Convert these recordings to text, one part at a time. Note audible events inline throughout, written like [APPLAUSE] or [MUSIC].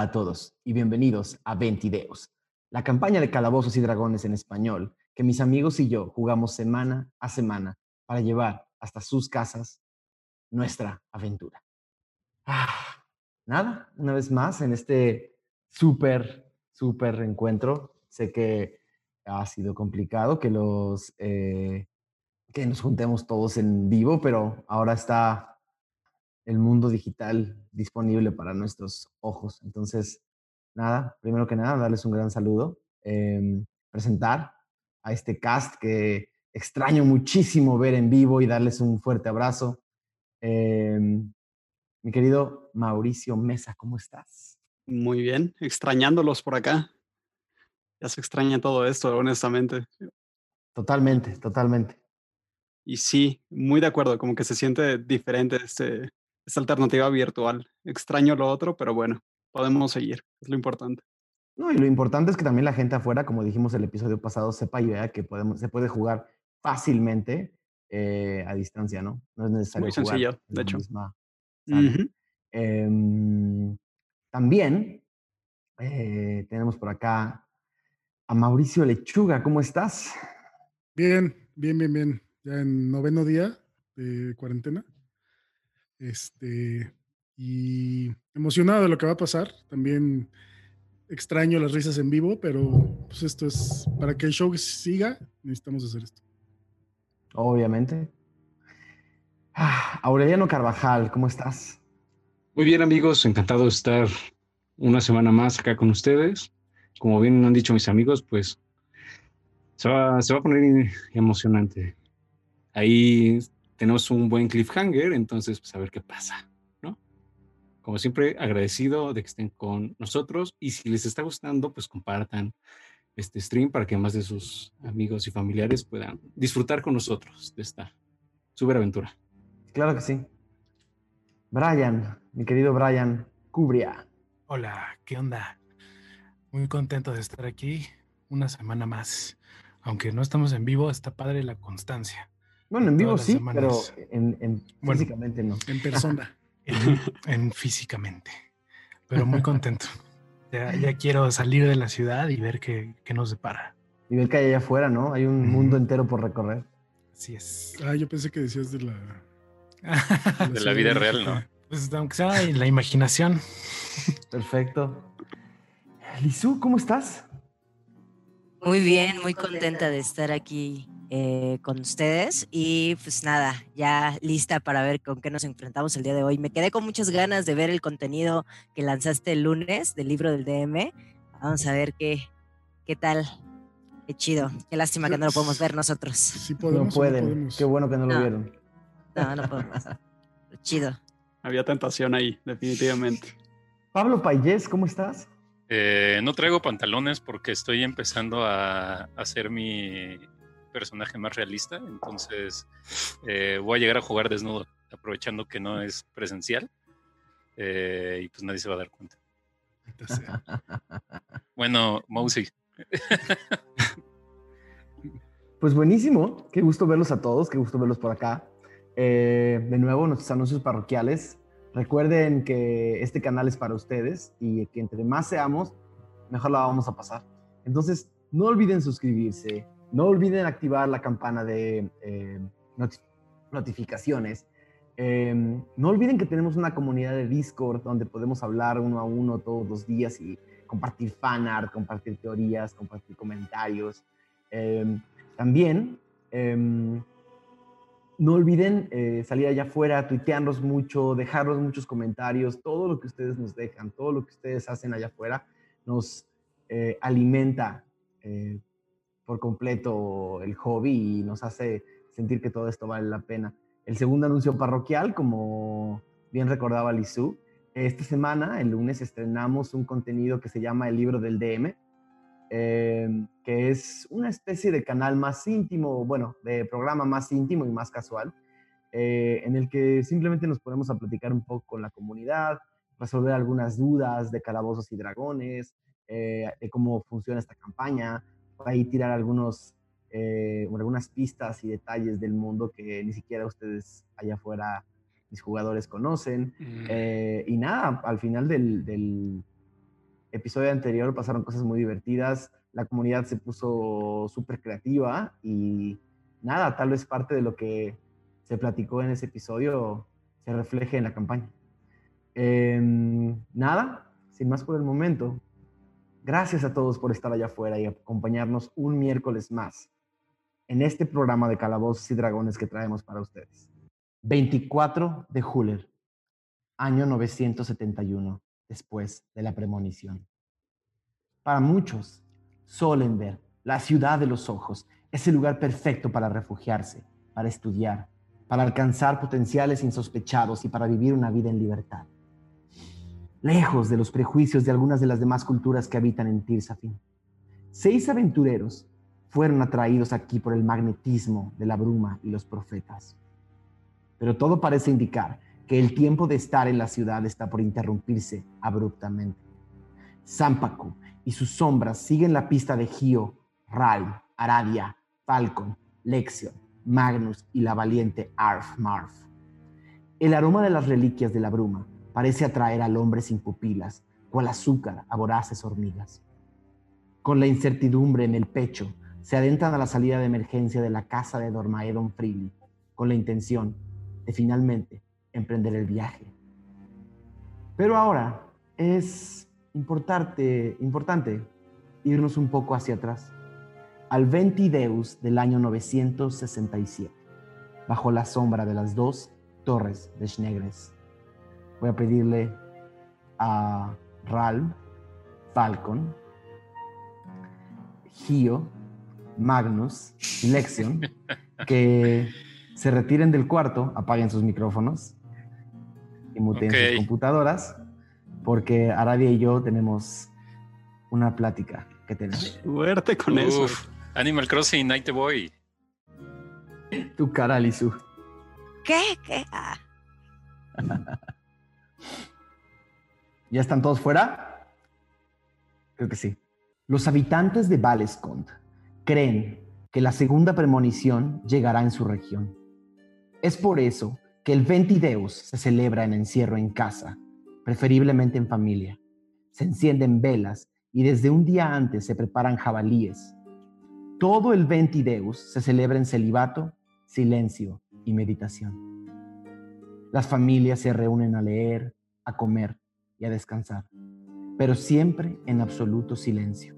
A todos y bienvenidos a Ventideos, la campaña de calabozos y dragones en español que mis amigos y yo jugamos semana a semana para llevar hasta sus casas nuestra aventura. [SIGHS] Nada, una vez más en este súper, súper encuentro. Sé que ha sido complicado que los eh, que nos juntemos todos en vivo, pero ahora está el mundo digital disponible para nuestros ojos. Entonces, nada, primero que nada, darles un gran saludo, em, presentar a este cast que extraño muchísimo ver en vivo y darles un fuerte abrazo. Em, mi querido Mauricio Mesa, ¿cómo estás? Muy bien, extrañándolos por acá. Ya se extraña todo esto, honestamente. Totalmente, totalmente. Y sí, muy de acuerdo, como que se siente diferente este, esta alternativa virtual. Extraño lo otro, pero bueno, podemos seguir, es lo importante. No, y lo importante es que también la gente afuera, como dijimos el episodio pasado, sepa y vea que podemos, se puede jugar fácilmente eh, a distancia, ¿no? No es necesario. Muy sencillo, de hecho. Em, también eh, tenemos por acá a Mauricio Lechuga. ¿Cómo estás? Bien, bien, bien, bien. Ya en noveno día de cuarentena. Este, y emocionado de lo que va a pasar. También extraño las risas en vivo, pero pues esto es para que el show siga, necesitamos hacer esto. Obviamente. Ah, Aureliano Carvajal, ¿cómo estás? Muy bien, amigos, encantado de estar una semana más acá con ustedes. Como bien han dicho mis amigos, pues se va, se va a poner emocionante. Ahí tenemos un buen cliffhanger, entonces pues a ver qué pasa, ¿no? Como siempre, agradecido de que estén con nosotros y si les está gustando, pues compartan este stream para que más de sus amigos y familiares puedan disfrutar con nosotros de esta super aventura. Claro que sí. Brian, mi querido Brian Cubria. Hola, ¿qué onda? Muy contento de estar aquí una semana más. Aunque no estamos en vivo, está padre la constancia. Bueno, en vivo sí, pero en, físicamente no. En persona. [LAUGHS] en, físicamente. Pero muy contento. Ya, quiero salir de la ciudad y ver qué, nos depara. Y ver que hay allá afuera, ¿no? Hay un mundo entero por recorrer. Así es. Ah, yo pensé que decías de la... [LAUGHS] de la, vida real, ¿no? Pues aunque sea en la imaginación. Perfecto. Lizu, ¿cómo estás? Muy bien, muy contenta de estar aquí eh, con ustedes y pues nada, ya lista para ver con qué nos enfrentamos el día de hoy. Me quedé con muchas ganas de ver el contenido que lanzaste el lunes del libro del DM. Vamos a ver qué, qué tal. Qué chido. Qué lástima que no lo podemos ver nosotros. Sí podemos, no pueden. qué bueno que no, lo vieron. No, no podemos. chido. Había tentación ahí, definitivamente. Pablo Payés, ¿cómo estás? Eh, no traigo pantalones porque estoy empezando a hacer mi personaje más realista, entonces eh, voy a llegar a jugar desnudo, aprovechando que no es presencial eh, y pues nadie se va a dar cuenta. bueno, Mousy. pues buenísimo, qué gusto verlos a todos, qué gusto verlos por acá. Eh, de nuevo, nuestros anuncios parroquiales. Recuerden que este canal es para ustedes y que entre más seamos, mejor la vamos a pasar. Entonces, no olviden suscribirse, no olviden activar la campana de eh, notificaciones. Em, no olviden que tenemos una comunidad de Discord donde podemos hablar uno a uno todos los días y compartir fanart, compartir teorías, compartir comentarios. Em, también, em, no olviden eh, salir allá afuera, tuitearnos mucho, dejarnos muchos comentarios. Todo lo que ustedes nos dejan, todo lo que ustedes hacen allá afuera nos eh, alimenta por completo el hobby y nos hace sentir que todo esto vale la pena. El segundo anuncio parroquial, como bien recordaba Lizu, esta semana, el lunes, estrenamos un contenido que se llama El libro del DM, em, que es una especie de canal más íntimo, bueno, de programa más íntimo y más casual, eh, en el que simplemente nos ponemos a platicar un poco con la comunidad, resolver algunas dudas de calabozos y dragones, eh, cómo funciona esta campaña, ahí tirar algunos, eh, algunas pistas y detalles del mundo que ni siquiera ustedes allá afuera, mis jugadores, conocen. Mm. Eh, y nada, al final del, episodio anterior pasaron cosas muy divertidas, la comunidad se puso súper creativa y nada, tal vez parte de lo que se platicó en ese episodio se refleje en la campaña. Em, nada, sin más por el momento, gracias a todos por estar allá afuera y acompañarnos un miércoles más en este programa de Calabozos y Dragones que traemos para ustedes. 24 de julio, año 971, después de la premonición. Para muchos, Solenberg, la ciudad de los ojos, es el lugar perfecto para refugiarse, para estudiar, para alcanzar potenciales insospechados y para vivir una vida en libertad. Lejos de los prejuicios de algunas de las demás culturas que habitan en Tirsafin. Seis aventureros fueron atraídos aquí por el magnetismo de la bruma y los profetas. Pero todo parece indicar que el tiempo de estar en la ciudad está por interrumpirse abruptamente. Zampacu y sus sombras siguen la pista de Gio, Ral, Aradia, Falcon, Lexion, Magnus y la valiente Arf Marf. El aroma de las reliquias de la bruma parece atraer al hombre sin pupilas, cual azúcar a voraces hormigas. Con la incertidumbre en el pecho, se adentran a la salida de emergencia de la casa de Dormaedon Freely, con la intención de finalmente emprender el viaje. Pero ahora es importante, importante irnos un poco hacia atrás, al Ventideus del año 967, bajo la sombra de las dos torres de Schnegres. Voy a pedirle a Ralm, Falcon, Gio Magnus y Lexion [LAUGHS] que se retiren del cuarto, apaguen sus micrófonos y muten sus computadoras, porque Aradia y yo tenemos una plática que tener. Suerte con eso. Animal Crossing Night the Boy. Tu cara, Lizu. ¿Qué? ¿Qué? [LAUGHS] ¿Ya están todos fuera? Creo que sí. Los habitantes de Valescont creen que la segunda premonición llegará en su región. Es por eso que el Ventideus se celebra en encierro en casa, preferiblemente en familia. Se encienden velas y desde un día antes se preparan jabalíes. Todo el Ventideus se celebra en celibato, silencio y meditación. Las familias se reúnen a leer, a comer y a descansar, pero siempre en absoluto silencio.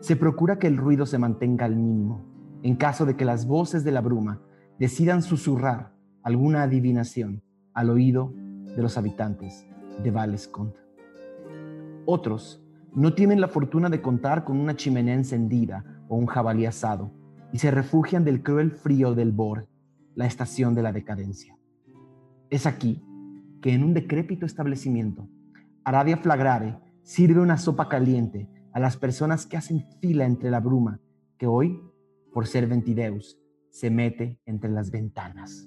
Se procura que el ruido se mantenga al mínimo, en caso de que las voces de la bruma decidan susurrar alguna adivinación al oído de los habitantes de Valescont. Otros no tienen la fortuna de contar con una chimenea encendida o un jabalí asado y se refugian del cruel frío del Bor, la estación de la decadencia. Es aquí que en un decrépito establecimiento, Aradia Flagrare sirve una sopa caliente a las personas que hacen fila entre la bruma, que hoy, por ser Ventideus, se mete entre las ventanas.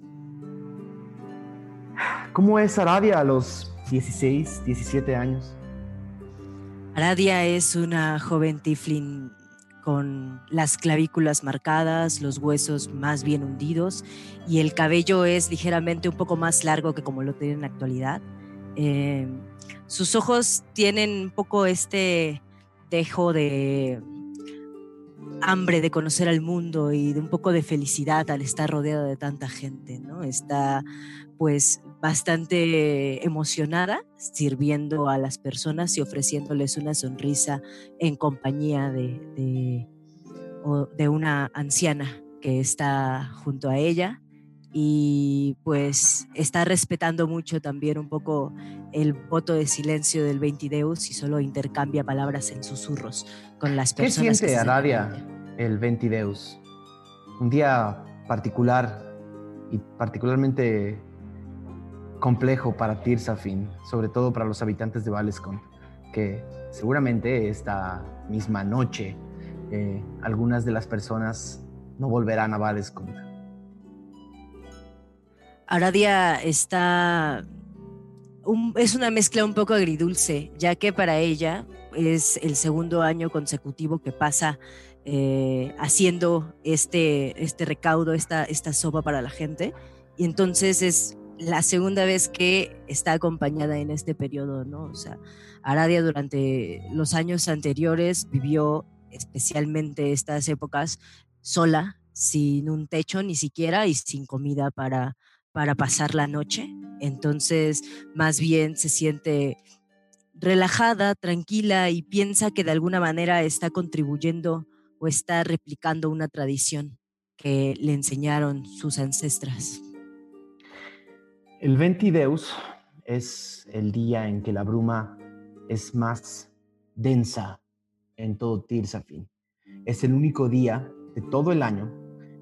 ¿Cómo es Aradia a los 16, 17 años? Aradia es una joven tiflin con las clavículas marcadas, los huesos más bien hundidos y el cabello es ligeramente un poco más largo que como lo tiene en la actualidad. Eh, sus ojos tienen un poco este dejo de hambre de conocer al mundo y de un poco de felicidad al estar rodeado de tanta gente, ¿no? Está pues bastante emocionada sirviendo a las personas y ofreciéndoles una sonrisa en compañía de, de una anciana que está junto a ella y pues está respetando mucho también un poco el voto de silencio del Ventideus y solo intercambia palabras en susurros con las personas. ¿Qué siente Aradia el Ventideus? Un día particular y particularmente complejo para Tirsafin, sobre todo para los habitantes de Valescon, que seguramente esta misma noche eh, algunas de las personas no volverán a Valescon Aradia está... es una mezcla un poco agridulce, ya que para ella es el segundo año consecutivo que pasa eh, haciendo este, este recaudo, esta, esta sopa para la gente. Y entonces es la segunda vez que está acompañada en este periodo, ¿no? O sea, Aradia durante los años anteriores vivió especialmente estas épocas sola, sin un techo ni siquiera y sin comida para, para pasar la noche. Entonces, más bien se siente relajada, tranquila y piensa que de alguna manera está contribuyendo o está replicando una tradición que le enseñaron sus ancestras. El Ventideus es el día en que la bruma es más densa en todo Tirsafin. Es el único día de todo el año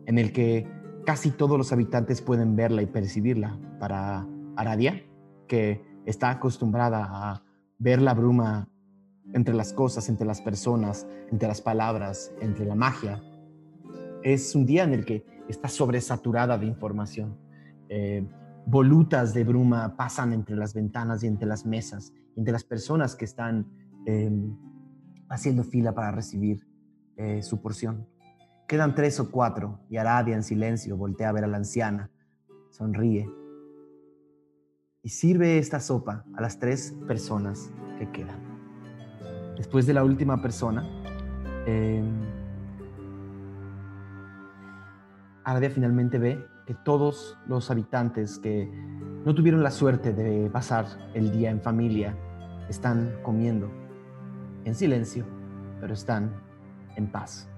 en el que casi todos los habitantes pueden verla y percibirla. Para Aradia, que está acostumbrada a ver la bruma entre las cosas, entre las personas, entre las palabras, entre la magia, es un día en el que está sobresaturada de información. Eh, volutas de bruma pasan entre las ventanas y entre las mesas, entre las personas que están em, haciendo fila para recibir eh, su porción. Quedan tres o cuatro y Aradia en silencio voltea a ver a la anciana, sonríe y sirve esta sopa a las tres personas que quedan. Después de la última persona, eh, Aradia finalmente ve que todos los habitantes que no tuvieron la suerte de pasar el día en familia están comiendo en silencio, pero están en paz.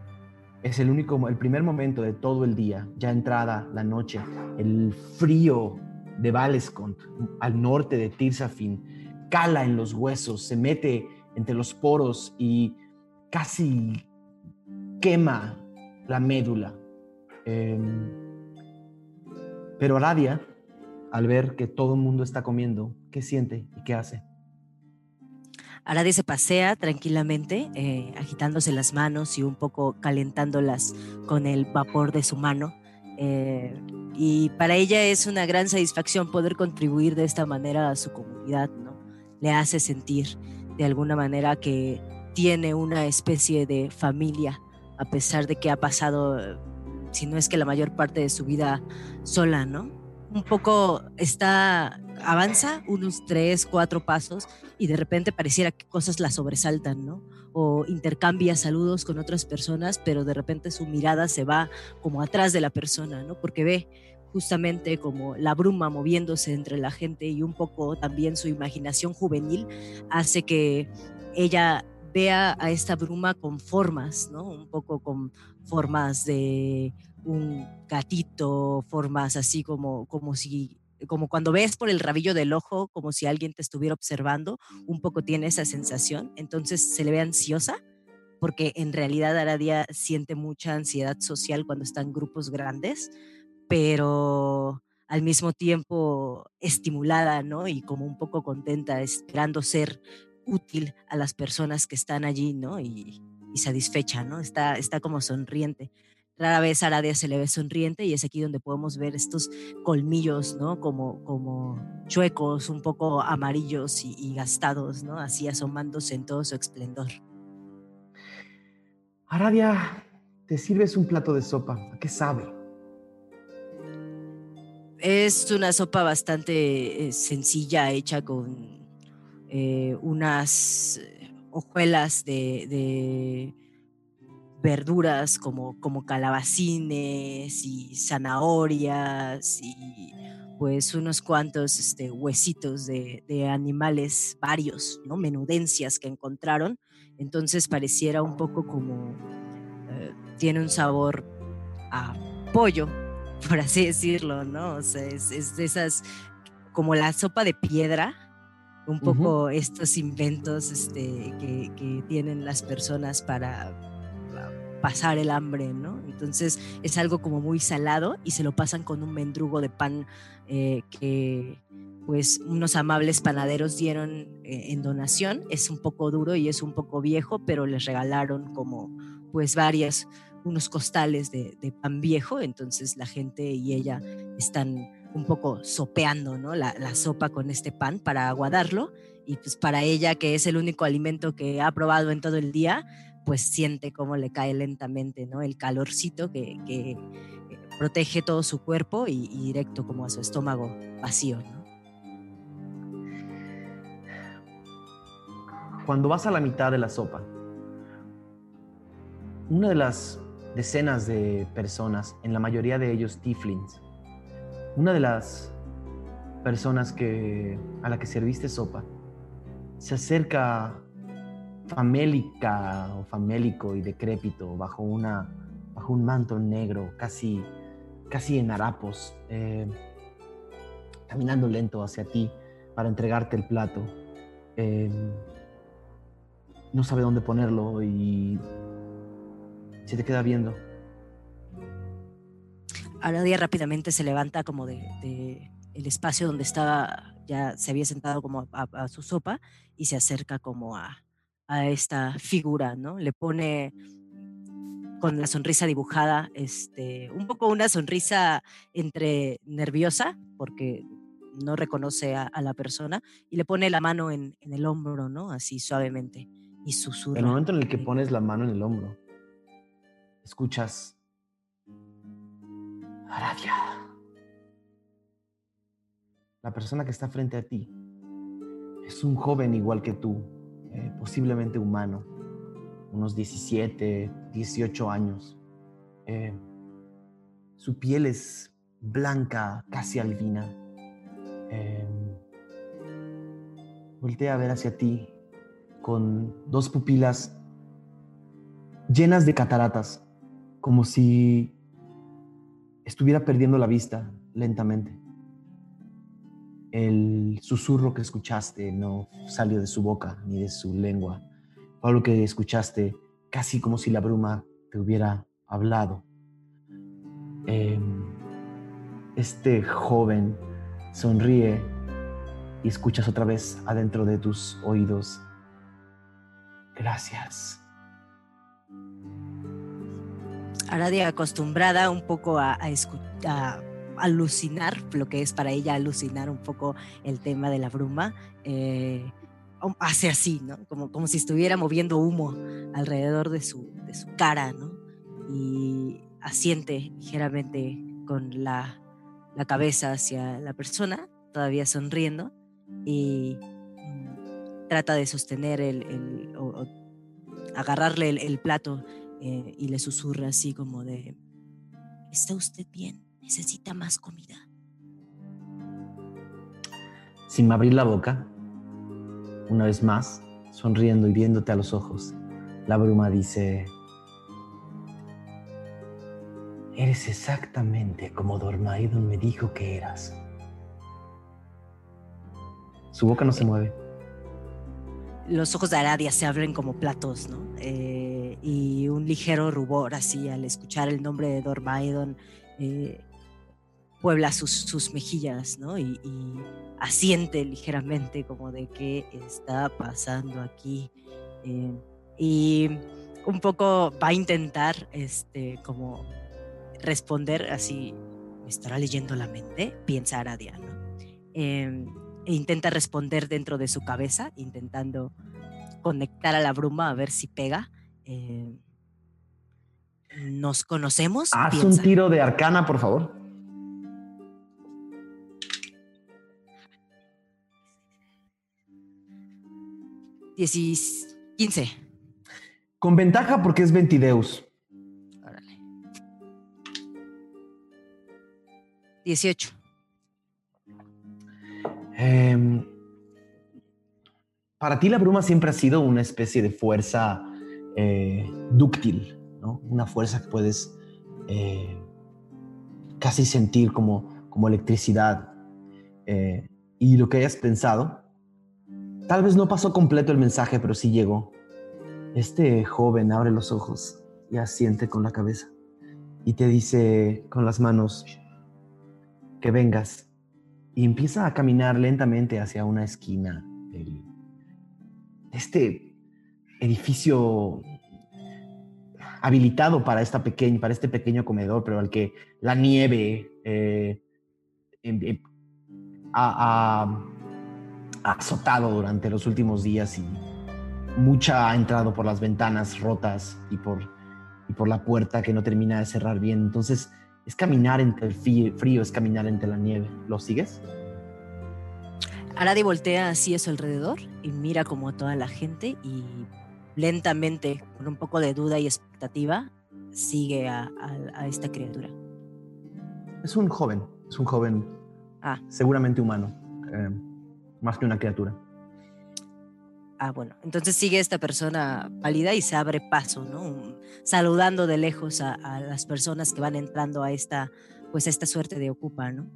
Es el único, el primer momento de todo el día, ya entrada la noche, el frío de Valescont, al norte de Tirsafin, cala en los huesos, se mete entre los poros y casi quema la médula. Em, pero Aradia, al ver que todo el mundo está comiendo, ¿qué siente y qué hace? Aradia se pasea tranquilamente, eh, agitándose las manos y un poco calentándolas con el vapor de su mano. Eh, y para ella es una gran satisfacción poder contribuir de esta manera a su comunidad, ¿no? Le hace sentir de alguna manera que tiene una especie de familia, a pesar de que ha pasado, si no es que la mayor parte de su vida sola, ¿no? Un poco está, avanza unos tres, cuatro pasos y de repente pareciera que cosas la sobresaltan, ¿no? O intercambia saludos con otras personas, pero de repente su mirada se va como atrás de la persona, ¿no? Porque ve justamente como la bruma moviéndose entre la gente y un poco también su imaginación juvenil hace que ella vea a esta bruma con formas, ¿no? Un poco con formas de un gatito, formas así como, como si como cuando ves por el rabillo del ojo, como si alguien te estuviera observando, un poco tiene esa sensación, entonces se le ve ansiosa, porque en realidad Aradia siente mucha ansiedad social cuando está en grupos grandes, pero al mismo tiempo estimulada, ¿no? Y como un poco contenta, esperando ser útil a las personas que están allí, ¿no? Y, satisfecha, ¿no? Está, está como sonriente. Rara vez a Aradia se le ve sonriente y es aquí donde podemos ver estos colmillos, ¿no? Como, como chuecos, un poco amarillos y, y gastados, ¿no? Así asomándose en todo su esplendor. Aradia, te sirves un plato de sopa. ¿A qué sabe? Es una sopa bastante eh, sencilla, hecha con eh, unas hojuelas de, verduras como, como calabacines y zanahorias y pues unos cuantos este, huesitos de, animales varios, ¿no? Menudencias que encontraron. Entonces pareciera un poco como, tiene un sabor a pollo, [LAUGHS] por así decirlo, ¿no? O sea, es, de esas, como la sopa de piedra, un poco estos inventos este, que, tienen las personas para pasar el hambre, ¿no? Entonces es algo como muy salado y se lo pasan con un mendrugo de pan eh, que pues unos amables panaderos dieron eh, en donación. Es un poco duro y es un poco viejo, pero les regalaron como pues varias unos costales de, pan viejo, entonces la gente y ella están un poco sopeando ¿no? la, sopa con este pan para aguadarlo y pues para ella que es el único alimento que ha probado en todo el día, pues siente cómo le cae lentamente ¿no? el calorcito que, protege todo su cuerpo y, y directo como a su estómago vacío. ¿no? Cuando vas a la mitad de la sopa, una de las decenas de personas, en la mayoría de ellos tieflings, una de las personas que, a la que serviste sopa, se acerca famélica o famélico y decrépito bajo, una, bajo un manto negro, casi, casi en harapos, eh, caminando lento hacia ti para entregarte el plato. Eh, no sabe dónde ponerlo y se te queda viendo. Aradia rápidamente se levanta como de, el espacio donde estaba, ya se había sentado como a su sopa y se acerca como a, a esta figura, ¿no? Le pone con la sonrisa dibujada, este, un poco una sonrisa entre nerviosa, porque no reconoce a, a la persona, y le pone la mano en, en, el hombro, ¿no? Así suavemente, y susurra. El momento en el que pones la mano en el hombro, escuchas... Aradia. La persona que está frente a ti es un joven igual que tú, eh, posiblemente humano, unos 17, 18 años. Eh, su piel es blanca, casi albina. Eh, voltea a ver hacia ti con dos pupilas llenas de cataratas, como si estuviera perdiendo la vista lentamente. El susurro que escuchaste no salió de su boca ni de su lengua. Fue algo que escuchaste casi como si la bruma te hubiera hablado. Eh, este joven sonríe y escuchas otra vez adentro de tus oídos. Gracias. Aradia acostumbrada un poco a, a escuchar alucinar, lo que es para ella alucinar un poco el tema de la bruma, eh, hace así, ¿no? Como, como si estuviera moviendo humo alrededor de su, de su cara, ¿no? Y asiente ligeramente con la, la cabeza hacia la persona, todavía sonriendo, y mm, trata de sostener el, o, agarrarle el, el plato eh, y le susurra así como de, ¿está usted bien? Necesita más comida. Sin abrir la boca, una vez más, sonriendo y viéndote a los ojos, la bruma dice, eres exactamente como Dormaidon me dijo que eras. Su boca no se mueve. Los ojos de Aradia se abren como platos, ¿no? Eh, y un ligero rubor así al escuchar el nombre de Dormaidon eh, puebla sus, sus mejillas, ¿no? Y, y, asiente ligeramente como de qué está pasando aquí. Eh, y un poco va a intentar, este, como responder así, ¿me estará leyendo la mente? Piensa Aradia, ¿no? Eh, e intenta responder dentro de su cabeza, intentando conectar a la bruma a ver si pega. Eh, ¿Nos conocemos? Haz Piensa. un tiro de arcana, por favor. 15. Con ventaja porque es Ventideus. Órale. 18. Eh, para ti la bruma siempre ha sido una especie de fuerza eh, dúctil, ¿no? Una fuerza que puedes eh, casi sentir como, como electricidad. Eh, y lo que hayas pensado Tal vez no pasó completo el mensaje, pero sí llegó. Este joven abre los ojos y asiente con la cabeza y te dice con las manos que vengas y empieza a caminar lentamente hacia una esquina de este edificio habilitado para, esta para este pequeño comedor, pero al que la nieve eh, ha, ha azotado durante los últimos días y mucha ha entrado por las ventanas rotas y por, y por la puerta que no termina de cerrar bien. Entonces es caminar entre el frío, es caminar entre la nieve. ¿Lo sigues? Aradi voltea así a su alrededor y mira como a toda la gente y lentamente, con un poco de duda y expectativa, sigue a, a- a esta criatura. Es un joven, es un joven Ah. seguramente humano, eh, más que una criatura. Ah, bueno, entonces sigue esta persona pálida y se abre paso, ¿no? Saludando de lejos a, a las personas que van entrando a esta, pues a esta suerte de ocupa, ¿no?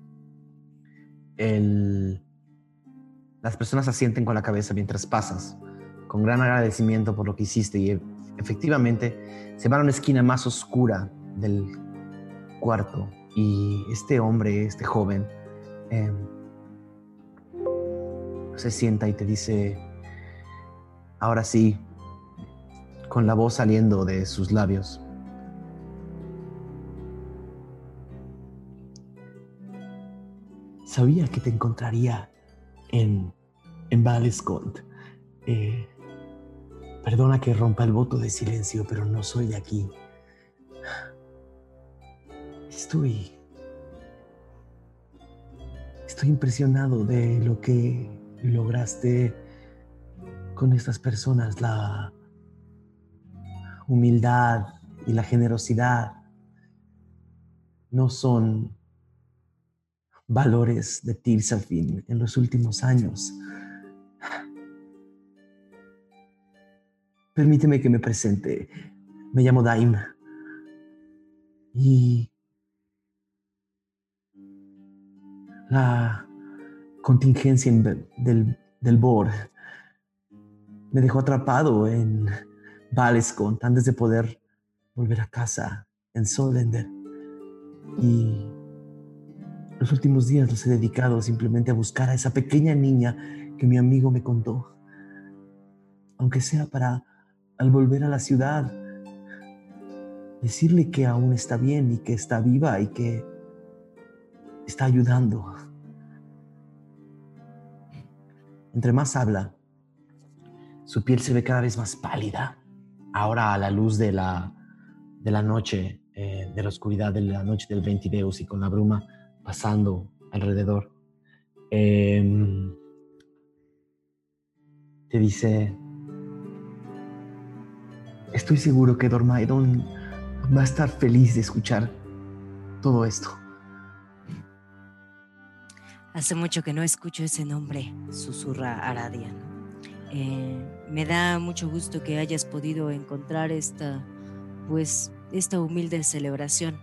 El- las personas asienten con la cabeza mientras pasas, con gran agradecimiento por lo que hiciste y efectivamente se van a una esquina más oscura del cuarto y este hombre, este joven, em, se sienta y te dice, ahora sí, con la voz saliendo de sus labios. Sabía que te encontraría en, en Valescont. Eh, perdona que rompa el voto de silencio, pero no soy de aquí. Estoy. Estoy impresionado de lo que lograste con estas personas, la humildad y la generosidad. No son valores de Tirsafin en los últimos años. Permíteme que me presente. Me llamo Daim. Y la contingencia del, del me dejó atrapado en Valescont antes de poder volver a casa en Solender. Y los últimos días los he dedicado simplemente a buscar a esa pequeña niña que mi amigo me contó. Aunque sea para, al volver a la ciudad, decirle que aún está bien y que está viva y que está ayudando. Entre más habla, su piel se ve cada vez más pálida. Ahora a la luz de la, de la noche, eh, de la oscuridad de la noche del Ventideus y con la bruma pasando alrededor. Em, te dice, estoy seguro que Dormaidon va a estar feliz de escuchar todo esto. Hace mucho que no escucho ese nombre, susurra Aradia. Eh, me da mucho gusto que hayas podido encontrar esta, pues, esta humilde celebración.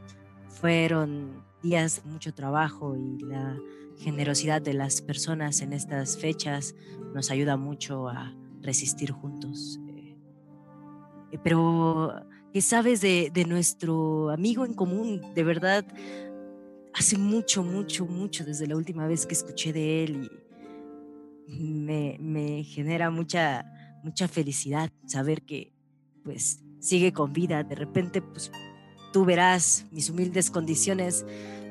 Fueron días de mucho trabajo y la generosidad de las personas en estas fechas nos ayuda mucho a resistir juntos. Eh, pero, ¿qué sabes de, de nuestro amigo en común? De verdad, hace mucho, mucho, mucho desde la última vez que escuché de él y me, me genera mucha, mucha felicidad saber que pues sigue con vida. De repente, pues tú verás mis humildes condiciones,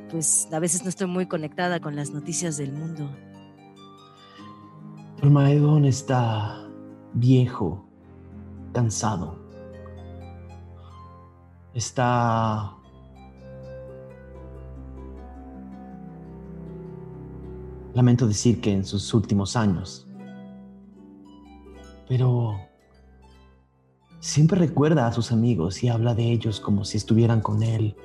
pues a veces no estoy muy conectada con las noticias del mundo. Dormaedon está viejo, cansado. Está lamento decir que en sus últimos años. Pero siempre recuerda a sus amigos y habla de ellos como si estuvieran con él.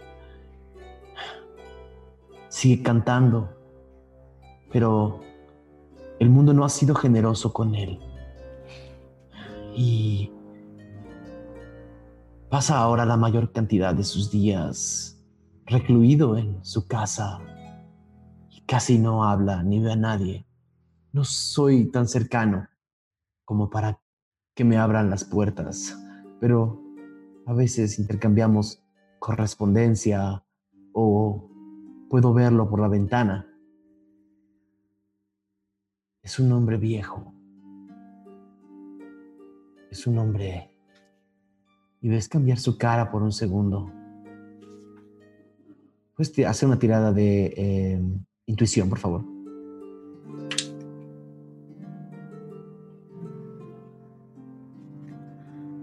Sigue cantando, pero el mundo no ha sido generoso con él. Y pasa ahora la mayor cantidad de sus días recluido en su casa casi no habla ni ve a nadie. No soy tan cercano como para que me abran las puertas, pero a veces intercambiamos correspondencia o puedo verlo por la ventana. Es un hombre viejo. Es un hombre... Y ves cambiar su cara por un segundo. Pues hace una tirada de eh, intuición, por favor.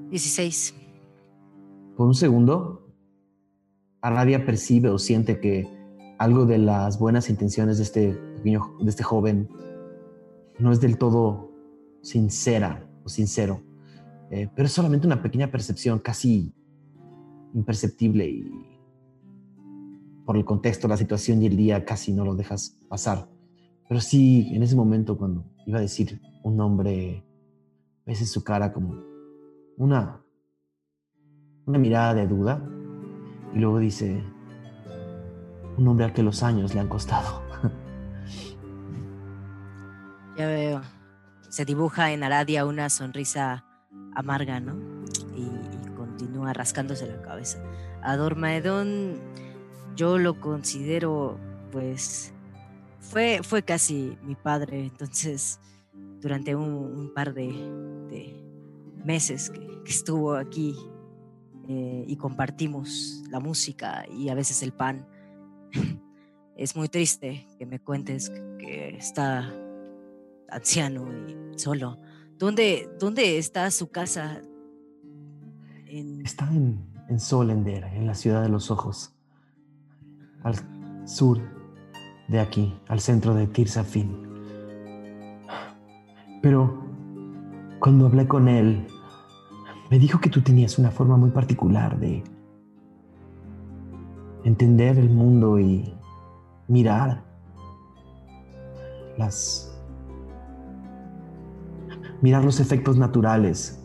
Dieciséis. Por un segundo Aradia percibe o siente que algo de las buenas intenciones de este pequeño, de este joven, no es del todo sincera o sincero, eh, pero es solamente una pequeña percepción casi imperceptible y por el contexto, la situación y el día casi no lo dejas pasar. Pero sí, en ese momento cuando iba a decir un nombre, ves su cara como una, una mirada de duda y luego dice, un hombre al que los años le han costado. [LAUGHS] Ya veo. Se dibuja en Aradia una sonrisa amarga, ¿no? Y, continúa rascándose la cabeza. A Dormaedón yo lo considero, pues, fue, fue casi mi padre, entonces, durante un, par de, meses que, que estuvo aquí eh, y compartimos la música y a veces el pan. [LAUGHS] Es muy triste que me cuentes que está anciano y solo. ¿Dónde, dónde está su casa? En... Está en, en Solender, en la ciudad de los ojos, al sur de aquí, al centro de Tirsafin. Pero cuando hablé con él, me dijo que tú tenías una forma muy particular de entender el mundo y mirar las mirar los efectos naturales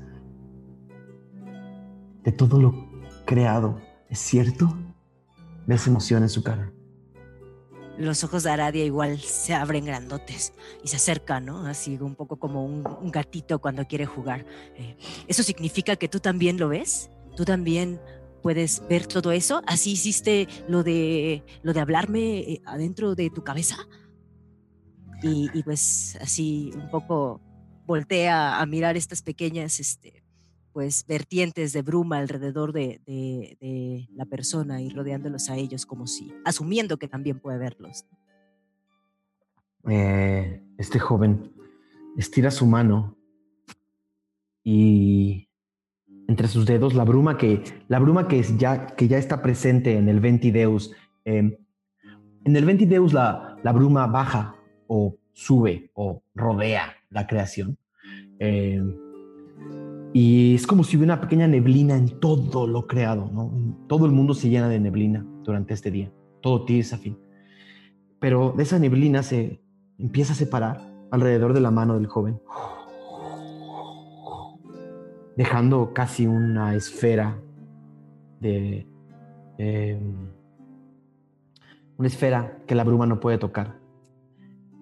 de todo lo creado. ¿Es cierto? ¿Ves emoción en su cara? Los ojos de Aradia igual se abren grandotes y se acercan, ¿no? Así un poco como un, gatito cuando quiere jugar. Eh, ¿Eso significa que tú también lo ves? ¿Tú también puedes ver todo eso? ¿Así hiciste lo de, lo de hablarme eh, adentro de tu cabeza? Y, y pues así un poco voltea a mirar estas pequeñas este, pues, vertientes de bruma alrededor de, de, de, la persona y rodeándolos a ellos como si, asumiendo que también puede verlos. Eh, este joven estira su mano y entre sus dedos la bruma que, la bruma que, ya, que ya está presente en el Ventideus. Eh, en el Ventideus la, la bruma baja o sube o rodea la creación. Eh, y es como si hubiera una pequeña neblina en todo lo creado, ¿no? Todo el mundo se llena de neblina durante este día, todo fin. Pero de esa neblina se empieza a separar alrededor de la mano del joven, dejando casi una esfera de... Eh, una esfera que la bruma no puede tocar.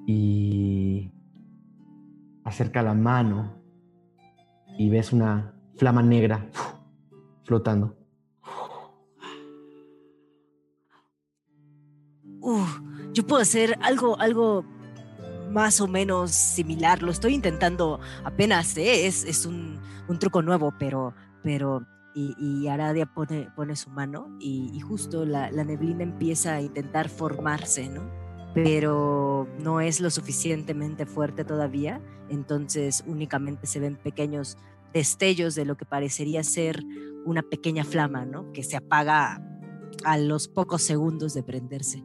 Y acerca la mano y ves una flama negra flotando. Uh, yo puedo hacer algo, algo más o menos similar. Lo estoy intentando apenas, ¿eh? es, es un, un, truco nuevo, pero, pero y, y Aradia pone, pone su mano y, y justo la, la, neblina empieza a intentar formarse, ¿no? Pero no es lo suficientemente fuerte todavía, entonces únicamente se ven pequeños destellos de lo que parecería ser una pequeña flama, ¿no? Que se apaga a los pocos segundos de prenderse.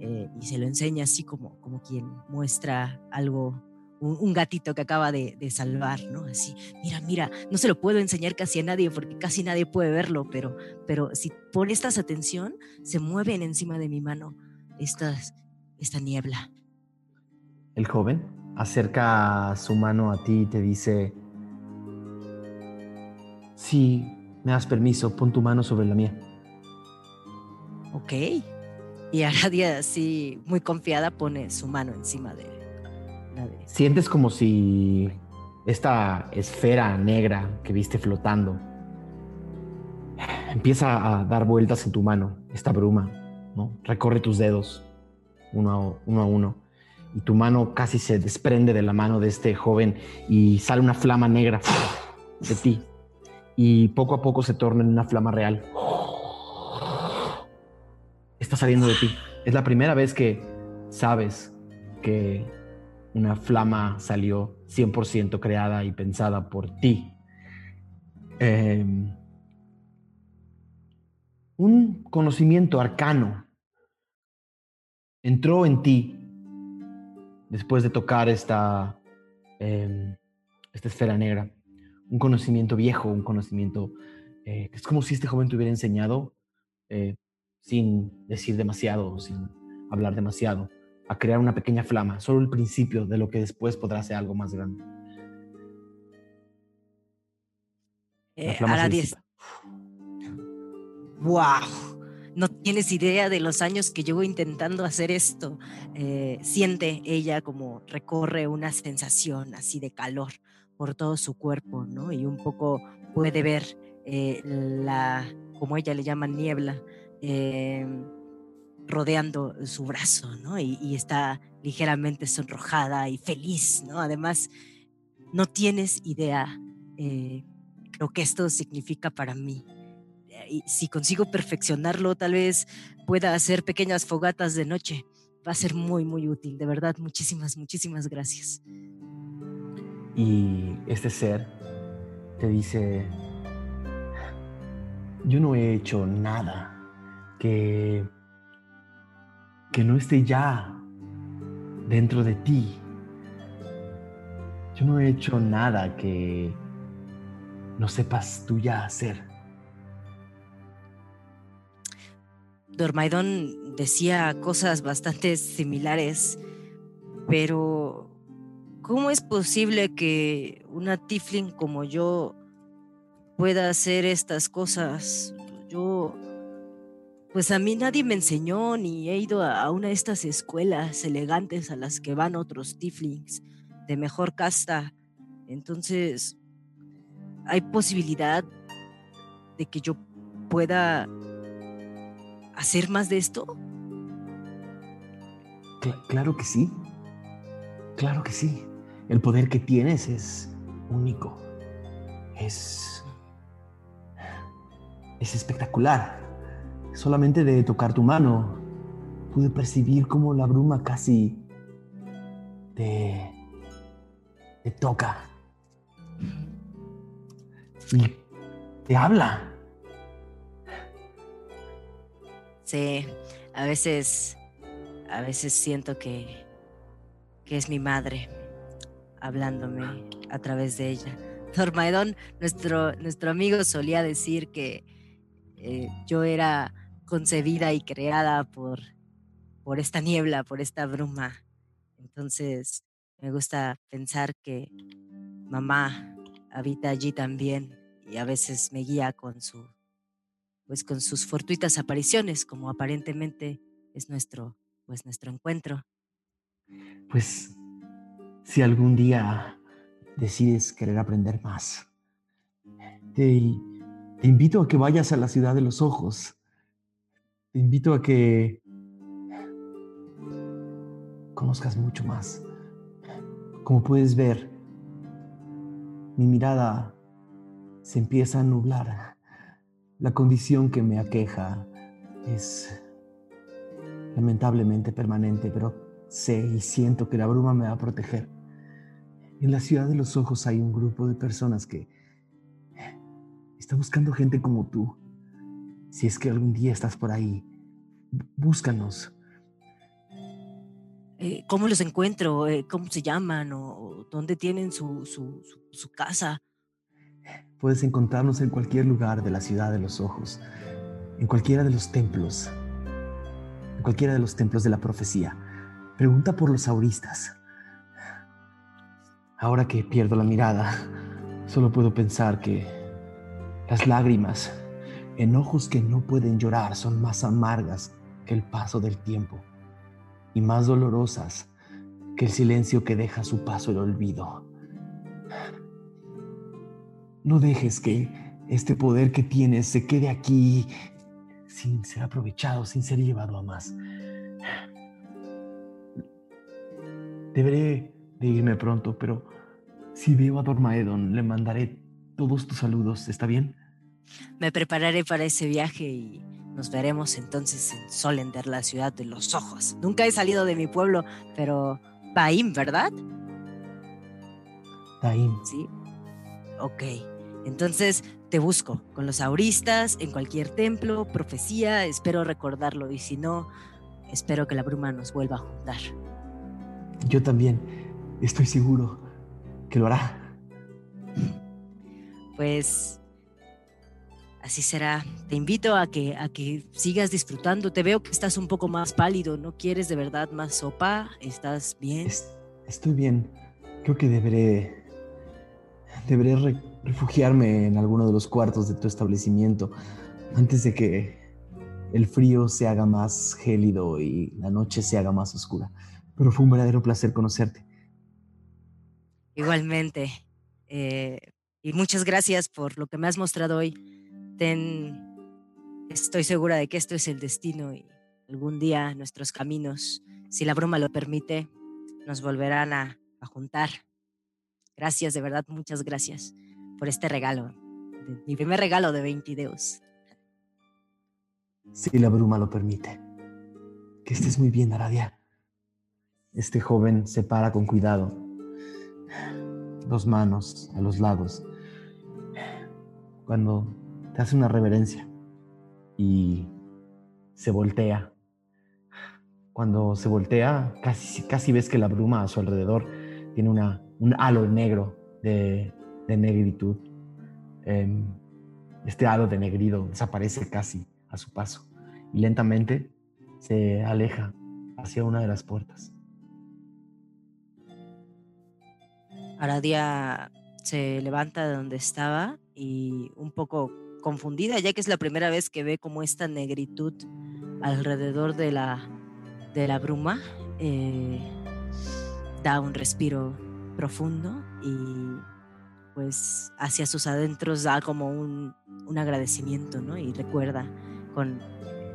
Eh, y se lo enseña así como, como quien muestra algo, un, gatito que acaba de, salvar, ¿no? Así, mira, mira, no se lo puedo enseñar casi a nadie porque casi nadie puede verlo, pero, pero si prestas atención, se mueven encima de mi mano estas, esta niebla. El joven acerca su mano a ti y te dice, si me das permiso, pon tu mano sobre la mía. Ok. Y Aradia, así, muy confiada, pone su mano encima de la de... Sientes como si esta esfera negra que viste flotando empieza a dar vueltas en tu mano, esta bruma, ¿no? Recorre tus dedos uno a uno, y tu mano casi se desprende de la mano de este joven y sale una flama negra de ti y poco a poco se torna en una flama real. Está saliendo de ti. Es la primera vez que sabes que una flama salió 100% creada y pensada por ti. Eh, un conocimiento arcano entró en ti después de tocar esta, em, esta esfera negra. Un conocimiento viejo, un conocimiento eh, es como si este joven te hubiera enseñado, eh, sin decir demasiado, sin hablar demasiado, a crear una pequeña flama, solo el principio de lo que después podrá ser algo más grande. Eh, a 10. ¡Wow! No tienes idea de los años que llevo intentando hacer esto. Eh, siente ella como recorre una sensación así de calor por todo su cuerpo, ¿no? Y un poco puede ver eh, la, como ella le llama, niebla, em, rodeando su brazo, ¿no? Y, está ligeramente sonrojada y feliz, ¿no? Además, no tienes idea eh, lo que esto significa para mí. Y si consigo perfeccionarlo, tal vez pueda hacer pequeñas fogatas de noche. Va a ser muy, muy útil, de verdad. Muchísimas, muchísimas gracias. Y este ser te dice, yo no he hecho nada que, que no esté ya dentro de ti. Yo no he hecho nada que no sepas tú ya hacer. Dormaidón decía cosas bastante similares, pero ¿cómo es posible que una tifling como yo pueda hacer estas cosas. Yo, pues a mí nadie me enseñó ni he ido a una de estas escuelas elegantes a las que van otros tieflings de mejor casta. Entonces, ¿hay posibilidad de que yo pueda hacer más de esto? claro que sí. Claro que sí. El poder que tienes es único. Es es espectacular. Solamente de tocar tu mano pude percibir cómo la bruma casi te, te toca y te habla. Sí, a veces, a veces siento que, que es mi madre hablándome a través de ella. [LAUGHS] Dormaedón, nuestro, nuestro amigo solía decir que eh, yo era concebida y creada por, por esta niebla, por esta bruma. Entonces, me gusta pensar que mamá habita allí también y a veces me guía con su pues con sus fortuitas apariciones, como aparentemente es nuestro pues nuestro encuentro. Pues si algún día decides querer aprender más, te te invito a que vayas a la ciudad de los ojos. Te invito a que conozcas mucho más. Como puedes ver, mi mirada se empieza a nublar. La condición que me aqueja es lamentablemente permanente, pero sé y siento que la bruma me va a proteger. En la ciudad de los ojos hay un grupo de personas que Está buscando gente como tú. Si es que algún día estás por ahí, búscanos. Eh, ¿Cómo los encuentro? Eh, ¿Cómo se llaman? ¿O dónde tienen su, su, su, casa? Puedes encontrarnos en cualquier lugar de la ciudad de los ojos, en cualquiera de los templos, en cualquiera de los templos de la profecía. Pregunta por los auristas. Ahora que pierdo la mirada, solo puedo pensar que las lágrimas en ojos que no pueden llorar son más amargas que el paso del tiempo y más dolorosas que el silencio que deja su paso el olvido. No dejes que este poder que tienes se quede aquí sin ser aprovechado, sin ser llevado a más. Deberé de irme pronto, pero si veo a Dormaedon, le mandaré todos tus saludos, ¿está bien? Me prepararé para ese viaje y nos veremos entonces en Solender, la ciudad de los ojos. Nunca he salido de mi pueblo, pero Baim, ¿verdad? Baim. Sí. Ok. Entonces te busco con los auristas, en cualquier templo, profecía, espero recordarlo y si no, espero que la bruma nos vuelva a juntar. Yo también estoy seguro que lo hará. Pues así será. Te invito a que, a que sigas disfrutando. Te veo que estás un poco más pálido. ¿No quieres de verdad más sopa? ¿Estás bien? Es- estoy bien. Creo que deberé. Deberé re- refugiarme en alguno de los cuartos de tu establecimiento antes de que el frío se haga más gélido y la noche se haga más oscura. Pero fue un verdadero placer conocerte. Igualmente. eh, y muchas gracias por lo que me has mostrado hoy. Ten, estoy segura de que esto es el destino y algún día nuestros caminos, si la broma lo permite, nos volverán a juntar. Gracias, de verdad, muchas gracias por este regalo. Mi primer regalo de 20 deus. Si la bruma lo permite. Que estés muy bien, Aradia. Este joven se para con cuidado, dos manos a los lados, cuando te hace una reverencia y se voltea. Cuando se voltea, casi, casi ves que la bruma a su alrededor tiene una, un halo negro de, de negritud. Em, este halo de negrido desaparece casi a su paso y lentamente se aleja hacia una de las puertas. Aradia se levanta de donde estaba y un poco confundida, ya que es la primera vez que ve como esta negritud alrededor de la, de la bruma, eh, da un respiro profundo y pues hacia sus adentros da como un, un agradecimiento, ¿no? Y recuerda con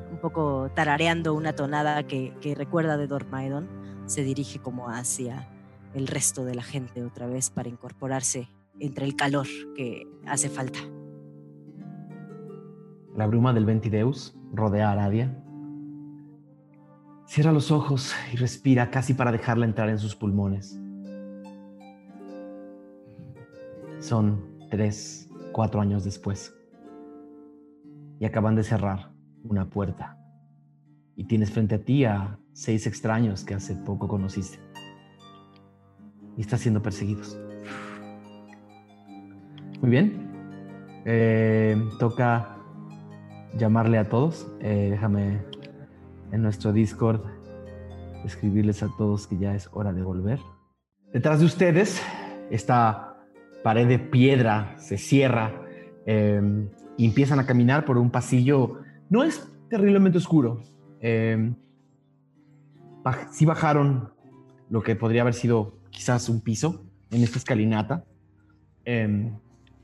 un poco tarareando una tonada que, que recuerda de Dormaedon, se dirige como hacia el resto de la gente otra vez para incorporarse entre el calor que hace falta. La bruma del Ventideus rodea a Aradia. Cierra los ojos y respira casi para dejarla entrar en sus pulmones. Son tres, cuatro años después. Y acaban de cerrar una puerta. Y tienes frente a ti a seis extraños que hace poco conociste. Y estás siendo perseguidos. Muy bien. Eh, toca llamarle a todos. Eh, déjame en nuestro Discord escribirles a todos que ya es hora de volver. Detrás de ustedes, esta pared de piedra se cierra eh, y empiezan a caminar por un pasillo. No es terriblemente oscuro. Eh, sí bajaron lo que podría haber sido quizás un piso en esta escalinata. Em,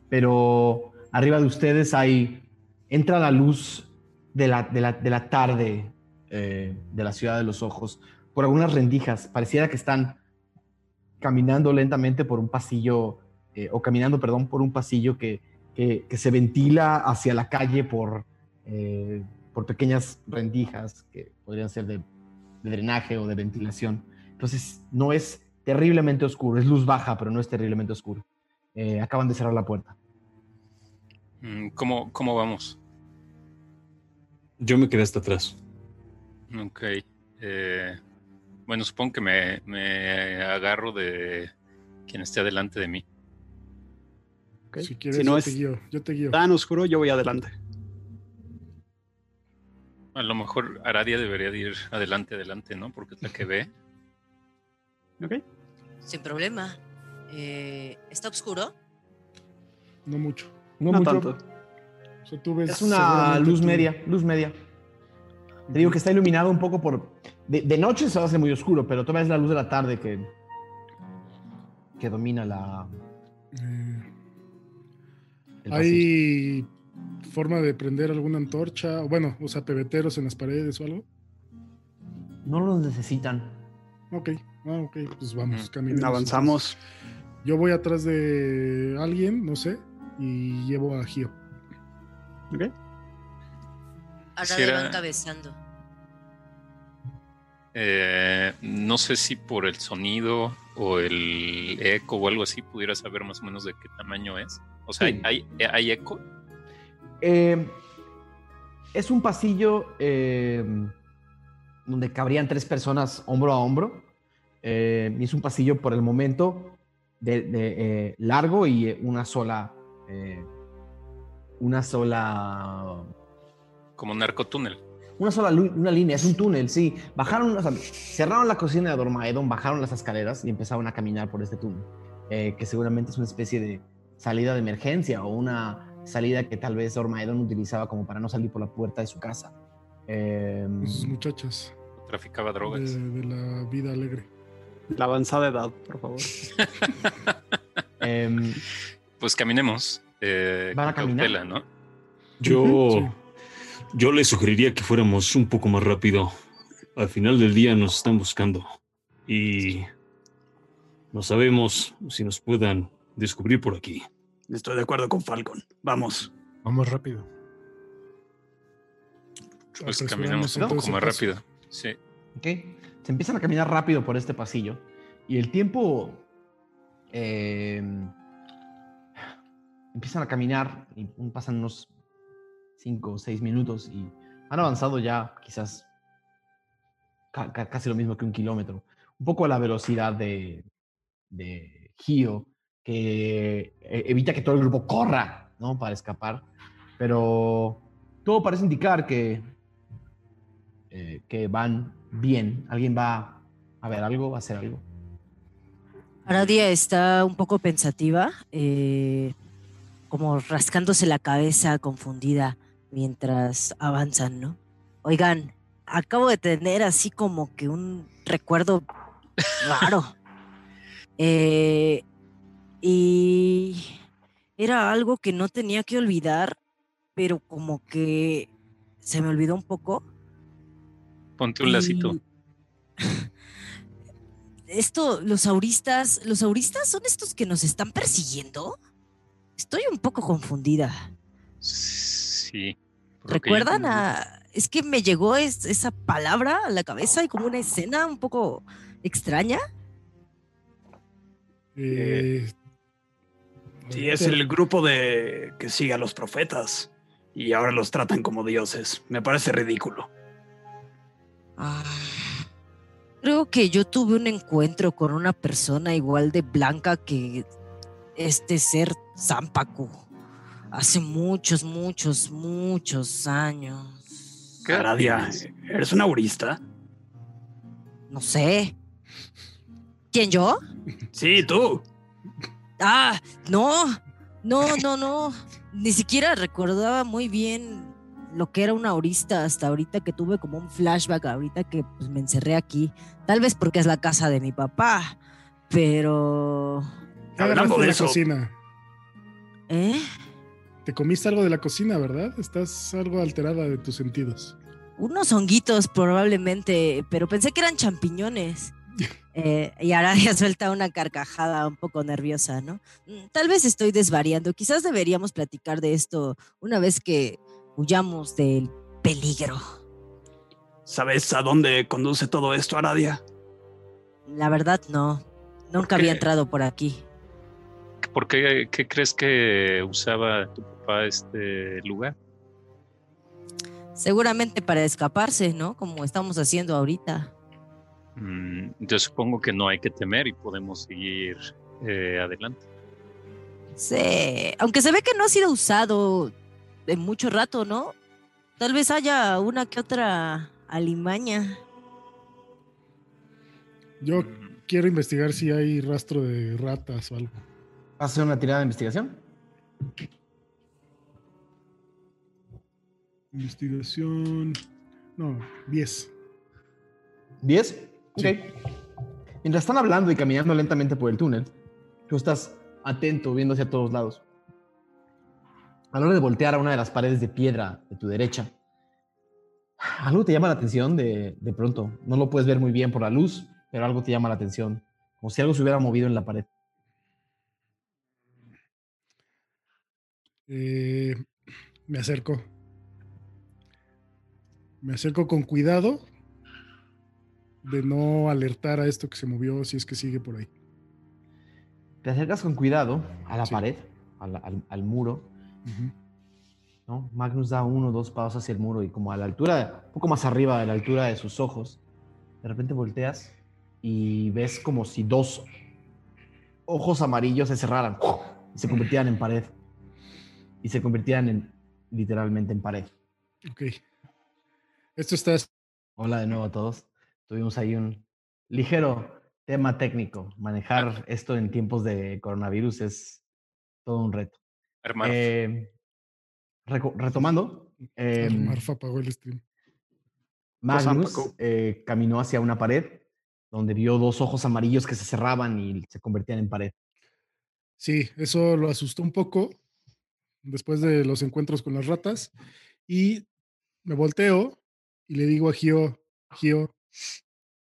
pero arriba de ustedes hay, entra la luz de la, de la, de la tarde eh, de la ciudad de los ojos por algunas rendijas. Pareciera que están caminando lentamente por un pasillo, eh, o caminando, perdón, por un pasillo que, que, que se ventila hacia la calle por, eh, por pequeñas rendijas que podrían ser de, de drenaje o de ventilación. Entonces, no es terriblemente oscuro, es luz baja, pero no es terriblemente oscuro. Eh, acaban de cerrar la puerta. Mm, ¿Cómo, cómo vamos? Yo me quedé hasta atrás. Ok. eh, bueno, supongo que me, me agarro de quien esté adelante de mí. Si quieres, si no yo es te guío. Yo te guío. tan oscuro, yo voy adelante. A lo mejor Aradia debería de ir adelante, adelante, ¿no? Porque es la que ve. ¿Ok? Sin problema. Eh, ¿Está oscuro? No mucho. No, No mucho. tanto. O sea, tú ves Es una luz tú- media, luz media. Te digo que está iluminado un poco por... De, de noche se hace muy oscuro, pero todavía es la luz de la tarde que, que domina la... Eh. ¿Hay forma de prender alguna antorcha? O Bueno, o sea, pebeteros en las paredes o algo. No los necesitan. Ok, ah, ok, pues vamos, caminamos. Avanzamos. Yo voy atrás de alguien, no sé, y llevo a Gio. ¿Ok? Va encabezando. Eh, no sé si por el sonido o el eco o algo así pudiera saber más o menos de qué tamaño es. O sea, Sí. ¿hay, hay, eco? Eh, es un pasillo eh, donde cabrían tres personas hombro a hombro. Eh, y es un pasillo por el momento de, de, largo y una sola. una sola. Como un narcotúnel. Una sola una línea, es un túnel, sí. Bajaron, o sea, cerraron la cocina de Dormaedon, bajaron las escaleras y empezaron a caminar por este túnel, eh, que seguramente es una especie de salida de emergencia o una salida que tal vez Dormaedon utilizaba como para no salir por la puerta de su casa. Eh, sus muchachas Traficaba drogas. de la vida alegre. La avanzada edad, por favor. [LAUGHS] em, Pues caminemos. Eh, ¿Van a con caminar? cautela, ¿no? Yo, sí. yo le sugeriría que fuéramos un poco más rápido. Al final del día nos están buscando. Y no sabemos si nos puedan descubrir por aquí. Estoy de acuerdo con Falcon. Vamos. Vamos rápido. Pues caminemos un poco más rápido. Sí. ¿ok? Se empiezan a caminar rápido por este pasillo y el tiempo em, empiezan a caminar y pasan unos 5 o 6 minutos y han avanzado ya quizás ca- ca- casi lo mismo que un kilómetro. Un poco a la velocidad de, de Gio, que eh, evita que todo el grupo corra, ¿no? Para escapar. Pero todo parece indicar que, eh, que van bien. ¿Alguien va a ver algo, a hacer algo? Aradia está un poco pensativa, eh, como rascándose la cabeza confundida mientras avanzan, ¿no? Oigan, acabo de tener así como que un recuerdo raro. [LAUGHS] Eh, y era algo que no tenía que olvidar, pero como que se me olvidó un poco. Ponte un lacito. [LAUGHS] Esto, los auristas, ¿los auristas son estos que nos están persiguiendo? Estoy un poco confundida. Sí. ¿Recuerdan a.? Es que me llegó es- esa palabra a la cabeza y como una escena un poco extraña. Eh, Sí, es el grupo de que sigue a los profetas y ahora los tratan como dioses. Me parece ridículo. Ah, creo que yo tuve un encuentro con una persona igual de blanca que este ser Zampacu. Hace muchos, muchos, muchos años. ¿Qué Aradia? ¿eres un aurista? No sé. ¿Quién yo? Sí, tú. Ah, no, no, no, no. Ni siquiera recordaba muy bien lo que era una aurista hasta ahorita que tuve como un flashback, ahorita que pues, me encerré aquí. Tal vez porque es la casa de mi papá, pero... ¿qué Hablando agarraste de la eso. cocina? ¿Eh? Te comiste algo de la cocina, ¿verdad? Estás algo alterada de tus sentidos. Unos honguitos probablemente, pero pensé que eran champiñones. Eh, y Aradia [LAUGHS] suelta una carcajada un poco nerviosa, ¿no? Mm, Tal vez estoy desvariando. Quizás deberíamos platicar de esto una vez que huyamos del peligro. ¿Sabes a dónde conduce todo esto, Aradia? La verdad, no. Nunca había entrado por aquí. ¿Por qué, qué crees que usaba tu papá este lugar? Seguramente para escaparse, ¿no? Como estamos haciendo ahorita. Mm, yo supongo que no hay que temer y podemos seguir eh, adelante. Sí, aunque se ve que no ha sido usado en mucho rato, ¿no? Tal vez haya una que otra alimaña. Yo Mm, quiero investigar si hay rastro de ratas o algo. ¿Vas a hacer una tirada de investigación? Investigación. No, 10. ¿10? Ok. Mientras están hablando y caminando lentamente por el túnel, tú estás atento, viendo hacia todos lados. A la hora de voltear a una de las paredes de piedra de tu derecha, algo te llama la atención de, de pronto. No lo puedes ver muy bien por la luz, pero algo te llama la atención. Como si algo se hubiera movido en la pared. Eh, me acerco. Me acerco con cuidado de no alertar a esto que se movió si es que sigue por ahí. Te acercas con cuidado a la Sí. pared al, al- al muro. ¿no? Magnus da uno o dos pasos hacia el muro y como a la altura, un poco más arriba de la altura de sus ojos, de repente volteas y ves como si dos ojos amarillos se cerraran y se convirtieran en pared. Y se convirtieran en, literalmente en pared. Ok. Esto está Hola de nuevo a todos. Tuvimos ahí un ligero tema técnico. Manejar esto en tiempos de coronavirus es todo un reto. Hermano, Eh, reco- retomando, em, Marfa apagó el stream. Magnus eh, caminó hacia una pared donde vio dos ojos amarillos que se cerraban y se convertían en pared. Sí, eso lo asustó un poco después de los encuentros con las ratas. Y me volteo y le digo a Gio, Gio,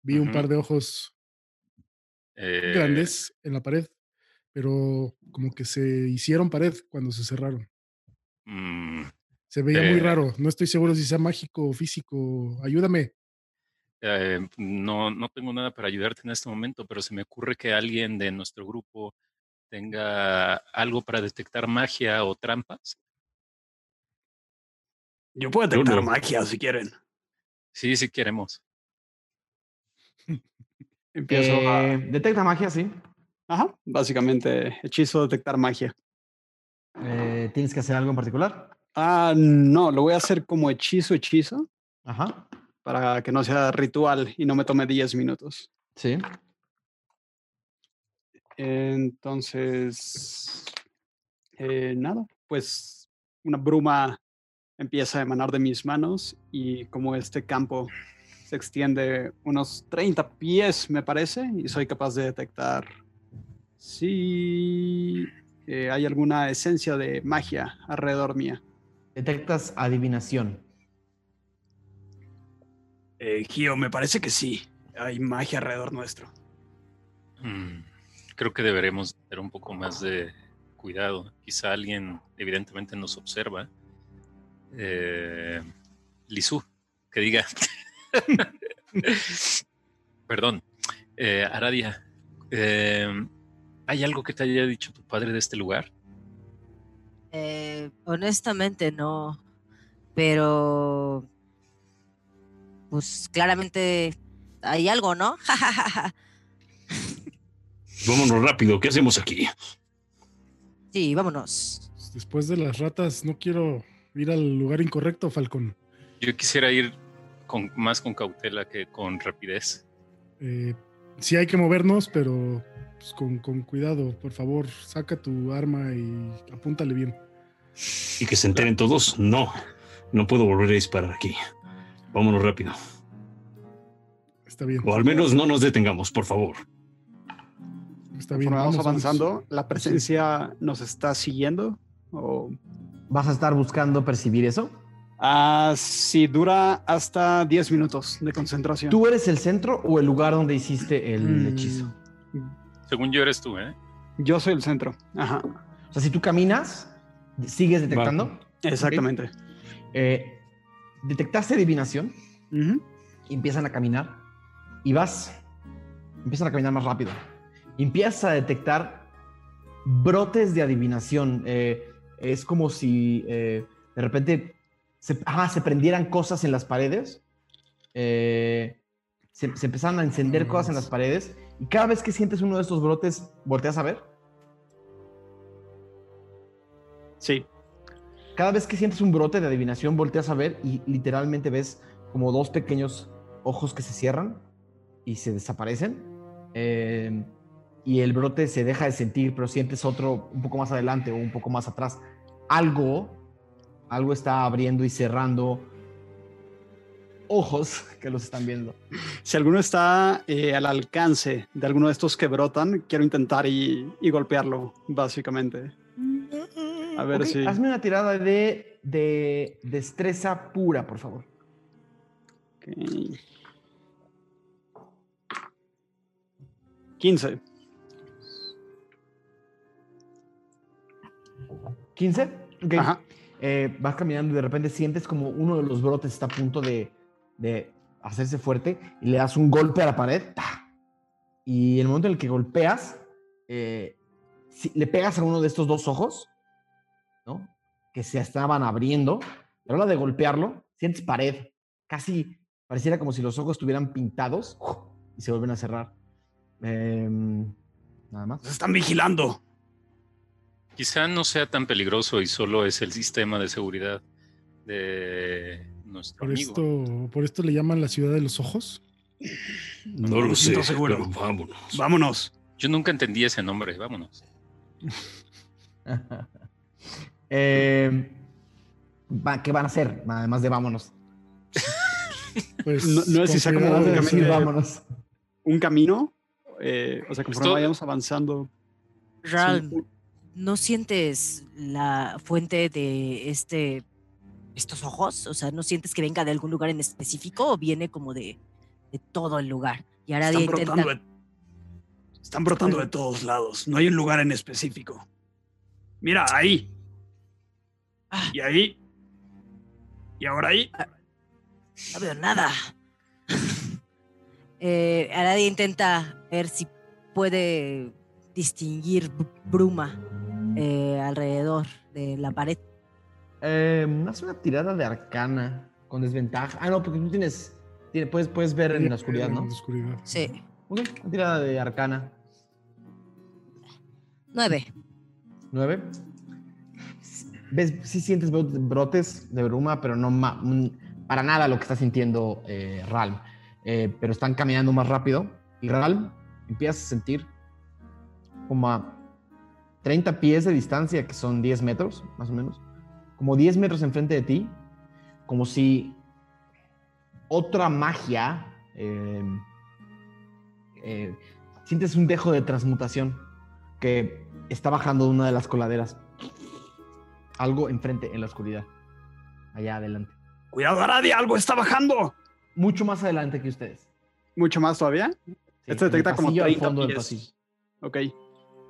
vi un par de ojos eh, grandes en la pared, pero como que se hicieron pared cuando se cerraron. mm, Se veía muy Eh. raro. No estoy seguro si sea mágico o físico. Ayúdame. eh, no, no tengo nada para ayudarte en este momento, pero se me ocurre que alguien de nuestro grupo tenga algo para detectar magia o trampas. Yo puedo Yo detectar no. magia si quieren. Sí, sí queremos. Empiezo Eh, a. detecta magia, sí. Ajá, básicamente, hechizo detectar magia. Eh, ¿Tienes que hacer algo en particular? Ah, no, lo voy a hacer como hechizo, hechizo, Ajá. para que no sea ritual y no me tome 10 minutos. Sí. Entonces, eh, nada, pues una bruma empieza a emanar de mis manos y como este campo se extiende unos 30 pies, me parece, y soy capaz de detectar si eh, hay alguna esencia de magia alrededor mía. Detectas adivinación. Eh, Gio, me parece que sí, hay magia alrededor nuestro. Mm, creo que deberemos tener un poco más de cuidado. Quizá alguien evidentemente nos observa. Eh, Lizu, que diga. [LAUGHS] [LAUGHS] Perdón. Eh, Aradia, eh, ¿hay algo que te haya dicho tu padre de este lugar? Eh, honestamente no, pero pues claramente hay algo, ¿no? [LAUGHS] Vámonos rápido, ¿qué hacemos aquí? sí, vámonos. Después de las ratas, no quiero ir al lugar incorrecto, Falcón. Yo quisiera ir con, más con cautela que con rapidez. Eh, sí hay que movernos, pero pues, con, con cuidado. Por favor, saca tu arma y apúntale bien. ¿Y que se enteren todos? No, no puedo volver a disparar aquí. Vámonos rápido. Está bien. O al menos no nos detengamos, por favor. Está bien. Vamos vamos, avanzando, ¿la presencia nos está siguiendo? ¿O ¿Vas a estar buscando percibir eso? Ah, sí, dura hasta 10 minutos de concentración. ¿Tú eres el centro o el lugar donde hiciste el Mm, hechizo? Según yo eres tú, ¿eh? Yo soy el centro. Ajá, O sea, si tú caminas, sigues detectando. exactamente. Eh, detectaste adivinación y empiezan a caminar y vas, empiezan a caminar más rápido. Y empiezas a detectar brotes de adivinación. Eh, es como si eh, de repente se, ajá, se prendieran cosas en las paredes. Eh, se, se empezaron a encender cosas en las paredes. Y cada vez que sientes uno de estos brotes, volteas a ver. Sí. Cada vez que sientes un brote de adivinación, volteas a ver y literalmente ves como dos pequeños ojos que se cierran y se desaparecen. Eh, y el brote se deja de sentir, pero sientes otro un poco más adelante o un poco más atrás. Algo, algo está abriendo y cerrando ojos [LAUGHS] que los están viendo. Si alguno está eh, al alcance de alguno de estos que brotan, quiero intentar y, y golpearlo, básicamente. A ver si. Hazme una tirada de, de destreza pura, por favor. Ok. 15. 15. Ok. Ajá. Eh, vas caminando y de repente sientes como uno de los brotes está a punto de, de hacerse fuerte y le das un golpe a la pared. ¡ta! Y el momento en el que golpeas, eh, le pegas a uno de estos dos ojos ¿no? Que se estaban abriendo. Pero a la hora de golpearlo, sientes pared. Casi pareciera como si los ojos estuvieran pintados y se vuelven a cerrar. Em, nada más. Nos están vigilando. Quizá no sea tan peligroso y solo es el sistema de seguridad de nuestro Por amigo. esto, por esto le llaman la ciudad de los ojos. No lo seguro. pero vámonos. Vámonos. Yo nunca entendí ese nombre, vámonos. [LAUGHS] Va- ¿Qué van a hacer? Además de vámonos. Pues, No- no es si sea como básicamente- decir vámonos. Un camino. eh, o sea, conforme Esto- vayamos avanzando. ¿No sientes la fuente de este estos ojos? O sea, ¿no sientes que venga de algún lugar en específico o viene como de, de todo el lugar? Y ahora están, intenta... brotando de, están brotando de todos lados. No hay un lugar en específico. Mira, ahí. Ah. Y ahí. Y ahora ahí. No veo nada. [LAUGHS] eh, Aradia intenta ver si puede distinguir br- bruma eh, alrededor de la pared. Em, haz una tirada de arcana con desventaja. Ah, no, porque tú tienes. tiene- puedes, puedes ver en la oscuridad, En ¿no? la oscuridad. Sí. Ok, una tirada de arcana. Nueve. Nueve. ¿Ves? Sí sientes bro- brotes de bruma, pero no ma- mm, para nada lo que está sintiendo eh, Ralm. Eh, pero están caminando más rápido. Y Ralm empiezas a sentir como a 30 pies de distancia, que son 10 metros, más o menos. Como 10 metros enfrente de ti. Como si otra magia. eh, eh, sientes un dejo de transmutación que está bajando de una de las coladeras. Algo enfrente en la oscuridad. Allá adelante. Cuidado, Aradia, algo está bajando. Mucho más adelante que ustedes. Mucho más todavía. Sí, Este detecta como pasillo al 30 fondo del pies. pasillo. Ok.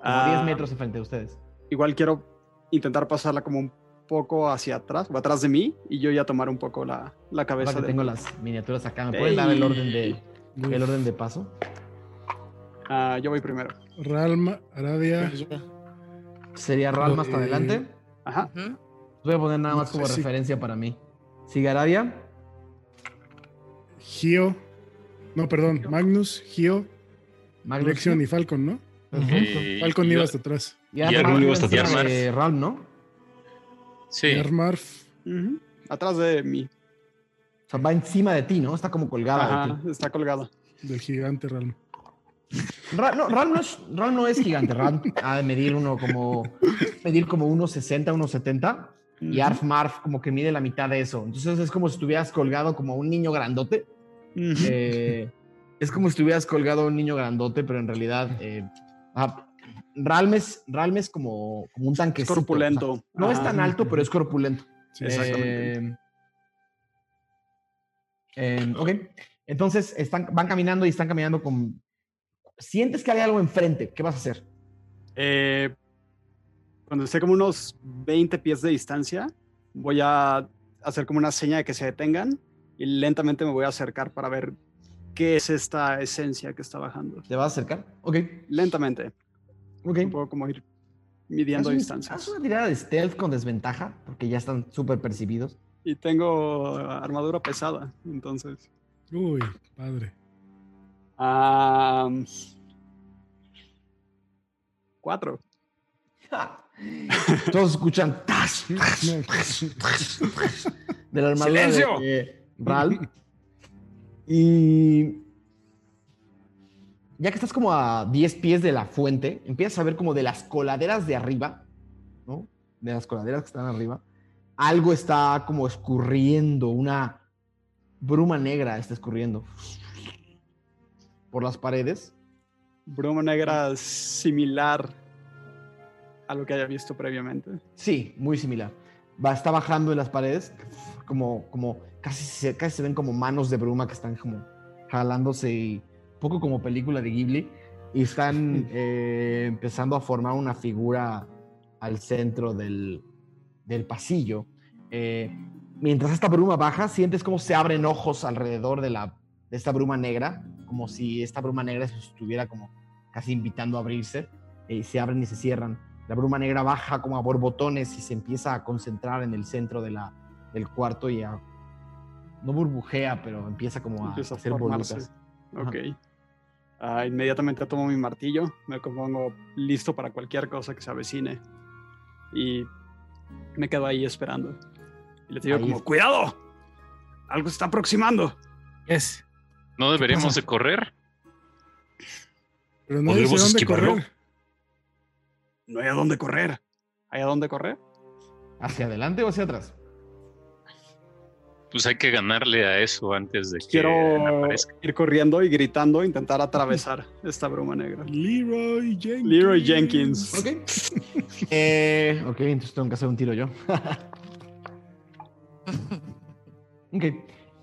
Como Ah, 10 metros enfrente de ustedes. Igual quiero intentar pasarla como un poco hacia atrás o atrás de mí y yo ya tomar un poco la, la Ahora cabeza que de... tengo las miniaturas acá, ¿me pueden dar el orden de, Uf. el orden de paso? Ah, yo voy primero. Ralma, Aradia. Sería Ralm hasta Eh, adelante. Ajá. Ujú. Voy a poner nada más como referencia para mí. Sigaradia, Gio. No, perdón. Magnus, Gio, Magnus. Lexion y Falcon, ¿no? Eh, Falcon iba hasta atrás. Y y Armar hasta atrás. de Ralm, ¿no? Sí, Y Armarf. Ujú. Atrás de mí. O sea, va encima de ti, ¿no? Está como colgada de Ajá, ti. está colgada. del gigante Ralm. Ra- no, Ralm no es, Ralm no es gigante. Ralm ha de medir uno como medir como 1.60, 1.70 y. Arf Marf como que mide la mitad de eso. Entonces es como si estuvieras colgado como un niño grandote. Eh, es como si estuvieras colgado un niño grandote, pero en realidad eh, ah, Ralm, es, Ralm es como, como un es tanquecito. corpulento. o sea, no es Ajá. tan alto, pero es corpulento. Sí, Exactamente. Eh, eh, ok, entonces están, van caminando y están caminando con... Sientes que hay algo enfrente, ¿qué vas a hacer? Eh, cuando esté como unos 20 pies de distancia, voy a hacer como una seña de que se detengan y lentamente me voy a acercar para ver qué es esta esencia que está bajando. ¿Te vas a acercar? Ok, Lentamente. ok. No puedo como ir midiendo Haz un- distancias. Haz una tirada de stealth con desventaja, porque ya están súper percibidos. Y tengo armadura pesada, entonces. Uy, padre. am, cuatro. Todos escuchan tas, tas, de la armadura ¡Silencio! de eh, Ral. Y ya que estás como a 10 pies de la fuente, empiezas a ver como de las coladeras de arriba, ¿no? De las coladeras que están arriba, algo está como escurriendo, una bruma negra está escurriendo por las paredes. Bruma negra similar a lo que haya visto previamente. Sí, muy similar. Va, está bajando en las paredes, como, como casi, se, casi se ven como manos de bruma que están como jalándose, y, un poco como película de Ghibli, y están eh, empezando a formar una figura al centro del, del pasillo. Eh, mientras esta bruma baja, sientes como se abren ojos alrededor de, la, de esta bruma negra, como si esta bruma negra se estuviera como casi invitando a abrirse, y se abren y se cierran. La bruma negra baja como a borbotones y se empieza a concentrar en el centro de la, del cuarto y a, no burbujea, pero empieza como a Empieza a hacer formarse. bolitas. Ok. Ah, inmediatamente tomo mi martillo, me pongo listo para cualquier cosa que se avecine. Y me quedo ahí esperando. Y les digo Ahí como, ¡cuidado! Algo se está aproximando. Es. ¿No deberíamos de correr? Pero no dice ¿Podremos dónde esquivarlo? correr. No hay a dónde correr. ¿Hay a dónde correr? ¿Hacia adelante o hacia atrás? Pues hay que ganarle a eso antes de que Quiero aparezca. ir corriendo y gritando, intentar atravesar [LAUGHS] esta bruma negra. Leroy Jenkins. Leroy Jenkins. Ok. [LAUGHS] Eh, ok, entonces tengo que hacer un tiro yo. [LAUGHS] ok.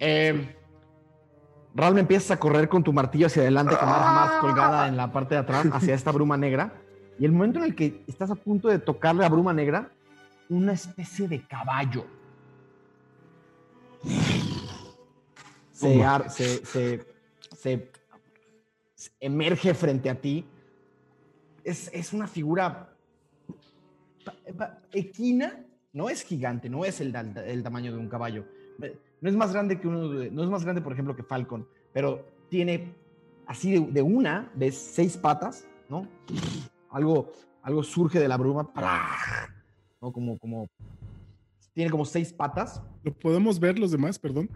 Eh, Raúl, empiezas a correr con tu martillo hacia adelante, con la arma colgada en la parte de atrás, hacia esta bruma negra. Y el momento en el que estás a punto de tocarle la bruma negra, una especie de caballo se, ar- se- se- se- se emerge frente a ti. Es, es una figura equina, no es gigante, no es el, el tamaño de un caballo. No es más grande que uno, de- no es más grande, por ejemplo, que Falcon, pero tiene así de, de una, ves seis patas, ¿no? Algo, algo surge de la bruma. ¿no? Como, como, tiene como seis patas. ¿Lo podemos ver los demás, perdón?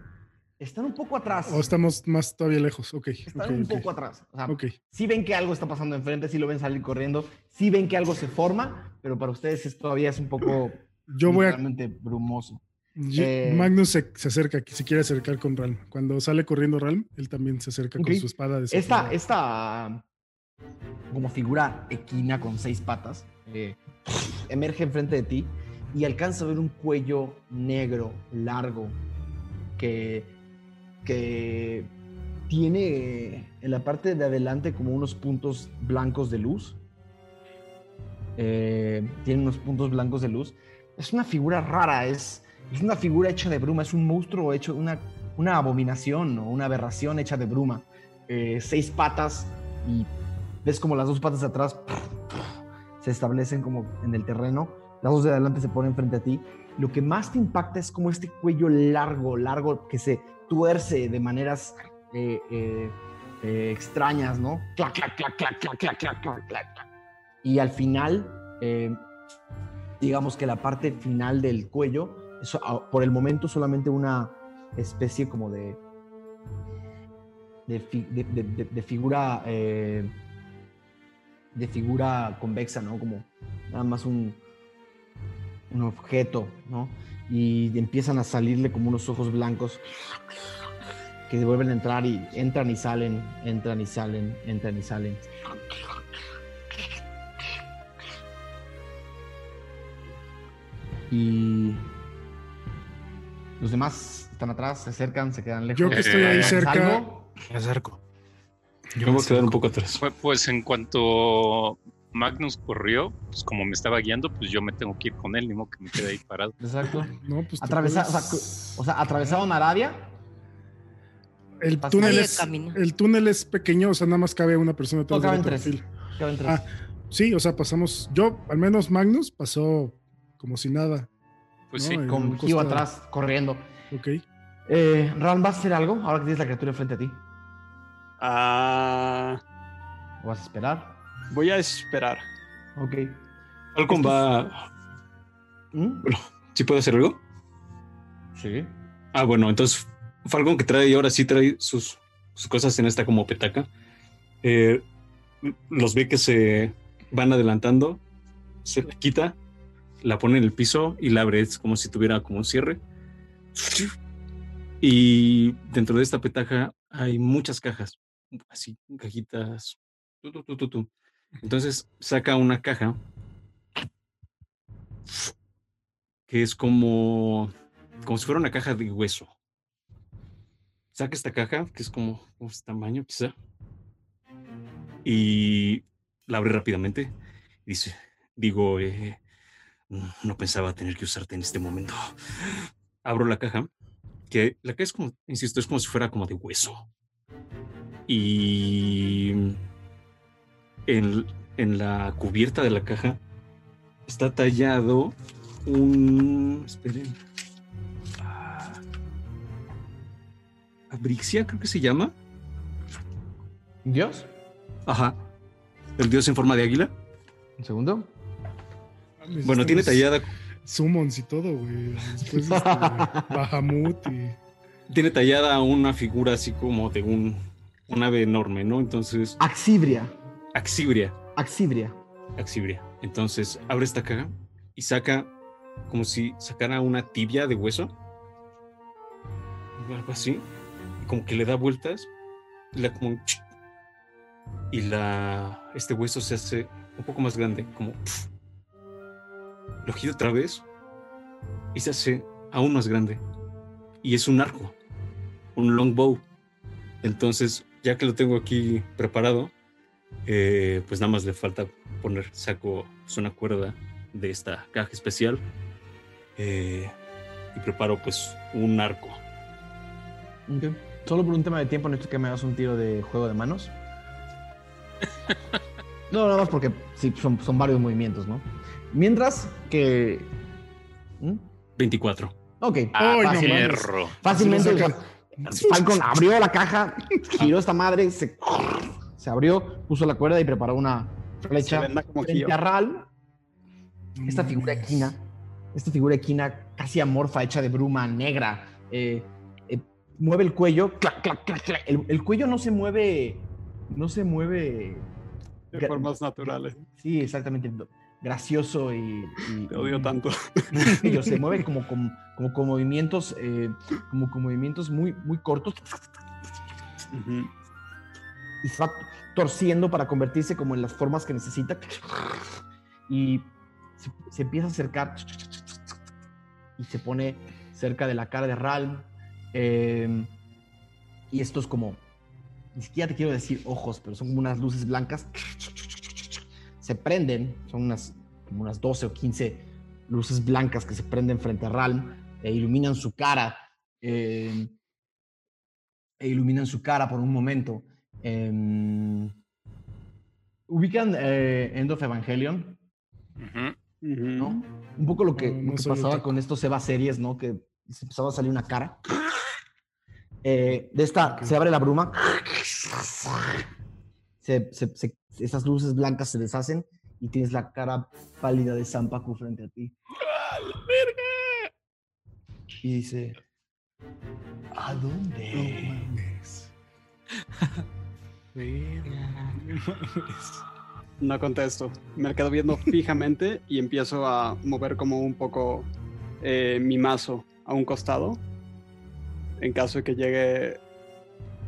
Están un poco atrás. ¿O estamos más todavía lejos? Ok. Están un poco atrás. O sea, Ok. sí ven que algo está pasando enfrente, sí lo ven salir corriendo, sí ven que algo se forma, pero para ustedes es, todavía es un poco Yo voy a. literalmente brumoso. Yo- Eh, Magnus se, se acerca, se quiere acercar con Ralm. Cuando sale corriendo Ralm, él también se acerca con su espada. Esta, esta como figura equina con seis patas eh, emerge enfrente de ti y alcanza a ver un cuello negro, largo, que, que tiene en la parte de adelante como unos puntos blancos de luz. Eh, tiene unos puntos blancos de luz. Es una figura rara, es, es una figura hecha de bruma, es un monstruo hecho, una, una abominación o una aberración hecha de bruma. Eh, seis patas y ves como las dos patas de atrás se establecen como en el terreno, las dos de adelante se ponen frente a ti. Lo que más te impacta es como este cuello largo, largo, que se tuerce de maneras eh, eh, eh, extrañas, ¿no? Clac, clac, clac, clac, clac, clac, clac, clac. Y al final, digamos que la parte final del cuello, eso, ah, por el momento solamente una especie como de, de, de- figura de figura convexa, ¿no? Como nada más un, un objeto, ¿no? Y empiezan a salirle como unos ojos blancos que vuelven a entrar y entran y salen, entran y salen, entran y salen. Y los demás están atrás, se acercan, se quedan lejos. Yo que estoy ahí Eh, cerca. Me acerco. Yo me voy a quedar un poco atrás. Pu- Pues en cuanto Magnus corrió, pues como me estaba guiando, pues yo me tengo que ir con él, ni modo que me quede ahí parado. [LAUGHS] Exacto. no, pues o sea, puedes- O sea, atravesaron Arabia. el túnel es el túnel es pequeño, o sea, nada más cabe una persona atrás No, perfil. Caben tres. Ah. Sí, o sea, pasamos. Yo, al menos Magnus, pasó como si nada. Pues No, sí. con costado. atrás, corriendo. Ok. Eh, Ran, ¿vas a hacer algo ahora que tienes la criatura enfrente a ti? Ah, ¿O vas a esperar? Voy a esperar. Ok. Falcon Esto es- va. ¿Mm? ¿Sí puede hacer algo? Sí. Ah, bueno, entonces Falcon que trae ahora sí trae sus, sus cosas en esta como petaca. eh, los ve que se van adelantando, se la quita, la pone en el piso y la abre. Es como si tuviera como un cierre. Y dentro de esta petaca hay muchas cajas, así, cajitas. tu, tu, tu, tu, tu. Entonces saca una caja que es como, como si fuera una caja de hueso. Saca esta caja, que es como, este tamaño quizá, y la abre rápidamente. Dice, digo, eh, no pensaba tener que usarte en este momento. Abro la caja, que la caja es como, insisto, es como si fuera como de hueso. Y en, en la cubierta de la caja está tallado un. Esperen. Ah, Abrixia, creo que se llama. ¿Dios? Ajá. El dios en forma de águila. Un segundo. Bueno, tiene estamos tallada, Summons y todo, güey. Después este, [LAUGHS] Bahamut y. tiene tallada una figura así como de un, un ave enorme, ¿no? Entonces, Axibria. Axibria. Axibria. Axibria. Entonces, abre esta caja y saca como si sacara una tibia de hueso. Algo así. Y como que le da vueltas. y La como y la este hueso se hace un poco más grande, como pf. lo gira otra vez y se hace aún más grande. Y es un arco, un longbow. Entonces, ya que lo tengo aquí preparado, eh, pues nada más le falta poner, saco pues, una cuerda de esta caja especial eh, y preparo pues un arco. Ok. Solo por un tema de tiempo necesito que me hagas un tiro de juego de manos. [LAUGHS] No, nada más porque sí, son, son varios movimientos, ¿no? Mientras que... ¿Mm? 24. Ok. Ah, Ay, no fácil- mames. perro. fácilmente. Falcon abrió la caja, [LAUGHS] giró esta madre, se, se abrió, puso la cuerda y preparó una flecha frente a Ral. Esta No figura equina, esta figura equina casi amorfa, hecha de bruma negra, eh, eh, mueve el cuello, clac, clac, clac, clac. El, el cuello no se mueve, no se mueve. De formas naturales. Sí, exactamente. Gracioso y. y- Te odio y- tanto. [LAUGHS] Ellos se mueven [LAUGHS] como con, como con movimientos, eh, como con movimientos muy, muy cortos y se va torciendo para convertirse como en las formas que necesita. Y se, empieza a acercar y se pone cerca de la cara de Ralm. eh, y esto es como, ni siquiera te quiero decir ojos, pero son como unas luces blancas. Se prenden, son unas, como unas 12 o 15 luces blancas que se prenden frente a Ralm e iluminan su cara. eh, e iluminan su cara por un momento. Em, ¿Ubican eh, End of Evangelion? ¿no? Un poco lo que, No, lo no que soy pasaba con estos Eva series, ¿no? Que se empezaba a salir una cara. Eh, de esta se abre la bruma. Se, se- se- esas luces blancas se deshacen y tienes la cara pálida de Sampaku frente a ti. Y dice: ¿A No dónde? mames. [LAUGHS] No contesto. Me quedo viendo [LAUGHS] fijamente y empiezo a mover como un poco eh, mi mazo a un costado. En caso de que llegue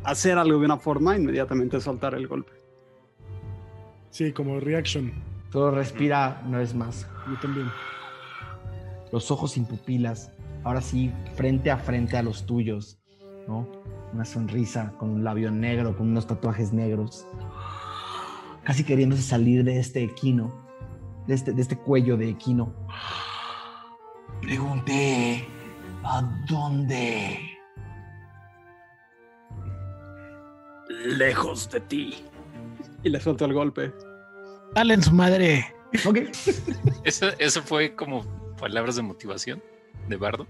a hacer algo de una forma, inmediatamente soltar el golpe. Sí, como reaction. Solo respira una vez más. Yo también. los ojos sin pupilas, ahora sí, frente a frente a los tuyos, ¿no? Una sonrisa con un labio negro, con unos tatuajes negros, casi queriéndose salir de este equino, de este, de este cuello de equino. Pregunté, ¿a dónde? Lejos de ti. Y le suelto el golpe. Dale en su madre. Ok, [LAUGHS] Eso, eso fue como palabras de motivación de Bardo.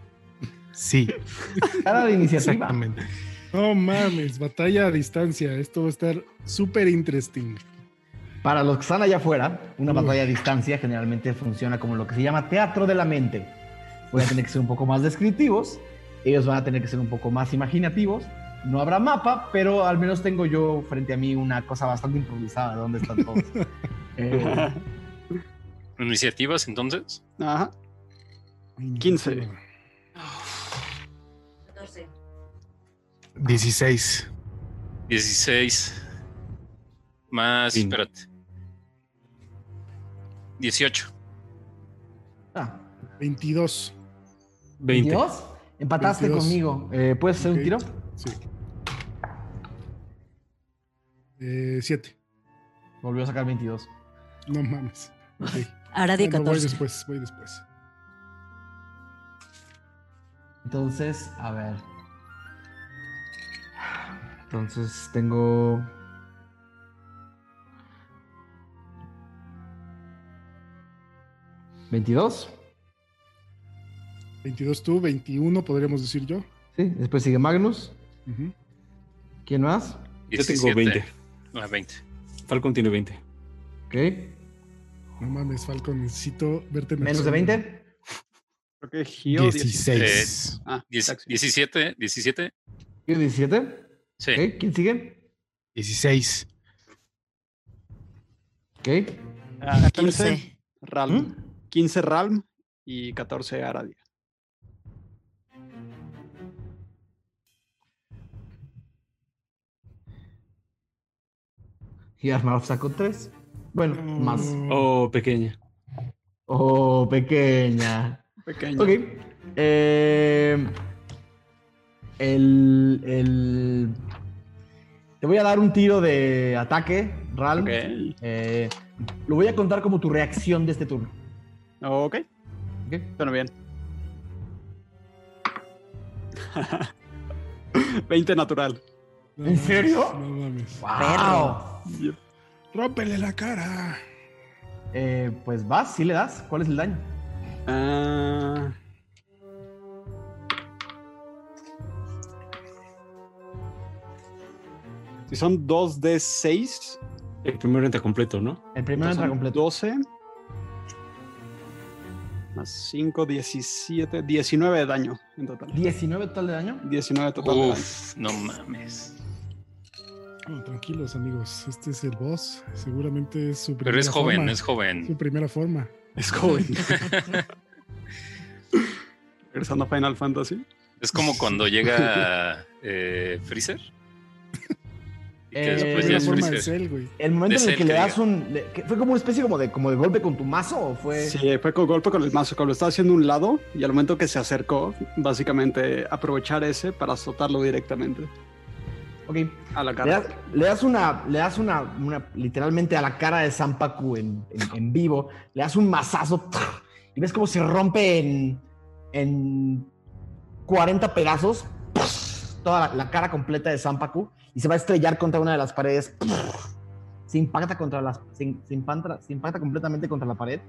Sí, cada de iniciativa. exactamente. No mames, batalla a distancia. Esto va a estar súper interesting. Para los que están allá afuera, una Uy. batalla a distancia generalmente funciona como lo que se llama teatro de la mente. Voy a tener que ser un poco más descriptivos, ellos van a tener que ser un poco más imaginativos. No habrá mapa, pero al menos tengo yo frente a mí una cosa bastante improvisada de dónde están todos. [LAUGHS] Eh, Iniciativas, entonces. Ajá. 15. 16. 16. Más, Sí. espérate. 18. ah, 22. 20. ¿22? Empataste 22. conmigo. Eh, ¿Puedes hacer Ok. un tiro? Sí. Eh, 7. Volvió a sacar 22. No mames. Ok. [LAUGHS] Ahora di Bueno, voy 14. después, voy después. Entonces, a ver. Entonces tengo. 22. 22 tú, 21 podríamos decir yo. Sí, después sigue Magnus. Ujú. ¿Quién más? Yo tengo 17. 20. Ah, 20. Falcon tiene 20. Ok. No mames, Falcon, necesito verte en Menos de acción. 20. Creo que Gio 16. Ah, Diez- taxi. 17, 17. Y 17. Sí. Ok. ¿Quién sigue? 16. Ok. Ah, 15 14. Ralm. ¿Mm? 15 Ralm y 14 Aradia. Y Armarov sacó 3. Bueno, más. Mm, Oh, pequeña. Oh, pequeña. Pequeño. Ok. Eh, el, el- Te voy a dar un tiro de ataque, Ral. Ok. Eh, lo voy a contar como tu reacción de este turno. Ok. ¿ok? Suena bien. [LAUGHS] 20 natural. no ¿En mames, serio? No mames. ¡Wow! ¡Rómpele la cara! Eh, pues vas, sí le das. ¿Cuál es el daño? Ah. Si son 2 de 6, El primero entra completo, ¿no? El primero entra completo. 12. Más 5, 17, 19 de daño en total. 19 total de daño. 19 total de daño. Uf, no mames. No, tranquilos, amigos. Este es el boss. Seguramente es su primera Pero es joven, forma. es joven. Su primera forma. Es joven. [LAUGHS] Regresando a Final Fantasy. Es como cuando llega eh, Freezer. Y que Eh, después ya es de güey. El momento De en el que le das diga. un. le- que ¿Fue como una especie como de, como de golpe con tu mazo o fue.? Sí, fue con golpe con el mazo. Cuando lo estaba haciendo a un lado y al momento que se acercó, básicamente aprovechar ese para azotarlo directamente Ok. a la Le cara. das, le das una, le das una, una- literalmente a la cara de Sampaku en, en, en vivo, le das un mazazo y ves cómo se rompe en, en 40 pedazos toda la, la cara completa de Sampaku y se va a estrellar contra una de las paredes. Se impacta contra las, se, se impacta, se impacta completamente contra la pared.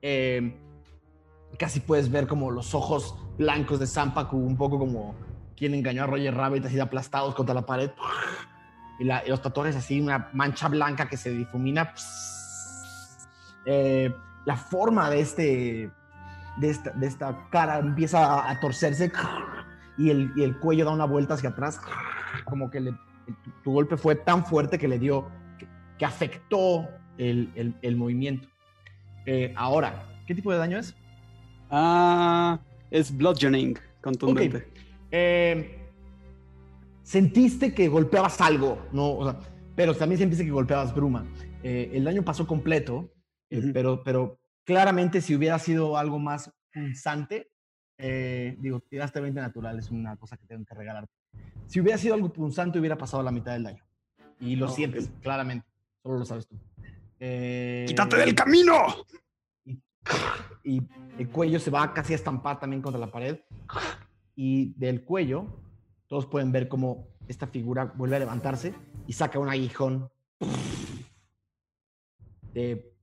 Eh, casi puedes ver como los ojos blancos de Sampaku, un poco como quien engañó a Roger Rabbit, así aplastados contra la pared. Y, los tatuajes así, una mancha blanca que se difumina. Eh, la forma de este de esta, de esta cara empieza a, a torcerse y el, y el cuello da una vuelta hacia atrás. Como que le- tu, tu golpe fue tan fuerte que le dio, que, que afectó el, el- el movimiento. Eh, ahora, ¿qué tipo de daño es? Ah, es bludgeoning contundente. Ok. Eh, sentiste que golpeabas algo, ¿no? O sea, pero también sentiste que golpeabas bruma. Eh, el daño pasó completo, eh, Ujú. pero, pero claramente si hubiera sido algo más punzante, digo, tiraste 20 natural, es una cosa que tengo que regalarte. Si hubiera sido algo punzante, hubiera pasado la mitad del daño. Y lo sientes, claramente. Solo lo sabes tú. Eh, ¡Quítate del camino! y el cuello se va casi a estampar también contra la pared. Y del cuello, todos pueden ver cómo esta figura vuelve a levantarse y saca un aguijón de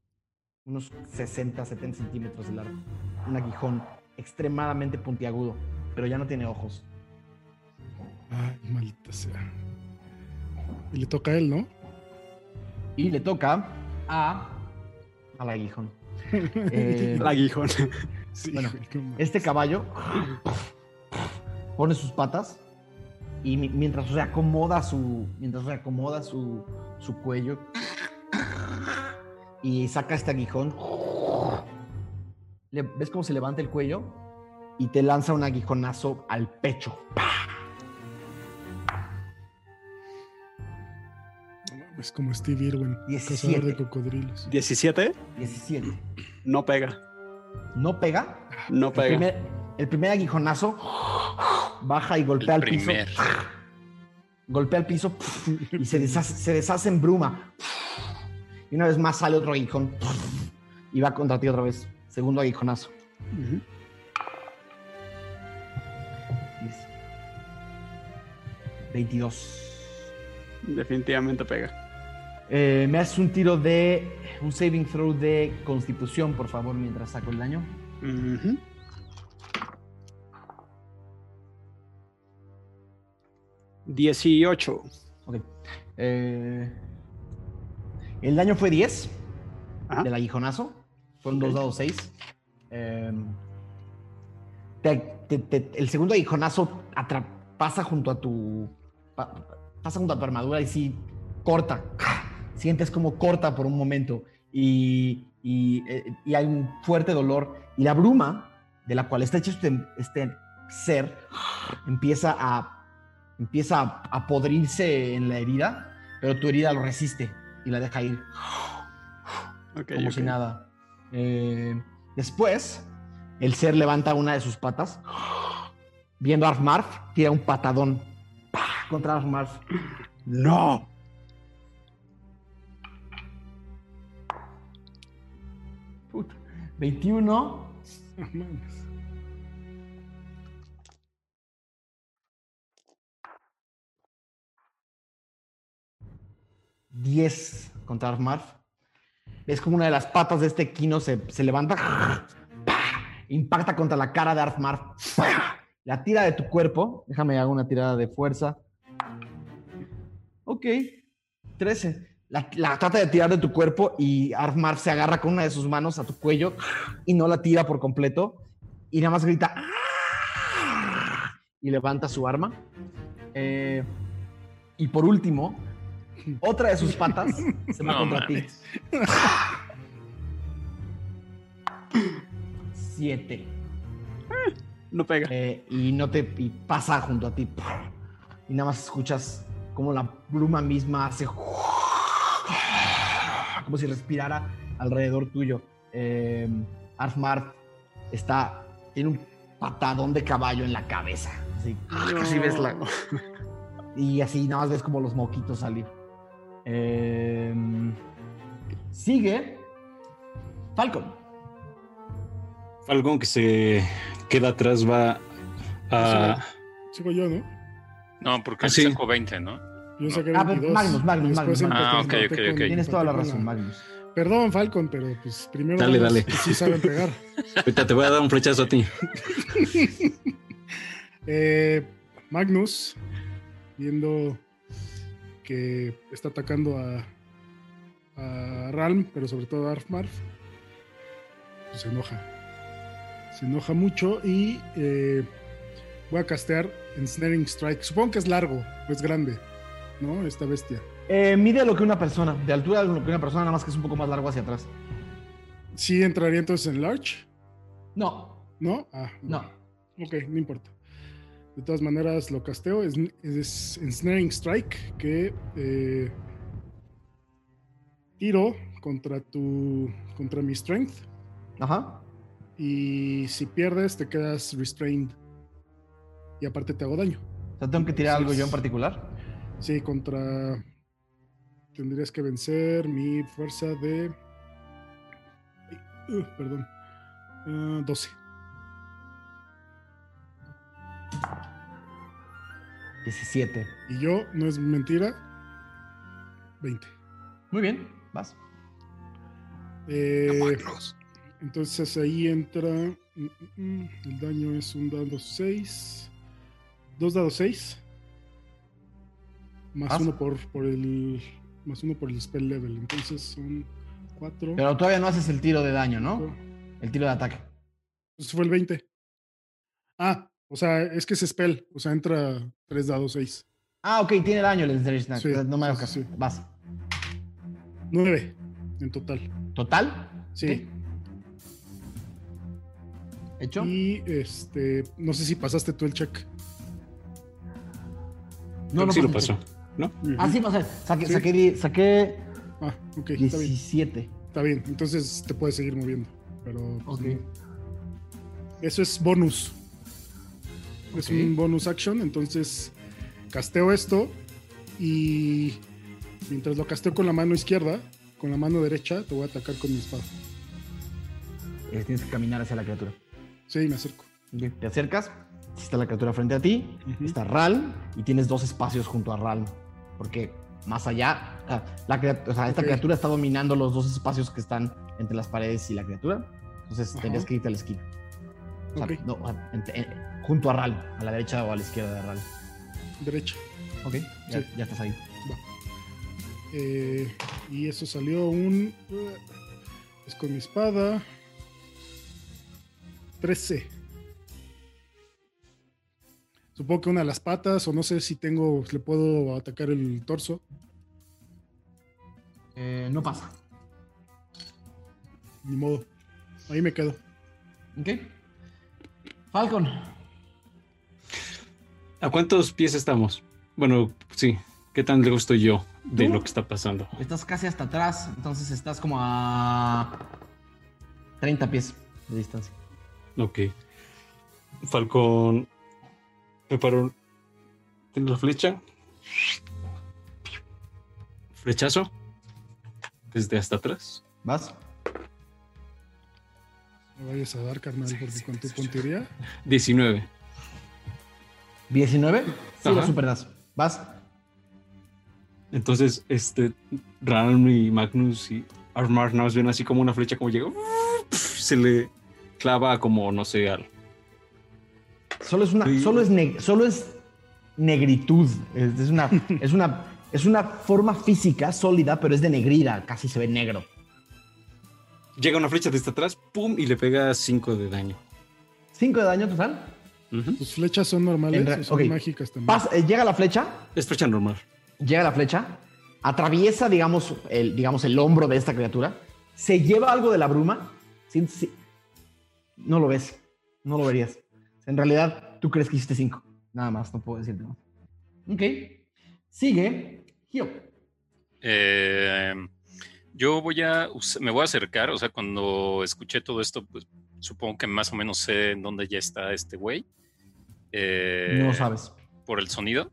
unos 60, 70 centímetros de largo. Un aguijón extremadamente puntiagudo, pero ya no tiene ojos. Ay, maldita sea. Y le toca a él, ¿no? Y le toca a al aguijón. [LAUGHS] Eh, El aguijón. Sí, Bueno. Este caballo pone sus patas y mi- mientras reacomoda su mientras reacomoda su, su cuello y saca este aguijón, le- ves cómo se levanta el cuello y te lanza un aguijonazo al pecho. No mames, como Steve Irwin, cazador 17. de cocodrilos. 17, 17. no pega. No pega. No El pega. primer, el primer aguijonazo baja y golpea El al piso. golpea el piso y se deshace, se deshace en bruma. Y una vez más sale otro aguijón y va contra ti otra vez. Segundo aguijonazo. Ujú. Diez. 22. Definitivamente pega. Eh, me haces un tiro de un saving throw de constitución, por favor, mientras saco el daño. Ujú. Dieciocho. Ok. Eh, el daño fue 10 Ajá. del aguijonazo. Fueron dos Ok. dados 6. el segundo aguijonazo pasa junto a tu. pa- pasa junto a tu armadura y sí corta. Sientes como corta por un momento. Y, y, eh, y hay un fuerte dolor. Y la bruma de la cual está hecho este, este ser empieza a empieza a, a podrirse en la herida, pero tu herida lo resiste y la deja ir Ok, como si nada. Eh, después, el ser levanta una de sus patas, viendo a Arfmarf, tira un patadón ¡pah! contra Arfmarf. ¡No! 21, No mames. diez contra Arfmarf. Es como una de las patas de este equino se, se levanta, ¡pah! impacta contra la cara de Arfmarf, ¡pah! la tira de tu cuerpo. Déjame hago una tirada de fuerza. Ok, 13. La, la trata de tirar de tu cuerpo y Arfmarf se agarra con una de sus manos a tu cuello y no la tira por completo. Y nada más grita "¡Ah!", y levanta su arma. Eh, y por último, otra de sus patas se va No contra ti. Siete. No pega. Eh, y no te y pasa junto a ti. Y nada más escuchas como la bruma misma hace como si respirara alrededor tuyo. Eh, Arfmarf está tiene un patadón de caballo en la cabeza. Así, [LAUGHS] así ves la [LAUGHS] y así nada más ves como los moquitos salir. Eh, sigue Falcon. Falcon que se queda atrás va a... Sigo yo, ¿no? No, porque Ah, sí. sacó 20, ¿no? Ah, pero 22. Magnus, Magnus, Magnus, Ah, ok, ok, ok. Tienes toda la razón, Magnus. Perdón, Falcon, pero pues primero Dale, dale. que sí saben pegar. [LAUGHS] Ahorita te voy a dar un flechazo a ti. [LAUGHS] Eh, Magnus, viendo que está atacando a, a Ralm, pero sobre todo a Arfmarf, pues se enoja. Se enoja mucho y eh, voy a castear Ensnaring Strike. Supongo que es largo, o es grande, ¿no? Esta bestia. Eh, mide lo que una persona, de altura lo que una persona, nada más que es un poco más largo hacia atrás. ¿Sí entraría entonces en Large? No, ¿No? Ah, no. Ok, no importa. De todas maneras, lo casteo. Es, es Ensnaring Strike, que eh, tiro contra tu. contra mi strength. Ajá. Y si pierdes, te quedas restrained. Y aparte te hago daño. O sea, tengo que tirar algo yo en particular. Sí, contra. Tendrías que vencer mi fuerza de. Uh, perdón. Ah, 12. 17. Y yo, no es mentira, 20. Muy bien, vas. Eh, entonces ahí entra. mm, mm, mm, El daño es un dado 6. Dos dados 6. Más Pasa. uno por, por el. Más uno por el spell level. Entonces son 4. Pero todavía no haces el tiro de daño, ¿no? El tiro de ataque. Pues fue el 20. Ah, o sea, es que es spell. O sea, entra 3 dados 6. Ah, ok, tiene daño el Ensnaring Snack. Sí, no me hagas sí, caso. sí. Vas. 9 en total. ¿Total? Sí. ¿Hecho? Y este. No sé si pasaste tú el check. Creo que sí lo pasó. ¿No? Ah, sí. Saqué, Sí. saqué, saqué Ah, ok, está bien. 17. Está bien, entonces te puedes seguir moviendo. Pero. pues, Ok. no. Eso es bonus. Es un bonus action, entonces casteo esto y mientras lo casteo con la mano izquierda, con la mano derecha, te voy a atacar con mi espada. Eh, tienes que caminar hacia la criatura. Sí, me acerco. Te acercas, está la criatura frente a ti, está Ral y tienes dos espacios junto a Ral. Porque más allá. La, cria- o sea, esta criatura está dominando los dos espacios que están entre las paredes y la criatura. Entonces Ajá. tendrías que irte a la esquina. O sea, Ok. no, a- en- en- junto a Ral, a la derecha o a la izquierda de Ral. Derecha. Ok, ya, Sí. ya estás ahí. Eh, y eso salió un. uh, Es con mi espada. 13. Supongo que una de las patas, o no sé si tengo. Le puedo atacar el torso. Eh, no pasa. Ni modo. Ahí me quedo. Ok. Falcon. ¿A cuántos pies estamos? Bueno, sí. ¿Qué tan lejos estoy yo de ¿Tú? lo que está pasando? Estás casi hasta atrás, entonces estás como a 30 pies de distancia. Ok. Falcón. Me paro. Tengo la flecha. Flechazo. Desde hasta atrás. ¿Vas? No vayas a dar, carnal, porque con tu puntería. 19. 19. Sí, lo Ajá. superas. ¿Vas? Entonces, este. Ram y Magnus y Armar nada más ven así como una flecha como llega. Se le clava como, no sé, al. Solo es una, Sí. solo es, neg- solo es negritud. Es, es una, [LAUGHS] es, una, es una forma física sólida, pero es de negrida. Casi se ve negro. Llega una flecha desde atrás, pum, y le pega 5 de daño. 5 de daño total. ¿Tus flechas son normales o son mágicas también? Pas- eh, llega la flecha, Es flecha normal. llega la flecha, atraviesa, digamos el, digamos, el hombro de esta criatura, se lleva algo de la bruma. Sí, sí. No lo ves, no lo verías. En realidad, tú crees que hiciste 5. Nada más, no puedo decirte más. Ok. Sigue. Gio. Eh, yo voy a, me voy a acercar, o sea, cuando escuché todo esto, pues supongo que más o menos sé en dónde ya está este güey. Eh, No lo sabes. Por el sonido.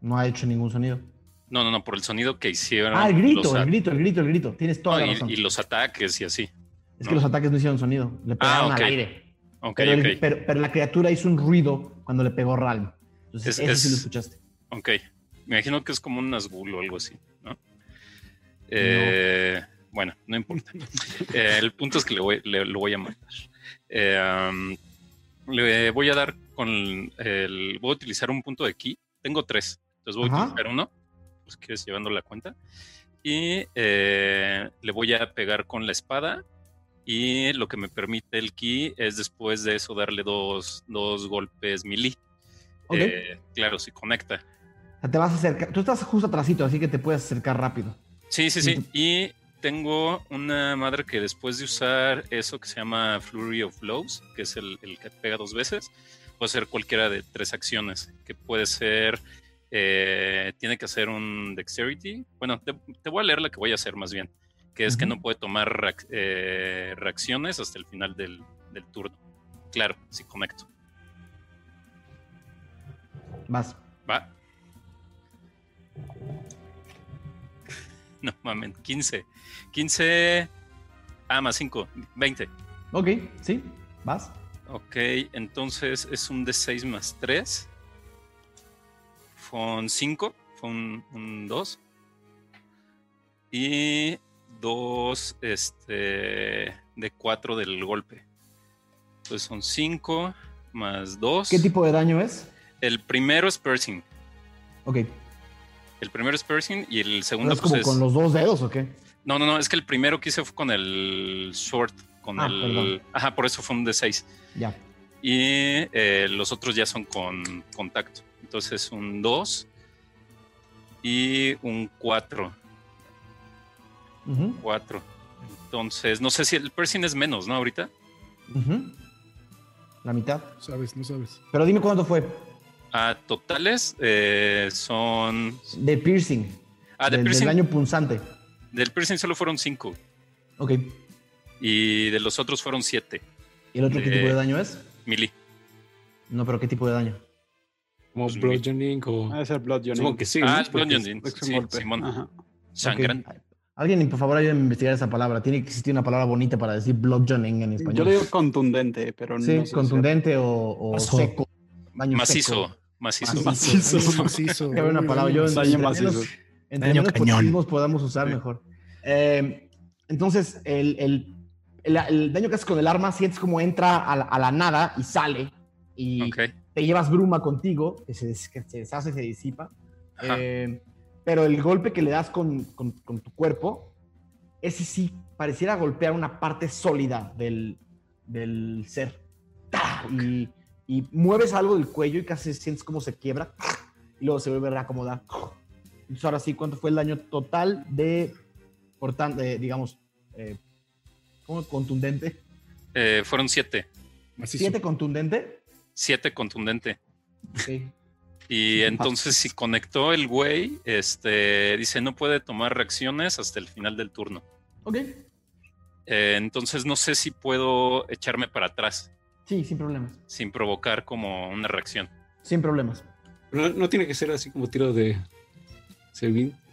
No ha hecho ningún sonido. No, no, no, por el sonido que hicieron. Ah, el grito, el grito, el grito, el grito. Tienes toda no, la razón. y los ataques y así. Es que los ataques no hicieron sonido. Le pegaron Ah, ok. al aire. Pero, el- ok. pero, pero la criatura hizo un ruido cuando le pegó Ralm. Entonces, Es- eso sí lo es- escuchaste. Ok. Me imagino que es como un Nazgul o algo así, ¿no? Eh, Bueno, no importa. [LAUGHS] Eh, el punto es que le voy, le- lo voy a matar. Eh, um, le voy a dar con el. Voy a utilizar un punto de ki. Tengo tres. Entonces voy Ajá. a utilizar uno. Pues quieres llevando la cuenta. Y le voy a pegar con la espada. Y lo que me permite el ki es después de eso darle dos, dos golpes melee. Ok. Eh, claro, si conecta. Te vas a acercar. Tú estás justo atrásito, así que te puedes acercar rápido. Sí, sí, sí. Y tengo una madre que después de usar eso que se llama Flurry of Blows, que es el, el que pega dos veces, puede ser cualquiera de tres acciones, que puede ser, eh, tiene que hacer un Dexterity. Bueno, te, te voy a leer la que voy a hacer más bien, que es que Ujú. no puede tomar reac- eh, reacciones hasta el final del, del turno. Claro, si conecto. Vas. Va. No mames, 15. 15. Ah, más 5. 20. Ok, sí. Vas. Ok, entonces es un D6 más 3. Fue un 5. Fue un 2. Y 2 este, de 4 del golpe. Entonces son 5 más 2. ¿Qué tipo de daño es? El primero es piercing. Ok. El primero es piercing y el ¿No segundo es pues, como es- con los dos dedos o qué? No, no, no, es que el primero que hice fue con el short, con Ah, el... perdón. Ajá, por eso fue un D6. Ya. Y eh, los otros ya son con contacto. Entonces un 2 y un 4. Ujú, 4. Entonces, no sé si el piercing es menos, ¿no? Ahorita. La mitad. Sabes, no sabes. Pero dime cuánto fue. Ah, totales eh, son... De piercing. Ah, de del, del piercing, daño punzante. del piercing solo fueron 5 Ok. y de los otros fueron 7. ¿Y el otro qué tipo de daño es? Mili. No, pero ¿qué tipo de daño? Como Pues, bludgeoning o. Ah, es el Blood Supongo que sí. ah, ¿no? bludgeoning. Sí. Simón. Ajá. Sangran. Alguien, por favor, ayúdenme a investigar esa palabra. Tiene que existir una palabra bonita para decir bludgeoning en español. Yo le digo contundente, pero no Sí, sé si- contundente o, o seco. Macizo. seco. Macizo. Macizo. Macizo. Qué buena Uy, palabra. Yo uy, en, Daño en macizo. menos- Entre cañón. podamos usar, Sí. mejor. Eh, entonces, el, el- el- el daño que haces con el arma, sientes como entra a la, a la nada y sale. Y Ok. te llevas bruma contigo, que se, que se deshace, se disipa. Ajá. Eh, pero el golpe que le das con, con- con tu cuerpo, ese sí pareciera golpear una parte sólida del, del ser. Y, y mueves algo del cuello y casi sientes como se quiebra y luego se vuelve a reacomodar. Entonces ahora sí, ¿cuánto fue el daño total de, por tan- de, digamos, eh, ¿cómo? contundente? Eh, fueron siete. ¿Siete contundente? Siete contundente. Ok. Y [LAUGHS] entonces si conectó el güey, este, dice no puede tomar reacciones hasta el final del turno. Ok. Eh, entonces no sé si puedo echarme para atrás Sí, sin problemas. sin provocar como una reacción. Sin problemas. No, no tiene que ser así como tiro de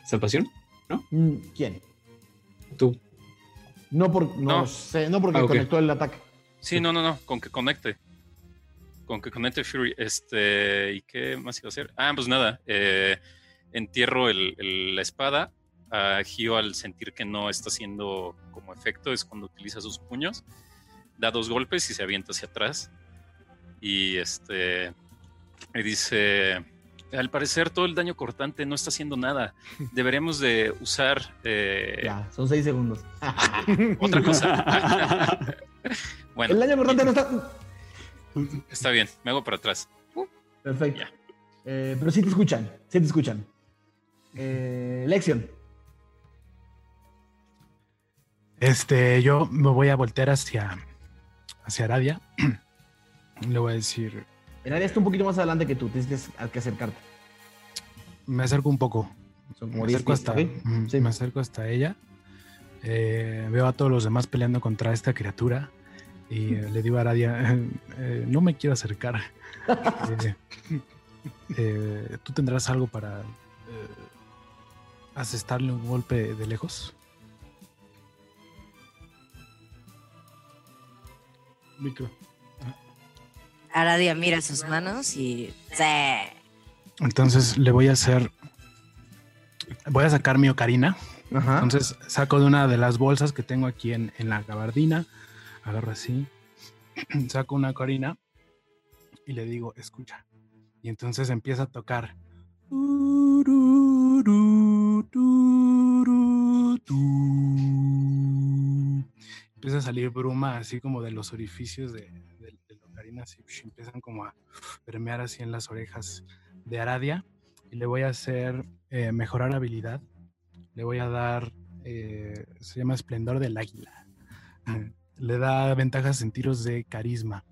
salvación. Mm, ¿Quién? Tú. No, por, no, No. sé, no porque Ah, conectó el ataque. Sí, no, no, no, con que conecte. Con que conecte Fury. Este, ¿y qué más iba a hacer? Ah, pues nada. eh, entierro el- el- la espada. A Gio al sentir que no está haciendo como efecto es cuando utiliza sus puños. Da dos golpes y se avienta hacia atrás. Y este. Y dice. Al parecer todo el daño cortante no está haciendo nada. Deberíamos de usar eh, Ya, son seis segundos. [LAUGHS] otra cosa. [LAUGHS] [LAUGHS] bueno, el daño cortante no está. Está bien. Me hago para atrás. Perfecto. Eh, pero sí te escuchan, sí te escuchan. Eh, Lexion. Este, yo me voy a voltear hacia, hacia Aradia. [CLEARS THROAT] Le voy a decir, área está un poquito más adelante que tú, tienes que, acercarte. me acerco un poco. Son como me 10 acerco hasta, Sí. me acerco hasta ella. Eh, veo a todos los demás peleando contra esta criatura. Y eh, le digo a Aradia, [LAUGHS] eh, no me quiero acercar. Eh, [LAUGHS] eh, ¿Tú tendrás algo para eh, asestarle un golpe de lejos? Micro. Aradia mira sus manos y. ¡Sí! Entonces le voy a hacer. Voy a sacar mi ocarina. Ajá. Entonces saco de una de las bolsas que tengo aquí en, en la gabardina. Agarro así. [CLEARS THROAT] Saco una ocarina y le digo, escucha. Y entonces empieza a tocar. Empieza a salir bruma así como de los orificios de, de- de la ocarina. Así, empiezan como a permear así en las orejas de Aradia. Y le voy a hacer eh, mejorar habilidad. Le voy a dar, eh, se llama Esplendor del Águila. [LAUGHS] Le da ventajas en tiros de carisma.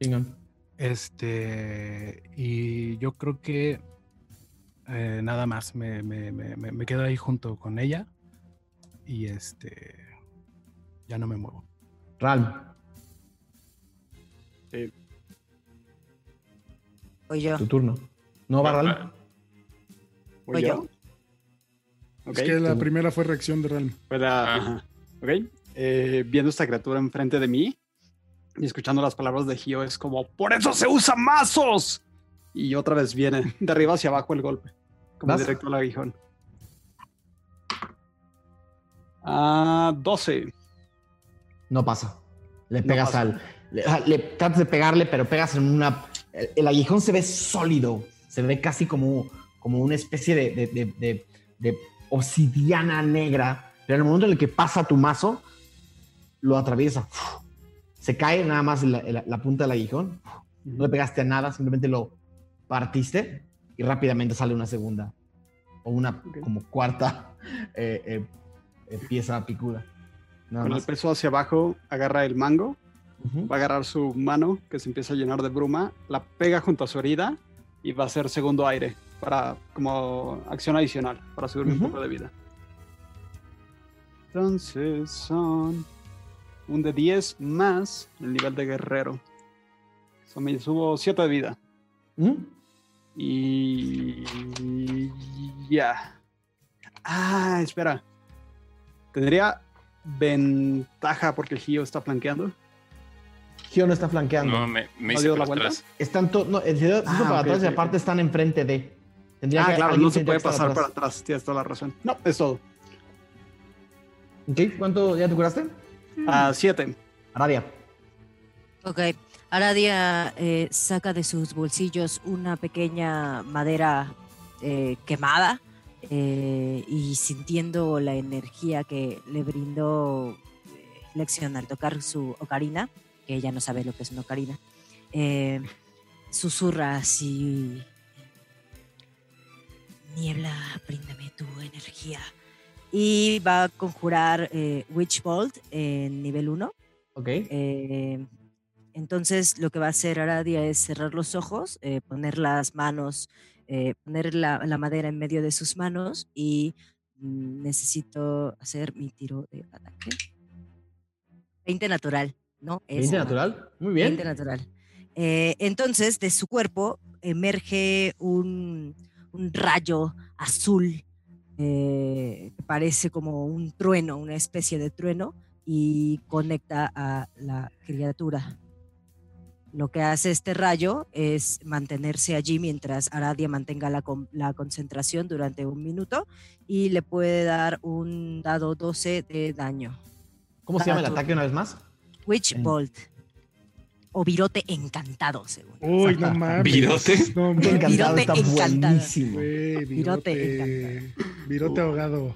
Chingón. Este, y yo creo que eh, nada más, me, me- me- me- quedo ahí junto con ella y este, ya no me muevo. Ralm. Voy yo. Tu turno. ¿No va Ralm? ¿Voy Voy yo? Es que la primera fue reacción de Realm. fue la- ajá. Ok, eh, viendo esta criatura enfrente de mí y escuchando las palabras de Gio es como, ¡por eso se usa mazos! Y otra vez viene [LAUGHS] de arriba hacia abajo el golpe, como ¿Vas? directo al aguijón. Ah, 12. No pasa. Le No pegas pasa. al. Le, tratas de pegarle, pero pegas en una. El, el aguijón se ve sólido. Se ve casi como, como una especie de, de- de- de- de obsidiana negra. Pero en el momento en el que pasa tu mazo, lo atraviesa. Se cae nada más la, la- la punta del aguijón. No le pegaste a nada, simplemente lo partiste y rápidamente sale una segunda o una Ok. como cuarta eh, eh, eh, pieza picuda. Nada Con el peso hacia abajo, agarra el mango, va a agarrar su mano, que se empieza a llenar de bruma, la pega junto a su herida y va a hacer segundo aire para como acción adicional, para subirme Ujú. un poco de vida. Entonces son un de 10 más el nivel de guerrero. So, me subo 7 de vida. ¿Mm? Y ya. Ah, espera. Tendría ventaja porque Gio está flanqueando. Gio no está flanqueando. No, me, me ¿No hice la vuelta? atrás. Están to- no, el Gio se hizo Ah, para atrás y aparte están enfrente de. Tendría Ah, que- claro, no se puede pasar para atrás. atrás. Tienes toda la razón. No, es todo. Ok, ¿cuánto ya te curaste? Ah, siete. Aradia. Ok. Aradia eh, saca de sus bolsillos una pequeña madera eh, quemada eh, y sintiendo la energía que le brindó eh, Lexion al tocar su ocarina, que ella no sabe lo que es una ocarina, eh, susurra así. Niebla, bríndame tu energía. Y va a conjurar eh, Witch Bolt en nivel 1. Ok. Eh, entonces lo que va a hacer Aradia es cerrar los ojos, eh, poner las manos, poner la, la madera en medio de sus manos y mm, necesito hacer mi tiro de ataque. 20 natural, ¿no? Es 20 ma- natural. Muy bien. 20 natural. Entonces de su cuerpo emerge un, un rayo azul eh, parece como un trueno, una especie de trueno y conecta a la criatura. Lo que hace este rayo es mantenerse allí mientras Aradia mantenga la, la concentración durante un minuto y le puede dar un dado 12 de daño. ¿Cómo se llama el ataque una vez más? Witch Bolt. O virote encantado, según. Uy, no mames. ¿Virote? No mames. encantado Virote está encantado. buenísimo. Güey, Virote virote. Virote ahogado.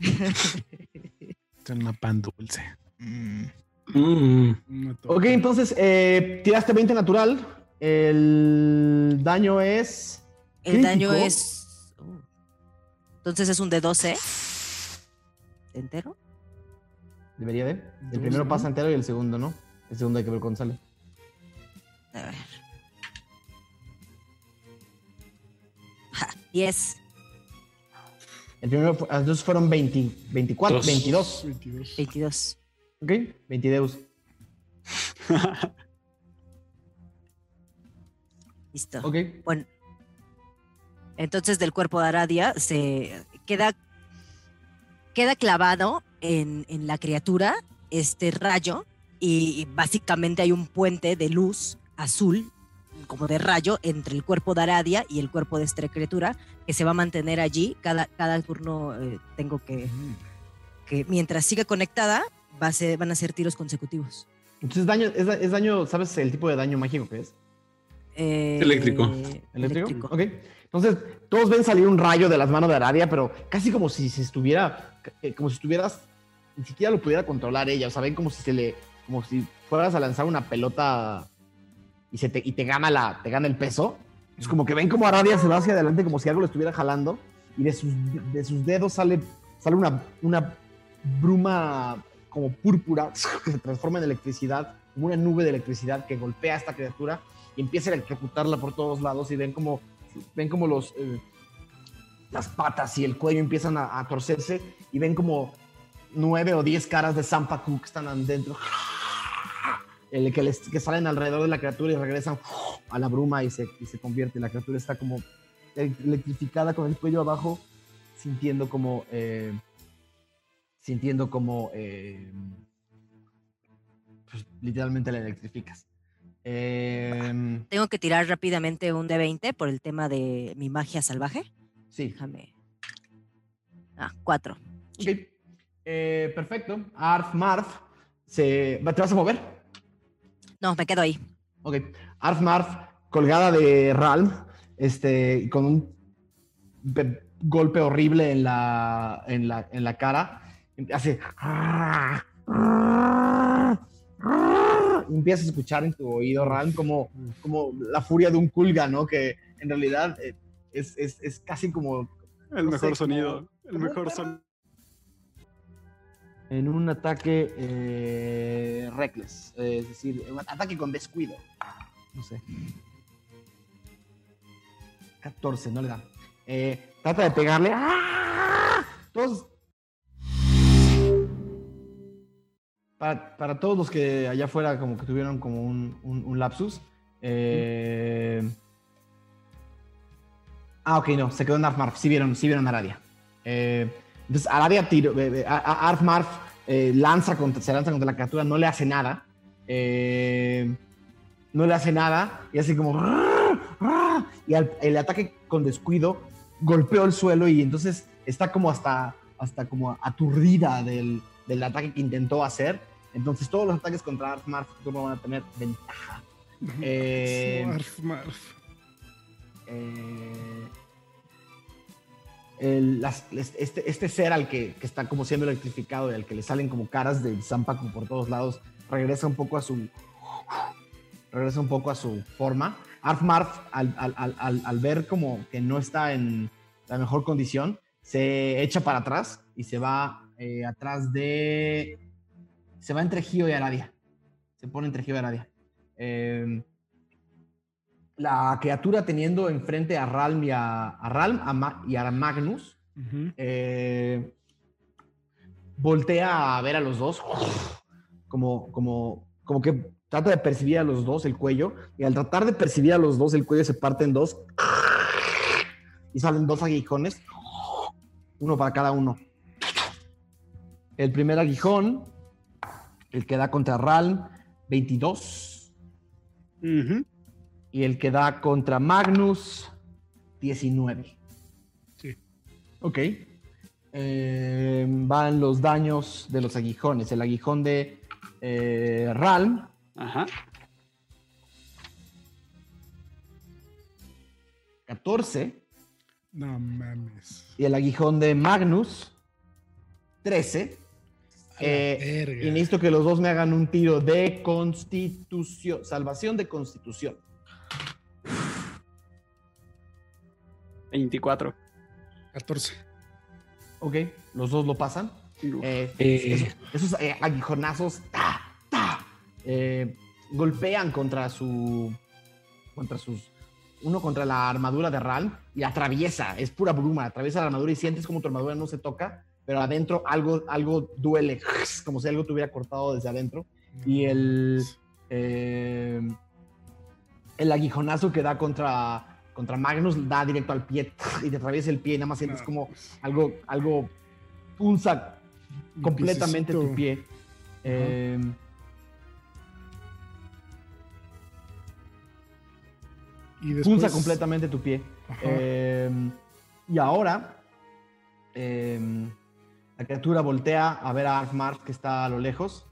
Es una pan dulce. Mm. Mm, No. Ok, entonces eh, tiraste 20 natural. El daño es. El daño es. uh, Entonces es un de 12. ¿Entero? Debería de. El primero pasa entero y el segundo no. El segundo hay que ver cuándo sale. A ver. Ja, 10, El primero, ah, entonces fueron 20, 24, Dos. 22. 22. 22. Ok, 22. [LAUGHS] Listo. Ok. Bueno. Entonces del cuerpo de Aradia se queda, queda clavado en, en la criatura este rayo y básicamente hay un puente de luz azul como de rayo entre el cuerpo de Aradia y el cuerpo de esta criatura que se va a mantener allí. Cada, cada turno eh, tengo que, que, mientras siga conectada, va a ser- van a ser tiros consecutivos. Entonces daño, es, da- es daño, ¿sabes el tipo de daño mágico que es? Eh, Eléctrico. ¿Eléctrico? Ok. Entonces, todos ven salir un rayo de las manos de Aradia, pero casi como si se estuviera, eh, como si estuvieras, ni siquiera lo pudiera controlar ella. O sea, ven como si se le, como si fueras a lanzar una pelota y, se te, y te gana la, te gana el peso. Es como que ven como Aradia se va hacia adelante como si algo lo estuviera jalando y de sus, de sus dedos sale, sale una, una bruma como púrpura [LAUGHS] que se transforma en electricidad, como una nube de electricidad que golpea a esta criatura y empieza a electrocutarla por todos lados y ven como, ven como los, eh, las patas y el cuello empiezan a, a torcerse y ven como nueve o diez caras de Sampaku que están adentro, el que, les, que salen alrededor de la criatura y regresan a la bruma y se, y se convierte. La criatura está como electrificada con el cuello abajo, sintiendo como... eh, sintiendo como... eh, pues, literalmente la electrificas. Eh, Tengo que tirar rápidamente un de 20 por el tema de mi magia salvaje. sí, Déjame. Ah, 4. Ok. Eh, perfecto. Arf Marf. Se... ¿Te vas a mover? No, me quedo ahí. Ok. Arf Marf, colgada de Ralm, este, con un pe- golpe horrible en la, en la, en la cara. Hace. Empiezas a escuchar en tu oído, Ralm, como, como la furia de un culga, ¿no? Que en realidad eh, es, es, es casi como El No mejor sé, sonido. como- El mejor sonido. En un ataque eh, reckless, eh, es decir, un ataque con descuido. No sé. 14, no le da. Eh, trata de pegarle. ¡Ah! Todos. Para, para todos los que allá afuera como que tuvieron como un, un- lapsus. eh, Ah, ok, no, se quedó en Arfmarf. Sí vieron, sí vieron a Aradia. Eh, entonces, Aradia tiro, eh, eh, a- a- Arfmarf eh, lanza contra, se lanza contra la criatura, no le hace nada. Eh, no le hace nada y así como. y al- el ataque con descuido golpeó el suelo y entonces está como hasta, hasta como aturdida del, del ataque que intentó hacer. Entonces todos los ataques contra Arf Marf no van a tener ventaja. [LAUGHS] Eh, Marf, marf. eh, el- las- este, este ser al que, que está como siendo electrificado y al que le salen como caras de Zampacu por todos lados, regresa un poco a su regresa un poco a su forma. Arf Marf, al, al- al- al- al ver como que no está en la mejor condición, se echa para atrás y se va eh, atrás de... Se va entre Gio y Aradia. Se pone entre Gio y Aradia. Eh, la criatura teniendo enfrente a Ralm y a, a Ralm a Ma- y a Magnus, eh, voltea a ver a los dos, como, como, como que trata de percibir a los dos el cuello, y al tratar de percibir a los dos el cuello se parte en dos, y salen dos aguijones, uno para cada uno. El primer aguijón, el que da contra Ralm, 22. Ujú. Y el que da contra Magnus, 19. Sí. Ok. Eh, van los daños de los aguijones. El aguijón de eh, Ralm, Ajá. 14. No mames. Y el aguijón de Magnus, 13. A la Eh, y necesito que los dos me hagan un tiro de constitución. Salvación de constitución. 24. 14. Ok. Los dos lo pasan. Eh, Eh. esos esos, eh, aguijonazos ta, ta, eh, golpean contra su. contra sus. Uno contra la armadura de Ralm y atraviesa, es pura bruma, atraviesa la armadura y sientes como tu armadura no se toca, pero adentro algo, algo duele, [LAUGHS] como si algo te hubiera cortado desde adentro. Y el, eh, el aguijonazo que da contra, contra Magnus da directo al pie y te atraviesa el pie y nada más sientes No. como algo, algo punza Mi completamente tu pie. Eh, Y después, punza completamente tu pie. Eh, y ahora, eh, la criatura voltea a ver a Arkmark que está a lo lejos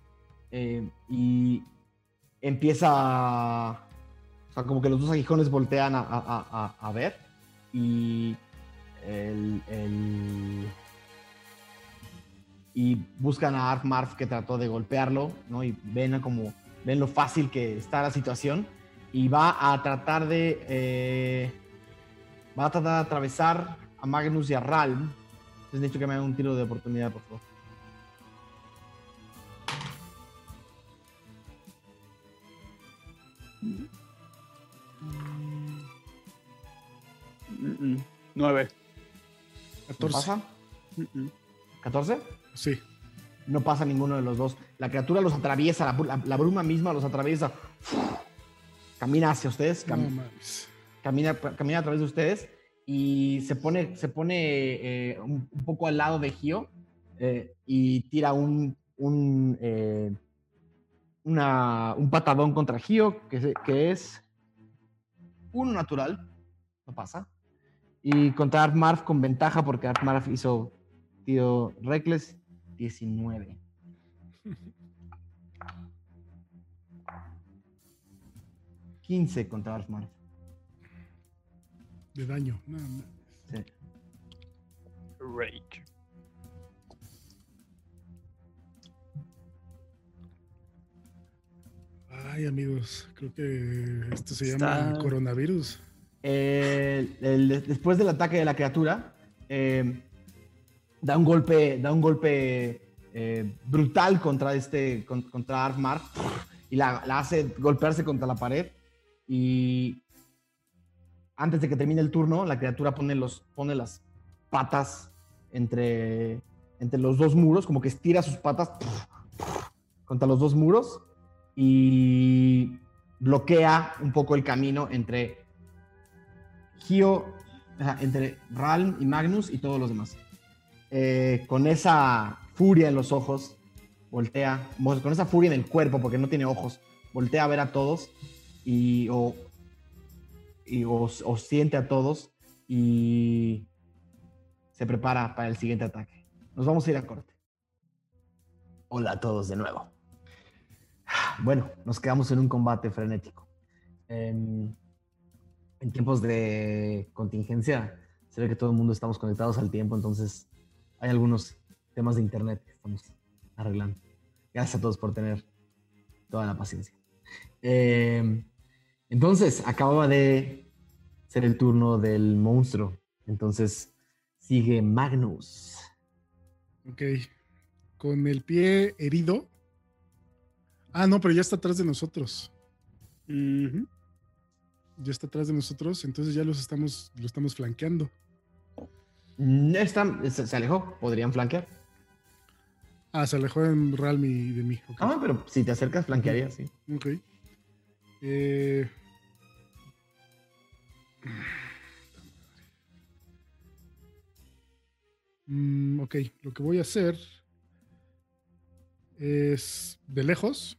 eh, y empieza a. O sea, como que los dos aguijones voltean a, a- a- a- ver y el, el- y buscan a Arkmarf que trató de golpearlo, ¿no? Y ven como ven lo fácil que está la situación y va a tratar de eh, va a tratar de atravesar a Magnus y a Ralm. Entonces necesito que me hagan un tiro de oportunidad, por favor. Mm. 9. ¿No 14. pasa? Mm, mm. ¿14? Sí. No pasa ninguno de los dos. La criatura los atraviesa, la, br- la- la bruma misma los atraviesa. Camina hacia ustedes, cam- No mames. camina, camina a través de ustedes y se pone, se pone eh, un, un poco al lado de Gio eh, y tira un, un, eh, una- un patadón contra Gio, que, que es uno natural, no pasa. Y contra Artmarf con ventaja porque Artmarf hizo tiro Reckless 19. ...15 contra Artmarf. De daño. No, no. Sí. Rage. Ay, amigos. Creo que esto se Está- llama coronavirus. Después del ataque de la criatura, eh, da un golpe, da un golpe eh, brutal contra este, con- contra Arfmar y la, la hace golpearse contra la pared. Y antes de que termine el turno, la criatura pone, los, pone las patas entre, entre los dos muros, como que estira sus patas contra los dos muros y bloquea un poco el camino entre Gio, o entre Ralm y Magnus y todos los demás. Eh, con esa furia en los ojos, voltea, con esa furia en el cuerpo, porque no tiene ojos, voltea a ver a todos y o y os siente a todos y se prepara para el siguiente ataque. Nos vamos a ir a corte. Hola a todos de nuevo. Bueno, nos quedamos en un combate frenético. En, en tiempos de contingencia, se ve que todo el mundo estamos conectados al tiempo, entonces hay algunos temas de internet que estamos arreglando. Gracias a todos por tener toda la paciencia. Eh, entonces, acababa de ser el turno del monstruo. Entonces, sigue Magnus. Ok. Con el pie herido. Ah, no, pero ya está atrás de nosotros. Ya está atrás de nosotros, entonces ya los estamos, lo estamos flanqueando. Mm, está- se, alejó, podrían flanquear. Ah, se alejó en Realme de mí. ok. Ah, pero si te acercas, flanquearía, sí. Ok. Eh, mm, ok, lo que voy a hacer es de lejos.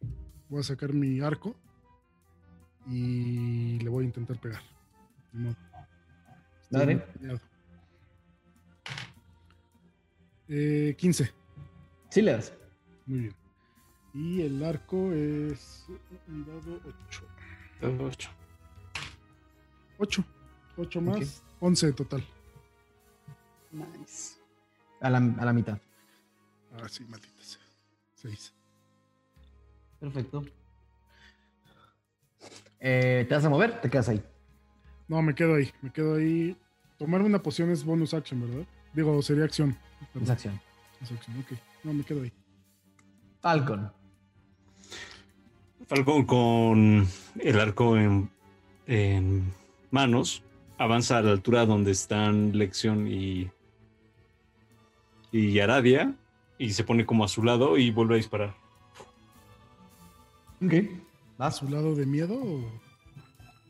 Voy a sacar mi arco y le voy a intentar pegar. Estoy Dale. Eh, 15. Sí le das. Muy bien. Y el arco es un dado 8. Dado ocho. 8. 8 más 11 total. Nice. A la, a la mitad. Ah, sí, maldita sea. 6. Perfecto. Eh, ¿Te vas a mover? Te quedas ahí. No, me quedo ahí. Me quedo ahí. Tomarme una poción es bonus action, ¿verdad? Digo, sería acción. Perdón, Esa acción. es acción, ok. No, me quedo ahí. Falcon. Falcon con el arco en, en manos avanza a la altura donde están Lección y, y Aradia y se pone como a su lado y vuelve a disparar. Ok. ¿A Vas. su lado de miedo o,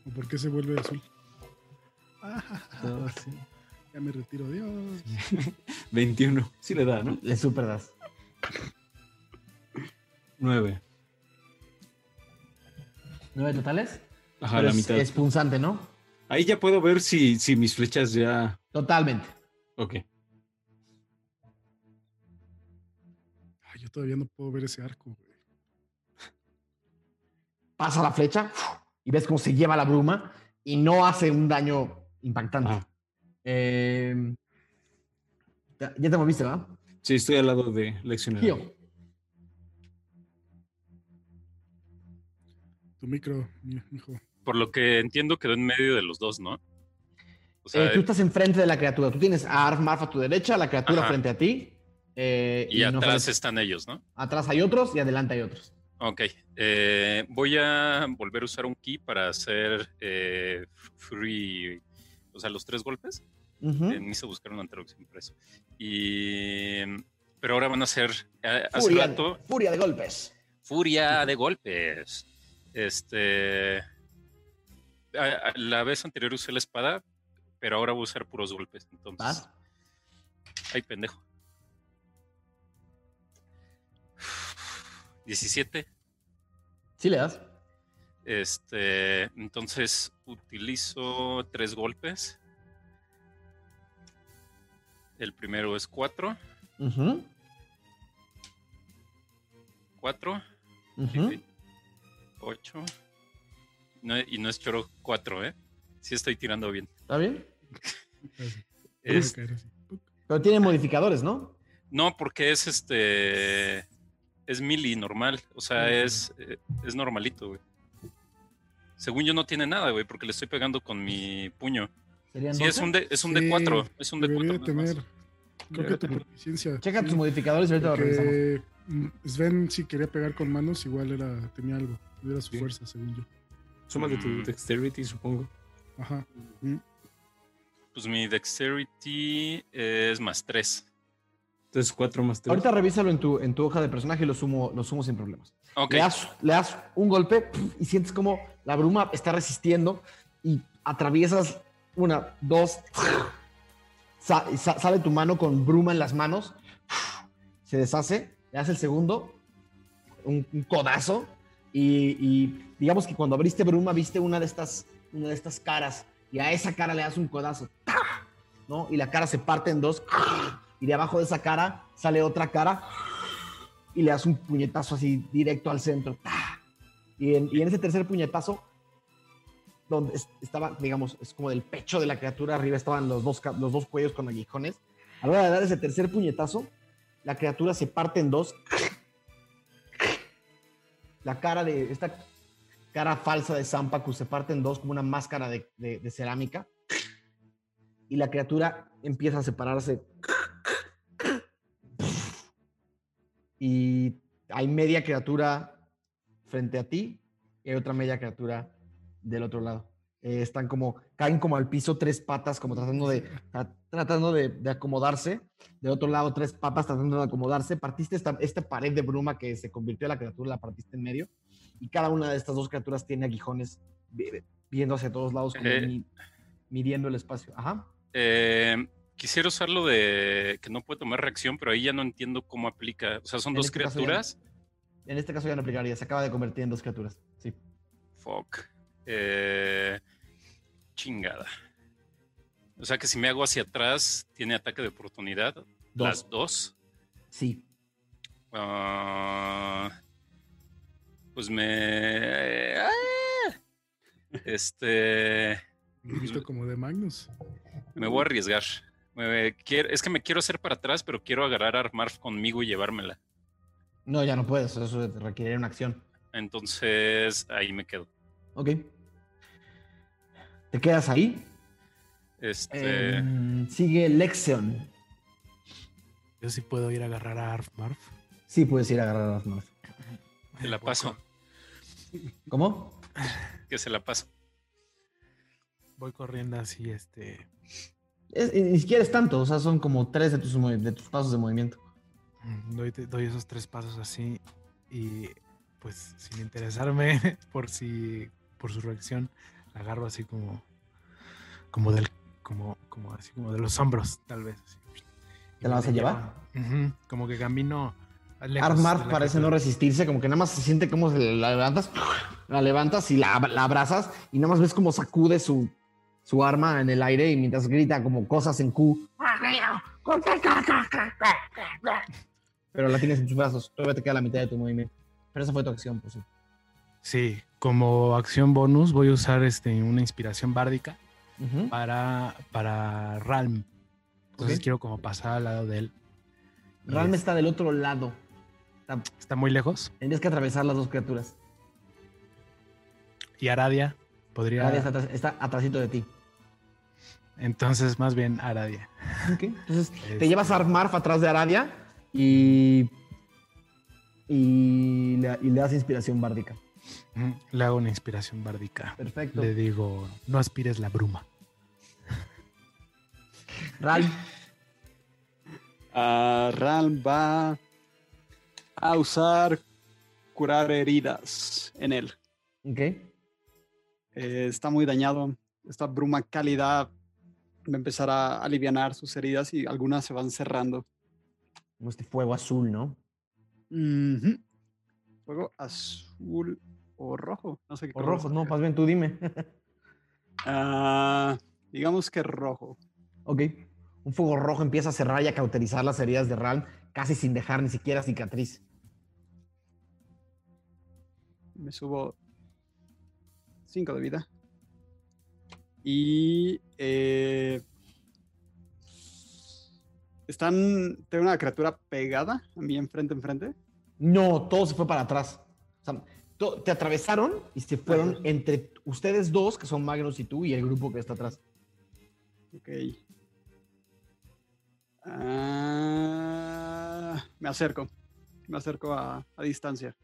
o por qué se vuelve azul? Ah, [LAUGHS] ya me retiro, Dios. 21. [LAUGHS] Sí le da, ¿no? Le super das. 9. ¿Nueve totales? Ajá, Pero la es, mitad. es punzante, ¿no? Ahí ya puedo ver si, si mis flechas ya. Totalmente. Ok. Ay, yo todavía no puedo ver ese arco, güey. Pasa la flecha y ves cómo se lleva la bruma y no hace un daño impactante. Eh, ya ya te moviste, ¿verdad? Sí, estoy al lado de Lección. Gio. Tu micro, mi hijo. Por lo que entiendo, quedó en medio de los dos, ¿no? O sea, Eh, tú estás enfrente de la criatura. Tú tienes a Arf Marf a tu derecha, la criatura Ajá. frente a ti. eh, y atrás están ellos, ¿no? atrás hay otros y adelante hay otros. Ok. eh, voy a volver a usar un ki para hacer eh, free. O sea, los tres golpes. Eh, buscar una traducción para eso. Y. Pero ahora van a eh, hace Furia, rato. furia de golpes. Furia de golpes. Este. a- a- La vez anterior usé la espada, pero ahora voy a usar puros golpes. Entonces. ¿Vas? Ay, pendejo. 17. Sí le das. Este. Entonces utilizo tres golpes. El primero es 4. Ujú, 4. ujú. 8. y no es choro 4, ¿eh? Sí estoy tirando bien. ¿Está bien? [LAUGHS] Es-. Pero tiene modificadores, ¿no? no, porque es este. Es mili normal. O sea, es, eh, es normalito, güey. Según yo no tiene nada, güey, porque le estoy pegando con mi puño. Sí, es 12. un, de, es un Sí, D4. Es un Debería D4. de nada más. tener. Creo que tu proficiencia. Checa sí, tus modificadores y ahorita lo revisamos. Mm, Sven, si quería pegar con manos, igual era, tenía algo. Era su Sí. fuerza, según yo. Suma de tu Mm. dexterity, supongo. Ajá. Pues mi dexterity es más 3. Entonces 4 más 3. Ahorita revísalo en tu, en tu hoja de personaje y lo sumo, lo sumo sin problemas. Ok. Le, das, le das un golpe y sientes como la bruma está resistiendo y atraviesas una, dos, sale tu mano con bruma en las manos, se deshace, le das el segundo, un, un codazo y, y digamos que cuando abriste bruma viste una de estas una de estas caras y a esa cara le das un codazo. ¿no? Y la cara se parte en dos y de abajo de esa cara sale otra cara y le das un puñetazo así directo al centro. Y en, y en ese tercer puñetazo, donde es- estaba, digamos, es como del pecho de la criatura, arriba estaban los dos, los dos cuellos con aguijones. A la hora de dar ese tercer puñetazo, la criatura se parte en dos. La cara de esta cara falsa de Zampacu se parte en dos como una máscara de, de- de cerámica. Y la criatura empieza a separarse. Y hay media criatura frente a ti y hay otra media criatura del otro lado. Eh, están como, caen como al piso tres patas, como tratando de, tra- tratando de, de acomodarse. Del otro lado, tres papas tratando de acomodarse. Partiste esta, esta pared de bruma que se convirtió en la criatura, la partiste en medio. Y cada una de estas dos criaturas tiene aguijones vi- viendo hacia todos lados, como Eh. mi- midiendo el espacio. Ajá. Eh, quisiera usarlo de que no puede tomar reacción, pero ahí ya no entiendo cómo aplica. O sea, son En dos este ya- criaturas. En este caso ya no aplicaría, se acaba de convertir en dos criaturas. Sí. Fuck. Eh, chingada. O sea que si me hago hacia atrás, tiene ataque de oportunidad. Dos. Las dos. Sí. Ah, pues me. ah, este. Un grito como de Magnus. Me voy a arriesgar. Me quiero- es que me quiero hacer para atrás, pero quiero agarrar a Armarf conmigo y llevármela. No, ya no puedes, eso requiere una acción. Entonces, ahí me quedo. Ok. ¿Te quedas ahí? Este. Em, sigue Lexion. Yo sí puedo ir a agarrar a Arf Marf. Sí, puedes ir a agarrar a las manos. Te la paso. ¿Cómo? Que se la paso. Voy corriendo así, este. Es- ni siquiera es tanto, o sea, son como tres de tus, movi- de tus pasos de movimiento. mm, Doy, doy esos tres pasos así y pues sin interesarme [LAUGHS] por si por su reacción la agarro así como como del como como así como de los hombros tal vez así. ¿Te la vas a llevar? como que camino Armar parece no resistirse, como que nada más se siente como se la levantas, [LAUGHS] la levantas y la, la abrazas y nada más ves como sacude su, su arma en el aire y mientras grita como cosas en Q. Pero la tienes en tus brazos, todavía te queda la mitad de tu movimiento. Pero esa fue tu acción, pues sí. Sí, como acción bonus voy a usar este una inspiración bárdica Ujú. para para Ralm. Entonces Ok. quiero como pasar al lado de él. Ralm es- está del otro lado. Está- está muy lejos tendrías que atravesar las dos criaturas. y Aradia podría Aradia está, atrás- está atrásito de ti. Entonces más bien Aradia. Ok, Entonces Es- te llevas a Armarf atrás de Aradia y, y, le, y le das inspiración bárdica. Le hago una inspiración bárdica. Perfecto. Le digo, no aspires la bruma. Ral, Ah, Ral va a usar curar heridas en él. ok. Eh, está muy dañado. Esta bruma cálida va a empezar a aliviar sus heridas y algunas se van cerrando. Como este fuego azul, ¿no? Fuego azul o rojo. No sé qué O rojo, no, más bien tú dime. [LAUGHS] Ah, digamos que rojo. ok. Un fuego rojo empieza a cerrar y a cauterizar las heridas de Ral, casi sin dejar ni siquiera cicatriz. Me subo 5 de vida. Y eh, están. Tengo una criatura pegada a mí enfrente, enfrente. No, todo se fue para atrás. O sea, to- te atravesaron y se fueron Ajá. entre ustedes dos, que son Magnus y tú, y el grupo que está atrás. Ok. Ah, me acerco. Me acerco a, a distancia.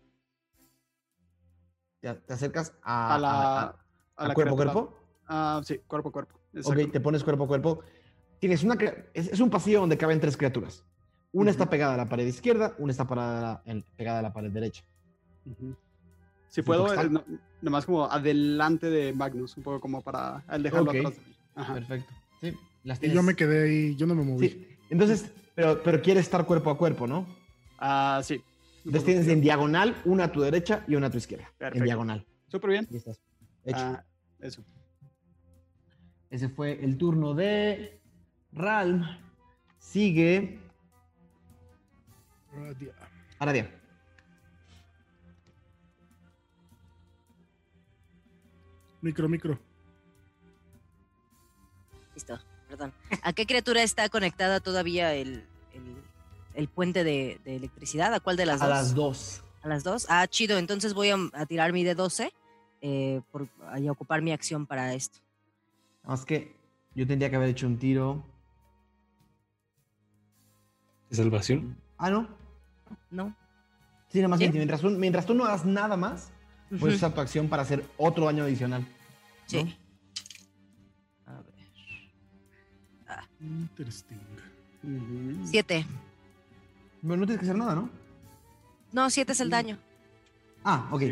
Te, acercas a, A la. a- a a la cuerpo a cuerpo. Ah, sí, cuerpo a cuerpo. Ok, te pones cuerpo a cuerpo. Tienes una. Es, es un pasillo donde caben tres criaturas. Una está pegada a la pared izquierda, una está parada en- pegada a la pared derecha. Si Sí, puedo, eh, no- nomás como adelante de Magnus, un poco como para el dejarlo atrás. Ajá. Perfecto. Sí, las Y yo me quedé ahí, yo no me moví. Sí, entonces, pero, pero quieres estar cuerpo a cuerpo, ¿no? Ah, sí. Entonces tienes en diagonal una a tu derecha y una a tu izquierda. En Perfecto. diagonal. Súper bien. Y estás. Hecho. Ah, eso. Ese fue el turno de Ralm. Sigue Radia. Aradia. Micro, micro. Listo, perdón. ¿A qué criatura está conectada todavía el, el, el puente de, de electricidad? ¿A cuál de las A dos? las dos. A las dos. Ah, chido. Entonces voy a, a tirar mi de 12 eh, por, y a ocupar mi acción para esto. Más que yo tendría que haber hecho un tiro. ¿De salvación? Ah, no. ¿No? Sí, nada más ¿Sí? 20. Mientras, tú, mientras tú no hagas nada más, puedes usar tu acción para hacer otro daño adicional. Sí. A ver. Interesting. Siete. Bueno, no tienes que hacer nada, ¿no? No, siete es el daño. Ah, ok.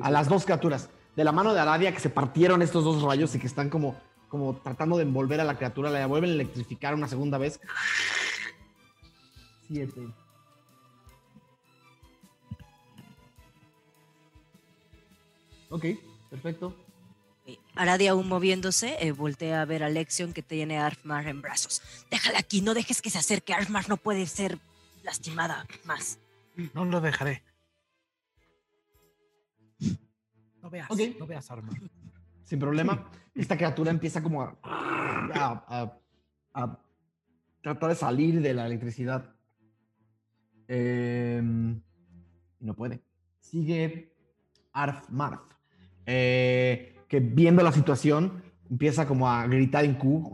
A las dos criaturas. De la mano de Aradia que se partieron estos dos rayos y que están como, como tratando de envolver a la criatura, la vuelven a electrificar una segunda vez. Siete. Ok, perfecto. Aradia aún moviéndose, eh, voltea a ver a Lexion que tiene a Arfmar en brazos. Déjala aquí, no dejes que se acerque. Arfmar no puede ser lastimada más. No lo dejaré. No veas, Ok. no veas arma. Sin problema. Esta criatura empieza como a, a- a- a tratar de salir de la electricidad. Y no puede. Sigue Arf Marf. eh, que viendo la situación empieza como a gritar en Q.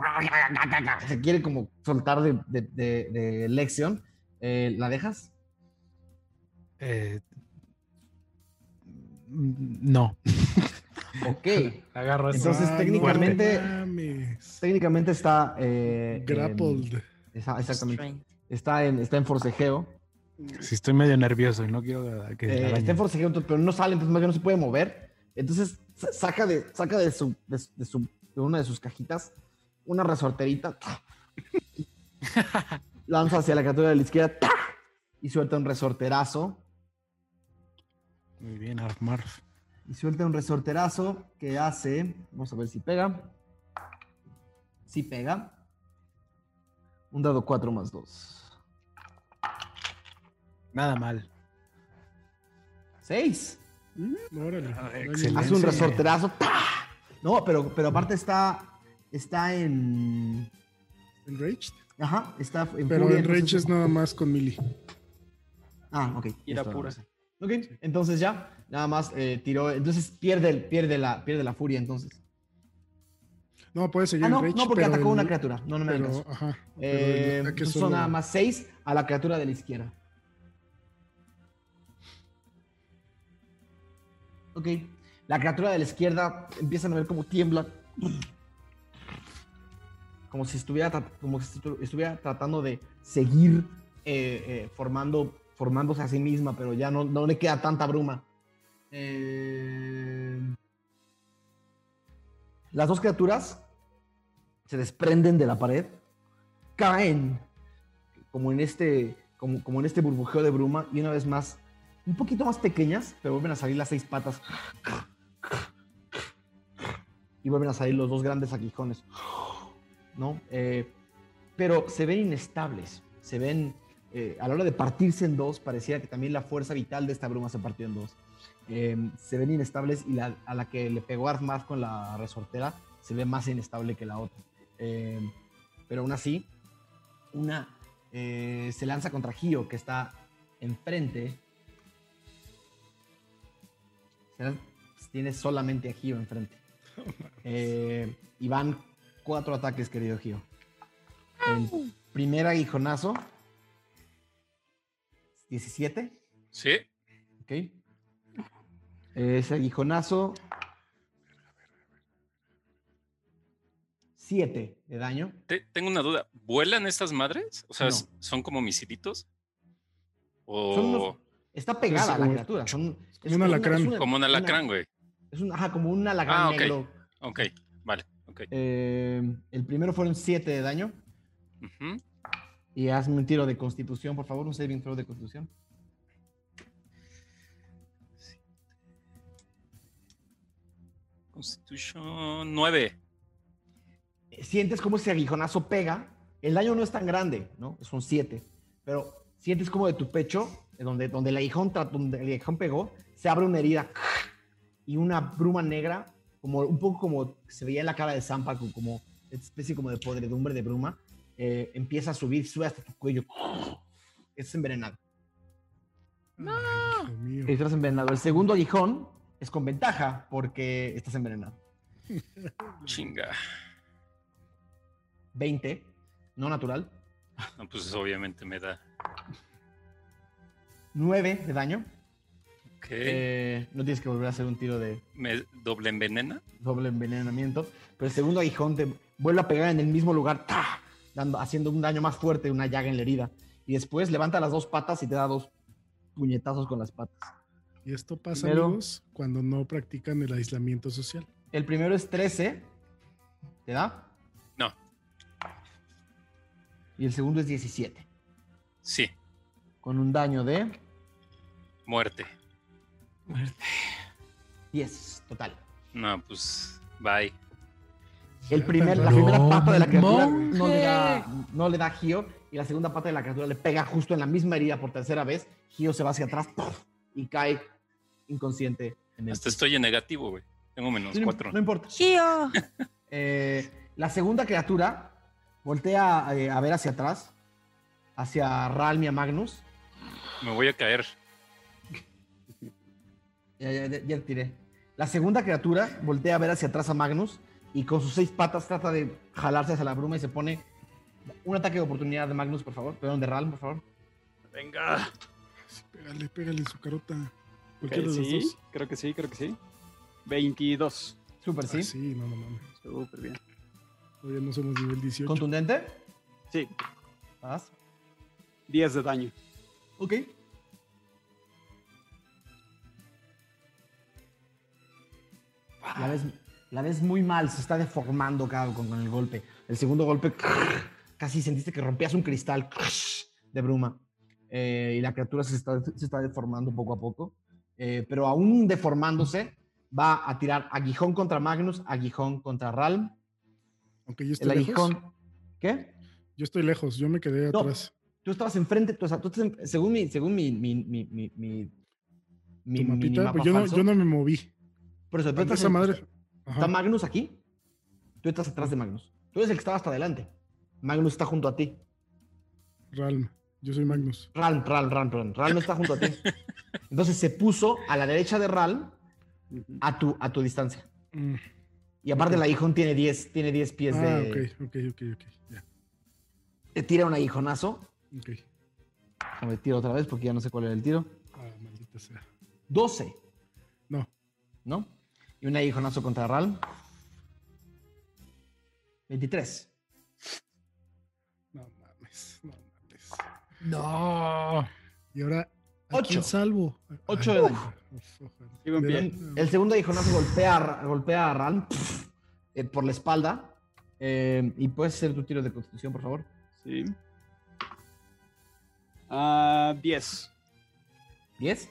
Se quiere como soltar de, de, de- de Lexion. Eh, ¿La dejas? Eh, mm, no. [LAUGHS] Ok. [LAUGHS] Agarro así. Entonces, Ah, no técnicamente- mames. Técnicamente está... eh, Grappled. esa- exactamente. Está en, está en forcejeo. Si estoy medio nervioso y no quiero que Eh, está en forcejeo, pero no sale, entonces más bien no se puede mover. Entonces sa- saca de, saca de, su, de, su- de su- de una de sus cajitas una resorterita. [LAUGHS] lanza hacia la criatura de la izquierda y suelta un resorterazo. Muy bien, Arfmarf. Y suelta un resorterazo que hace. Vamos a ver si pega. Sí pega. Un dado 4 más 2. Nada mal. 6. Órale. Ah. Hace un resorterazo. ¡pah! No, pero, pero aparte está. Está en. Enraged. Ajá, está en Pero furia, Enraged entonces- es nada más con melee. Ah, ok. Ira Esto- pura. Ok, entonces ya, nada más eh, tiró. Entonces pierde, pierde, la, pierde la furia, entonces. No, puede seguir Ah, no, no, porque atacó el- una criatura. No, no me Pero, ajá. Eh, solo- son nada más 6 a la criatura de la izquierda. Ok. La criatura de la izquierda empiezan a ver cómo tiembla. Como si estuviera, como si estu- estuviera tratando de seguir eh, eh, formando, formándose a sí misma, pero ya no, no le queda tanta bruma. Eh, Las dos criaturas se desprenden de la pared, caen como en este, como, como en este burbujeo de bruma y una vez más, un poquito más pequeñas, pero vuelven a salir las seis patas y vuelven a salir los dos grandes aguijones, ¿no? Eh, pero se ven inestables, se ven, eh, a la hora de partirse en dos, parecía que también la fuerza vital de esta bruma se partió en dos. Eh, se ven inestables y la, a la que le pegó Armaz con la resortera se ve más inestable que la otra. Eh, pero aún así, una eh, se lanza contra Gio, que está enfrente. Se tiene solamente a Gio enfrente. Y van cuatro ataques, querido Gio. El primer aguijonazo. 17. Sí, Ok. Ese aguijonazo. 7 de daño. Te- tengo una duda. ¿Vuelan estas madres? O sea, No. ¿son como misilitos? O Son unos- Está pegada a la como- criatura. Son, como un alacrán. como un alacrán, güey. Es un, ajá, como un alacrán Ah, ok. negro. Ok, vale. Eh, el primero fueron 7 de daño. Y hazme un tiro de constitución, por favor, un saving throw de constitución. Constitution 9. sientes como ese aguijonazo pega. El daño no es tan grande, ¿no? Son siete. Pero sientes como de tu pecho, de donde, donde, el aguijón, donde el aguijón pegó, se abre una herida y una bruma negra, como un poco como se veía en la cara de Zampa, como, especie como de podredumbre de bruma, eh, empieza a subir, sube hasta tu cuello. Es envenenado. Mío. Estás envenenado. El segundo aguijón es con ventaja porque estás envenenado. [LAUGHS] Chinga. 20, no natural. No, pues eso obviamente me da. 9 de daño. Ok. Eh, no tienes que volver a hacer un tiro de ¿Me doble envenena? doble envenenamiento. Pero el segundo aguijón te vuelve a pegar en el mismo lugar, ¡ta! Dando, haciendo un daño más fuerte, una llaga en la herida. Y después levanta las dos patas y te da dos puñetazos con las patas. Y esto pasa, Primero- amigos, cuando no practican el aislamiento social. El primero es 13. ¿Te da? No. Y el segundo es 17. Sí. Con un daño de Muerte. 10 total. No, pues. Bye. El primer, la No, primera pata de la criatura no le, da, no le da y la segunda pata de la criatura le pega justo en la misma herida por tercera vez. Gio se va hacia atrás y cae inconsciente en el Hasta piso. estoy en negativo, güey. Tengo menos no, cuatro. no importa. Gio. [LAUGHS] Eh, la segunda criatura voltea eh, a ver hacia atrás, hacia Ralm y a Magnus. Me voy a caer. Ya, ya, ya- ya tiré. La segunda criatura voltea a ver hacia atrás a Magnus y con sus seis patas trata de jalarse hacia la bruma y se pone un ataque de oportunidad de Magnus, por favor. Perdón, de Ralm, por favor. Venga. Sí, pégale, pégale su carota. Cualquiera de los sí, dos. creo que sí, creo que sí. 22. Súper, Sí, sí. sí no, no mames. Súper bien. Todavía no somos nivel 18. ¿Contundente? Sí, Vas. 10 de daño. Ok. La ves, la ves muy mal, se está deformando cada- con, con el golpe. El segundo golpe, [LAUGHS] casi sentiste que rompías un cristal [LAUGHS] de bruma. Eh, y la criatura se está, se está deformando poco a poco. Eh, pero aún deformándose, va a tirar aguijón contra Magnus, aguijón contra Ralm. Aunque yo El estoy lejos. aguijón. ¿Qué? Yo estoy lejos, yo me quedé No. atrás. Tú estabas enfrente, tú, o sea, tú estás en- según mi, según mi, mi, mi, mi, mi, mapita, pues yo, no, yo no me moví. Por eso, tú estás esa en- madre. Está. Magnus aquí. Tú estás atrás de Magnus. Tú eres el que estaba hasta adelante. Magnus está junto a ti. Ralm. Yo soy Magnus. Ralm, Ralm, Ralm, Ralm. Ralm está junto a ti. Entonces se puso a la derecha de Ujú. a tu, a tu distancia. Mm. Y aparte el aguijón tiene 10 tiene 10 pies Ah, de... ok, ok, ok, ok. Ya. Te tira un aguijonazo. Ok. Déjame tiro otra vez porque ya no sé cuál era el tiro. Ah, maldita sea. 12, No. ¿no? Y un aguijonazo contra Ralm. 23. No. Y ahora. ¿a Ocho. quién salvo? Ocho de daño. uf, ojalá. Sigo en Le pie. dan- El segundo aguijonazo golpea, golpea a Ralm eh, por la espalda. Eh, y puedes hacer tu tiro de constitución, por favor. Sí. Ah, 10. ¿10?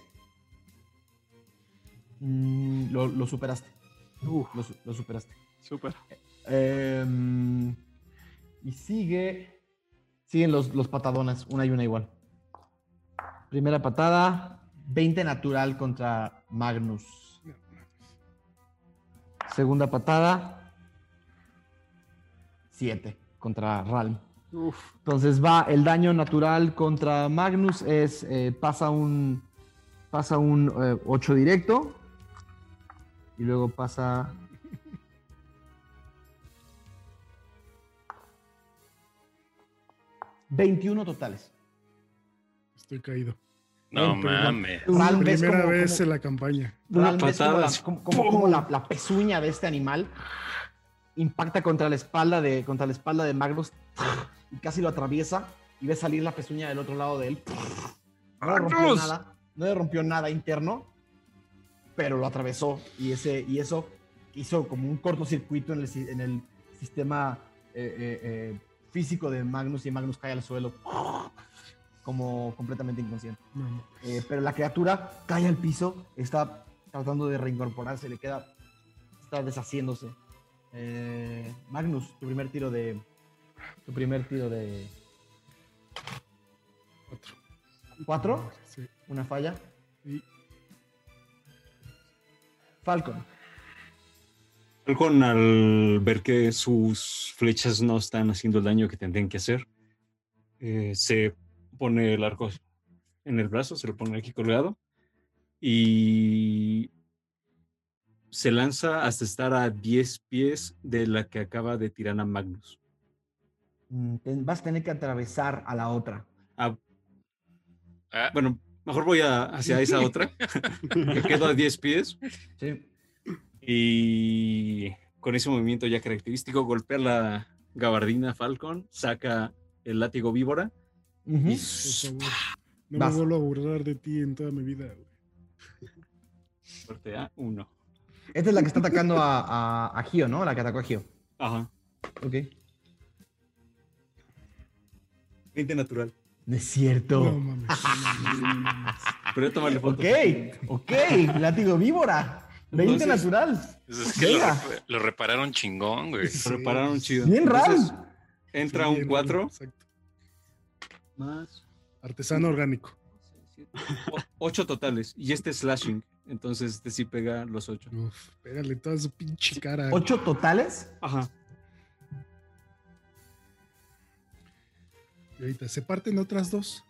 Mm, lo, lo superaste. Uh, Lo, su- lo superaste. súper. Em, y sigue. Siguen los, los patadones, una y una igual. Primera patada, 20 natural contra Magnus. Segunda patada, 7 contra Ralm. Uf, Entonces va el daño natural contra Magnus es eh, pasa un pasa un 8 directo y luego pasa ...21 totales. Estoy caído. No mames. Primera como- vez como- en la campaña. Una patada. la, como- como- como la- la pezuña de este animal impacta contra la espalda de, contra la espalda de Magnus y casi lo atraviesa y ves salir la pezuña del otro lado de él. No le rompió nada, no le rompió nada interno, pero lo atravesó y, ese, y eso hizo como un cortocircuito en el, en el sistema eh, eh, eh, físico de Magnus y Magnus cae al suelo [LAUGHS] como completamente inconsciente. Eh, pero la criatura cae al piso, está tratando de reincorporarse, le queda, está deshaciéndose. Eh, Magnus, tu primer tiro de. Tu primer tiro de. Cuatro. ¿Cuatro? Sí. Una falla. Y Falcon. Falcon, al ver que sus flechas no están haciendo el daño que tendrían que hacer, eh, se pone el arco en el brazo, se lo pone aquí colgado y se lanza hasta estar a 10 pies de la que acaba de tirar a Magnus. Mm, Vas a tener que atravesar a la otra. Ah, Ah, bueno, mejor voy a- hacia esa otra, [LAUGHS] [LAUGHS] que quedo a 10 pies Sí. Y con ese movimiento ya característico golpea la gabardina Falcon, saca el látigo víbora Ujú. y por favor. No Vas. me vuelvo a burlar de ti en toda mi vida, güey. suerte a uno. Esta es la que está atacando a, a, a Gio, ¿no? La que atacó a Gio. Ajá. Ok. 20 natural. No es cierto. No mames. no mames. Pero ya tomarle foto. ok, ok. Látigo víbora. 20 Entonces- natural. es que lo, repararon chingón, güey. Sí, Lo repararon chido. Bien raro. Entra Sí, un no, 4 Exacto. más Artesano orgánico. 8 totales. Y este es slashing. Entonces este sí pega los 8. Uf, pégale toda su pinche cara. ¿Ocho totales? Ajá. Y ahorita se parten otras dos.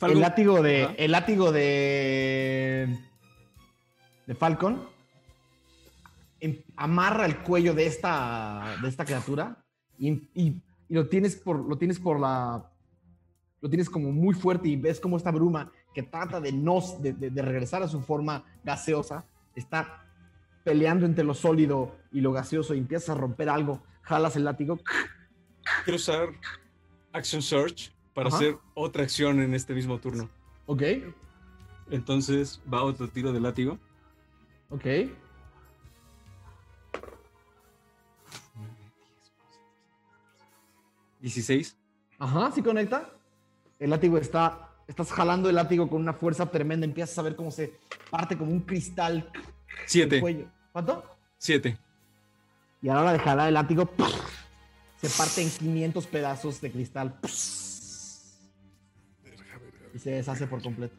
El látigo de. Ajá. El látigo de. De Falcon. Em- amarra el cuello de esta. De esta criatura. Y, y- y lo tienes por. Lo tienes por la. Lo tienes como muy fuerte y ves como esta bruma que trata de no. de, de- de regresar a su forma gaseosa. Está peleando entre lo sólido y lo gaseoso y empiezas a romper algo. Jalas el látigo. Quiero usar Action Search para Ajá. hacer otra acción en este mismo turno. Ok. Entonces va otro tiro de látigo. Ok. 16. Ajá, sí conecta. El látigo está. Estás jalando el látigo con una fuerza tremenda. Empiezas a ver cómo se parte como un cristal 7. cuello. ¿Cuánto? 7. Y a la hora de jalar el látigo, se parte en 500 pedazos de cristal. Y se deshace por completo.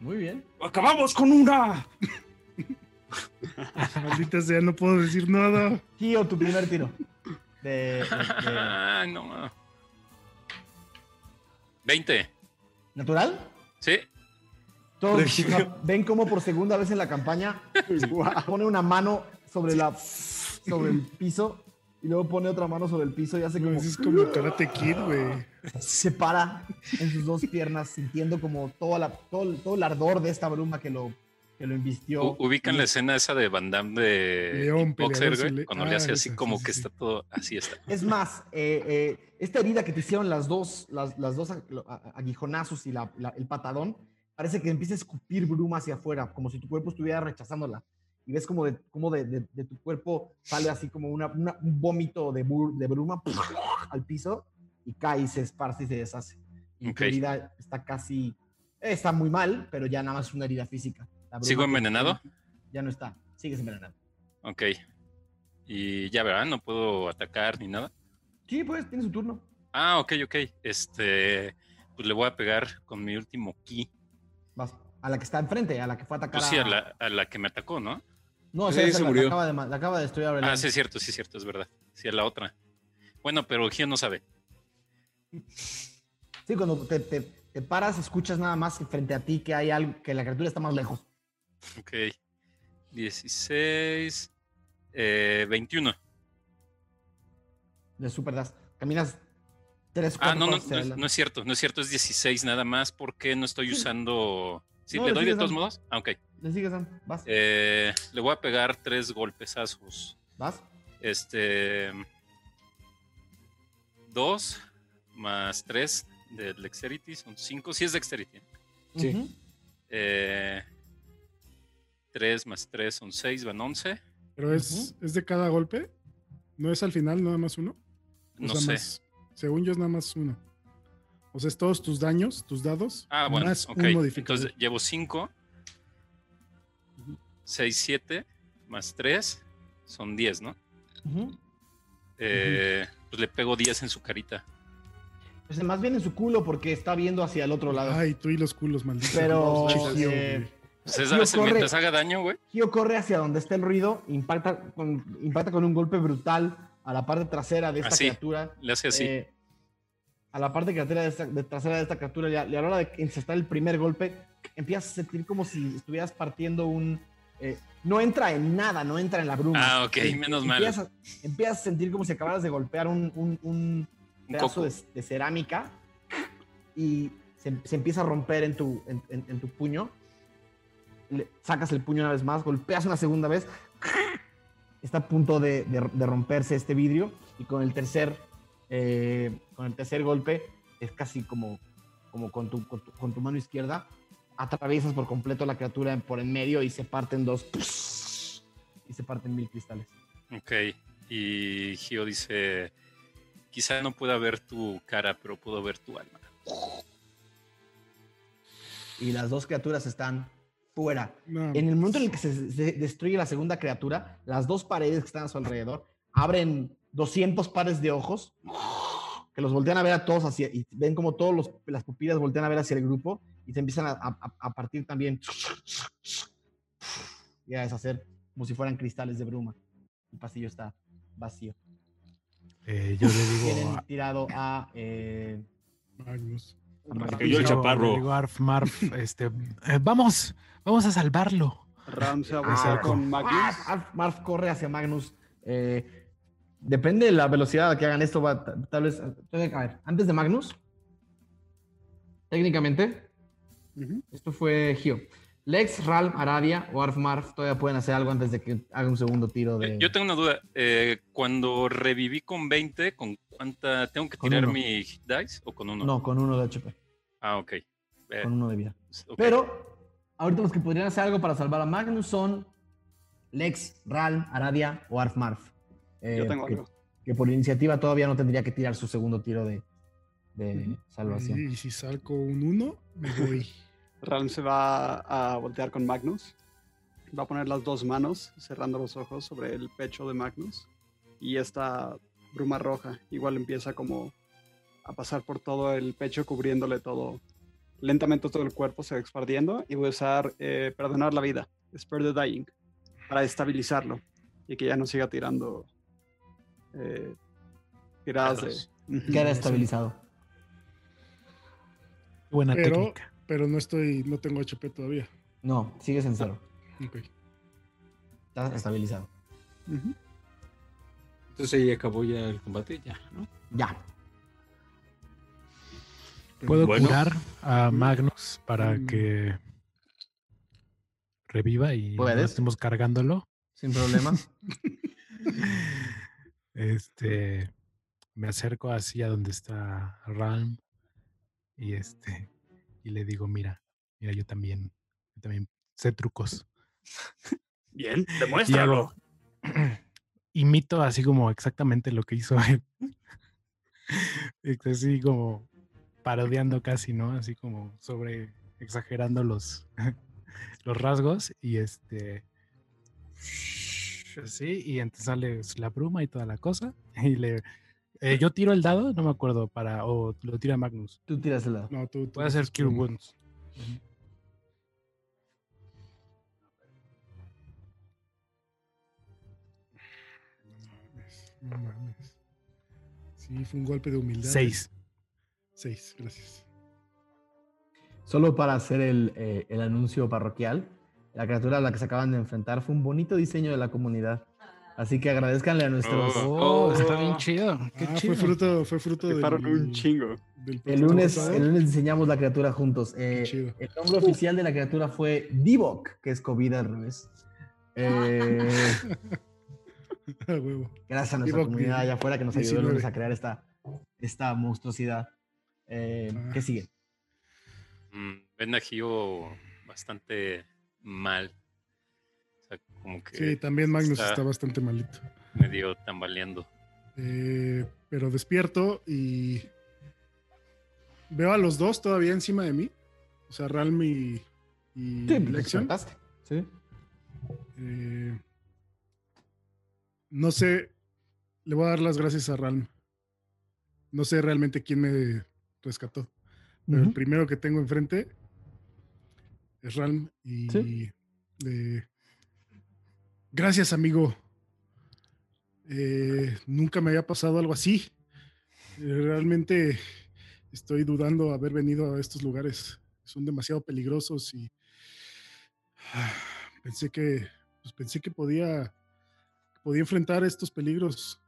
Muy bien. ¡Acabamos con una! [LAUGHS] Maldita sea, no puedo decir nada. Kio, tu primer tiro. De, de- de- Ah, no. 20. ¿Natural? Sí. Todos ven cómo por segunda vez en la campaña [LAUGHS] pone una mano sobre la sobre el piso y luego pone otra mano sobre el piso y hace como es como Karate Kid, güey. se para en sus dos piernas sintiendo como toda la, todo, todo el ardor de esta bruma que lo, que lo invistió. Ubican Y la escena esa de Van Damme de León, Boxer, güey. le- Cuando le ah, hace así esa, como sí, que sí, está todo así está. Es más, eh, eh, esta herida que te hicieron las dos, las, las dos aguijonazos y la- la- el patadón, parece que empieza a escupir bruma hacia afuera, como si tu cuerpo estuviera rechazándola. Y ves como de, como de, de- de tu cuerpo sale así como una, una- un vómito de, bur- de bruma al piso y cae y se esparce y se deshace. Y Ok. tu herida está casi, está muy mal, pero ya nada más es una herida física. ¿Sigo que- envenenado? Ya no está, sigues envenenado. Ok. Y ya verán, no puedo atacar ni nada. Sí, pues, tiene su turno. Ah, ok, ok. Este, pues le voy a pegar con mi último ki. Vas. A la que está enfrente, a la que fue a atacar Pues sí, a la, a la que me atacó, ¿no? No, Sí, esa se la, murió. La acaba de, la acaba de destruir ahora. Ah, sí, es cierto, sí, es cierto, es verdad. Sí, a la otra. Bueno, pero Gio no sabe. Sí, cuando te, te- te paras, escuchas nada más frente a ti que hay algo, que la criatura está más lejos. Ok. 16. Eh, 21. De super das. Caminas tres, Ah, cuatro no, no, no, es- no es cierto, no es cierto, es 16 nada más porque no estoy Sí. usando... ¿Sí? No, ¿Le le doy de todos modos? Ah, ok. Le sigues, Sam. Vas. Eh, le voy a pegar tres golpesazos. Vas. Este... Dos más tres de Dexterity son cinco. Sí es Dexterity. Sí. Ujú. Eh, tres más tres son seis, van once. Pero es, es de cada golpe. No es al final nada más uno. O No sea, sé. más- según yo es nada más uno. O sea, es todos tus daños, tus dados, Ah, bueno, más ok. un modificador. Entonces llevo 5, 6, 7, más 3 son 10, ¿no? Ujú. Eh, Pues le pego 10 en su carita. Pues más bien en su culo porque está viendo hacia el otro lado. Ay, tú y los culos, maldito. Pero, eh, güey. Es Tío, a veces corre. mientras haga daño, güey. Kyo corre hacia donde está el ruido, impacta con, impacta con un golpe brutal a la parte trasera de esta Así. criatura. Le hace así. Eh, a la parte trasera de, esta, de trasera de esta criatura, y a, y a la hora de encestar el primer golpe, empiezas a sentir como si estuvieras partiendo un... eh, no entra en nada, no entra en la bruma. ah, ok, Eh, menos mal. Empiezas, a- empiezas a sentir como si acabaras de golpear un, un- un Un pedazo coco. de, de cerámica y se, se empieza a romper en tu, en, en- en tu puño. Le- sacas el puño una vez más, golpeas una segunda vez. [LAUGHS] Está a punto de, de- de romperse este vidrio y con el tercer, eh, con el tercer golpe es casi como, como con, tu, con, tu, con tu mano izquierda. Atraviesas por completo la criatura por en medio y se parten dos. Y se parten mil cristales. Ok. Y Gio dice: Quizá no pueda ver tu cara, pero puedo ver tu alma. Y las dos criaturas están fuera. No, En el momento en el que se, se destruye la segunda criatura, las dos paredes que están a su alrededor abren 200 pares de ojos que los voltean a ver a todos hacia, y ven como todas las pupilas voltean a ver hacia el grupo y se empiezan a, a- a partir también y a deshacer como si fueran cristales de bruma. El pasillo está vacío. Eh, yo le digo. Tienen tirado a... eh, Magnus. Cayó el yo chaparro. Arf Marf, este, eh, vamos, vamos a salvarlo. Ram se Ah, con Magnus. Marf, Marf- Marf corre hacia Magnus. eh, depende de la velocidad a la que hagan esto. Va, ta- tal vez. A ver, antes de Magnus, técnicamente, esto fue Gio. Lex, Ralm, Aradia o Arf Marf todavía pueden hacer algo antes de que haga un segundo tiro de. Eh, Yo tengo una duda. eh, cuando reviví con 20, ¿con cuánta? ¿Tengo que tirar mi hit dice o con uno? No, con uno de HP, Ah, ok. Eh, con uno de vida. Pero ahorita los que podrían hacer algo para salvar a Magnus son Lex, Ralm, Aradia o Arf Marf. Eh, Yo tengo que, algo. que por iniciativa todavía no tendría que tirar su segundo tiro de, de salvación. Y, si saco un 1, me voy. [LAUGHS] Ram se va a voltear con Magnus. Va a poner las dos manos, cerrando los ojos sobre el pecho de Magnus. Y esta bruma roja igual empieza como a pasar por todo el pecho, cubriéndole todo. Lentamente todo el cuerpo se va expandiendo. Y voy a usar eh, Perdonar la vida, Spare the Dying, para estabilizarlo. Y que ya no siga tirando eh, tiradas de... Dados. Ujú. Queda estabilizado. Buena Pero- técnica. Pero no estoy, no tengo HP todavía. No, sigues en cero. Ok. Estás estabilizado. Entonces ahí acabó ya el combate, ya, ¿no? Ya. ¿Puedo Bueno. curar a Magnus para Mm. que reviva y no ¿Puedes? estemos cargándolo? Sin problema. [LAUGHS] Este, me acerco así a donde está Ralm y este, y le digo, mira, mira, yo también, yo también sé trucos. Bien, [LAUGHS] Y demuéstralo. hago, [CLEARS THROAT] imito así como exactamente lo que hizo él. [LAUGHS] Así como parodiando casi, ¿no? Así como sobre exagerando los, [LAUGHS] los rasgos y este así y entonces sale la bruma y toda la cosa y le eh, yo tiro el dado, no me acuerdo para o lo tira Magnus. Tú tiras el lado. No, tú, tú Puede hacer Cure Wounds. No mames. Sí, fue un golpe de humildad. Seis. Seis, gracias. Solo para hacer el, eh, el anuncio parroquial, la criatura a la que se acaban de enfrentar fue un bonito diseño de la comunidad. Así que agradezcanle a nuestros... Oh, Oh. está bien chido. Qué Ah, chido. fue fruto, fue fruto del, un chingo. del El lunes, el lunes diseñamos la criatura juntos. Eh, chido. el nombre oficial de la criatura fue Divok, que es COVID al revés. [LAUGHS] Eh, gracias a nuestra comunidad allá afuera que nos ayudó el 19. lunes a crear esta, esta monstruosidad. Eh, Ah. ¿Qué sigue? Mm, ven a Gio bastante mal. Como que Sí, también Magnus está está bastante malito. medio tambaleando. Eh, pero despierto y veo a los dos todavía encima de mí. O sea, Ralm y, y Sí, pues, Lexion. Sí. Eh, No sé, le voy a dar las gracias a Ralm. No sé realmente quién me rescató, pero el primero que tengo enfrente es Ralm y Sí. eh, gracias amigo. Eh, nunca me había pasado algo así. Eh, realmente estoy dudando haber venido a estos lugares. Son demasiado peligrosos y ah, [SIGHS] pensé que pues pensé que podía podía enfrentar estos peligros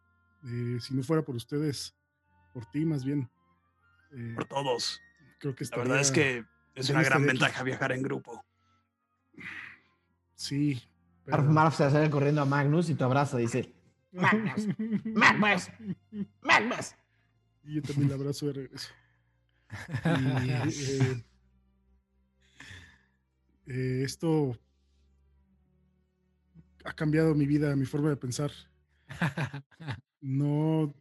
eh, si no fuera por ustedes, por ti más bien. Eh, Por todos. creo que La verdad es estaría- que es una gran estaría aquí. ventaja viajar en grupo. sí. Marf, pero- Marf se acerca corriendo a Magnus y te abraza y dice, Magnus, Magnus, Magnus. Y yo también le abrazo de regreso. Y, eh, eh, esto ha cambiado mi vida, mi forma de pensar. No,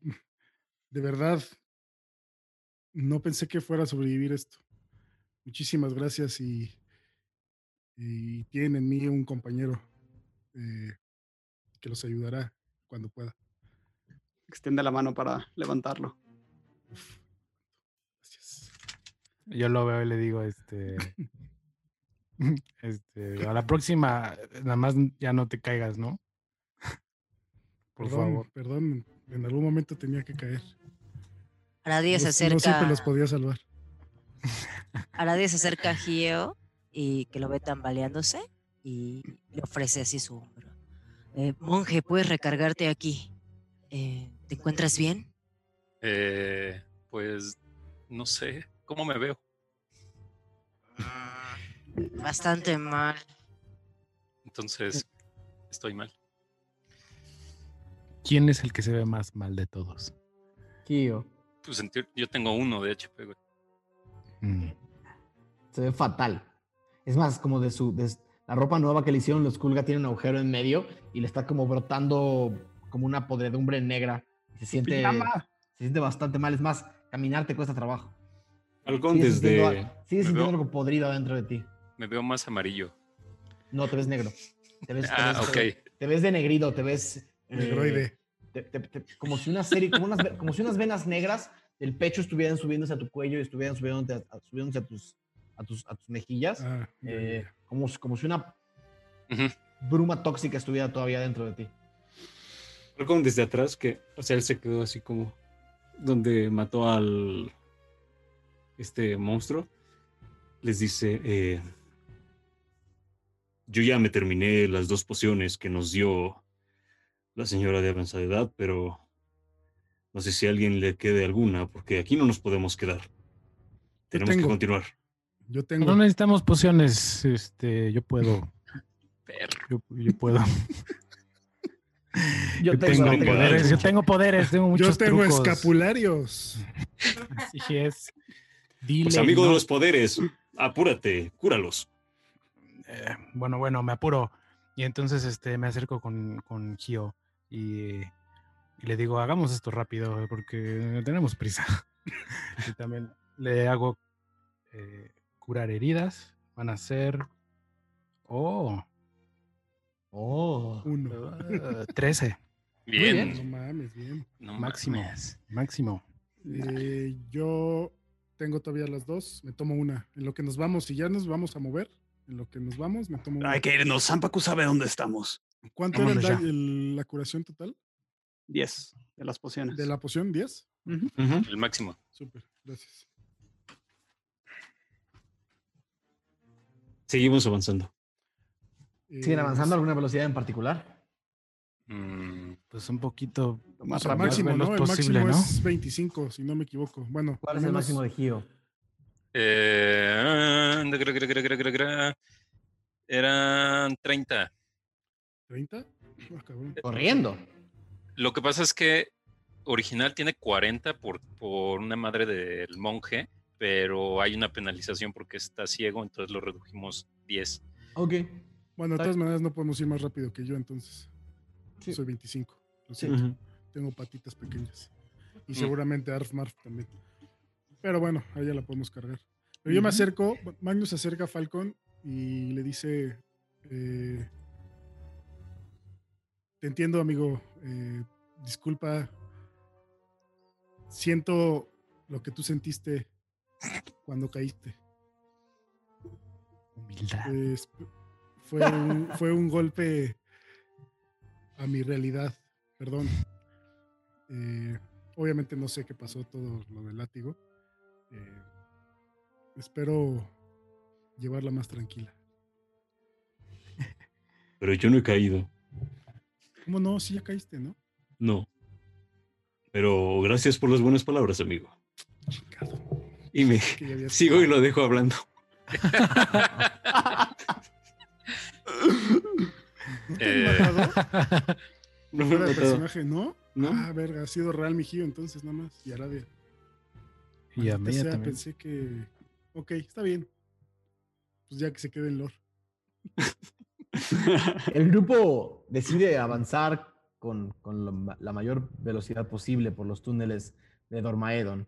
de verdad, no pensé que fuera a sobrevivir esto. Muchísimas gracias y, y tienen en mí un compañero eh, que los ayudará cuando pueda. Extiende la mano para levantarlo. Uf, gracias. Yo lo veo y le digo, este. [LAUGHS] Este, a la próxima, nada más ya no te caigas, ¿no? Por Perdón, favor. perdón, en algún momento tenía que caer. Aradia se acerca. No siempre los podía salvar. Aradia se acerca a Gio y que lo ve tambaleándose y le ofrece así su hombro. Eh, monje, puedes recargarte aquí. Eh, ¿Te encuentras bien? Eh, pues no sé, ¿cómo me veo? Bastante mal. Entonces, estoy mal. ¿Quién es el que se ve más mal de todos? Kio, Pues yo tengo uno de HP, güey. Mm. se ve fatal. Es más, como de su, de la ropa nueva que le hicieron los Kulga tiene un agujero en medio y le está como brotando como una podredumbre negra. Se siente, se siente bastante mal. Es más, caminar te cuesta trabajo. Sintiendo, desde... a- sigues me sintiendo veo- algo podrido adentro de ti. Me veo más amarillo. No, te ves negro. Te ves, te Ah, ves- ok. te- te ves de negrito, te ves... eh, Negroide. te- te- te- como si una serie, como, unas, como si unas venas negras del pecho estuvieran subiéndose a tu cuello y estuvieran subiéndose a, a- subiéndose a tus, a tus, a tus mejillas. Ah, eh. Como, si- como si una bruma tóxica estuviera todavía dentro de ti. Falcón desde atrás, que, o sea, él se quedó así como donde mató al este monstruo. Les dice, eh, yo ya me terminé las dos pociones que nos dio la señora de avanzada edad, pero no sé si a alguien le quede alguna, porque aquí no nos podemos quedar. Tenemos que continuar. Yo tengo. No necesitamos pociones. Este, yo puedo. Yo, yo puedo. [LAUGHS] Yo, Yo tengo tengo- poderes. Yo tengo poderes. Tengo Yo muchos tengo trucos. escapularios. Así es. Dile, Pues amigo no. de los poderes, apúrate, cúralos. Eh, bueno, bueno, me apuro. Y entonces este, me acerco con, con Gio y, y le digo, hagamos esto rápido porque tenemos prisa. [LAUGHS] y también le hago eh, curar heridas. Van a ser... Oh, Oh. Uno. [LAUGHS] uh, 13. Bien. No mames, bien. No Máximo. mames. Máximo. Eh, yo tengo todavía las dos. Me tomo una. En lo que nos vamos, si ya nos vamos a mover, en lo que nos vamos, me tomo una. Hay que irnos. Zampacu sabe dónde estamos. ¿Cuánto era el Vámonos el- la curación total 10 de las pociones. de la poción? ¿10? Ujú. El máximo. Súper, gracias. Seguimos avanzando. ¿Siguen Eh, avanzando a alguna velocidad en particular? Mm, Pues un poquito más el rápido. máximo, ¿no? El máximo ¿no? es 25, si no me equivoco. Bueno, ¿Cuál es el menos máximo de Gio? eh. Eran 30. 30. Ah, cabrón. Corriendo. Lo que pasa es que original tiene 40 por, por una madre del monje, pero hay una penalización porque está ciego, entonces lo redujimos 10. Ok. Bueno, de todas maneras no podemos ir más rápido que yo, entonces. Sí. Soy 25. Lo Sí. siento. Tengo patitas pequeñas. Y seguramente Arf Marf también. Pero bueno, ahí ya la podemos cargar. Pero yo me acerco, Magnus se acerca a Falcon y le dice: eh, te entiendo, amigo. Eh, disculpa. Siento lo que tú sentiste cuando caíste. Humildad. Pues, fue, [LAUGHS] un, fue un golpe a mi realidad. Perdón. Eh, obviamente no sé qué pasó todo lo del látigo. Eh, espero llevarla más tranquila. Pero yo no he caído. ¿Cómo no? Sí, ya caíste, ¿no? No. Pero gracias por las buenas palabras, amigo. Y me sigo y lo dejo hablando. [LAUGHS] [LAUGHS] ¿No te han Eh, matado? No me Fuera de personaje, ¿no? ¿No? Ah, verga, ha sido real mi giro entonces nada más. Y Aradia. Y a mí también. Pensé que. Ok, está bien. Pues ya que se quede en lore. [LAUGHS] El grupo decide avanzar con, con lo ma- la mayor velocidad posible por los túneles de Dormaedon.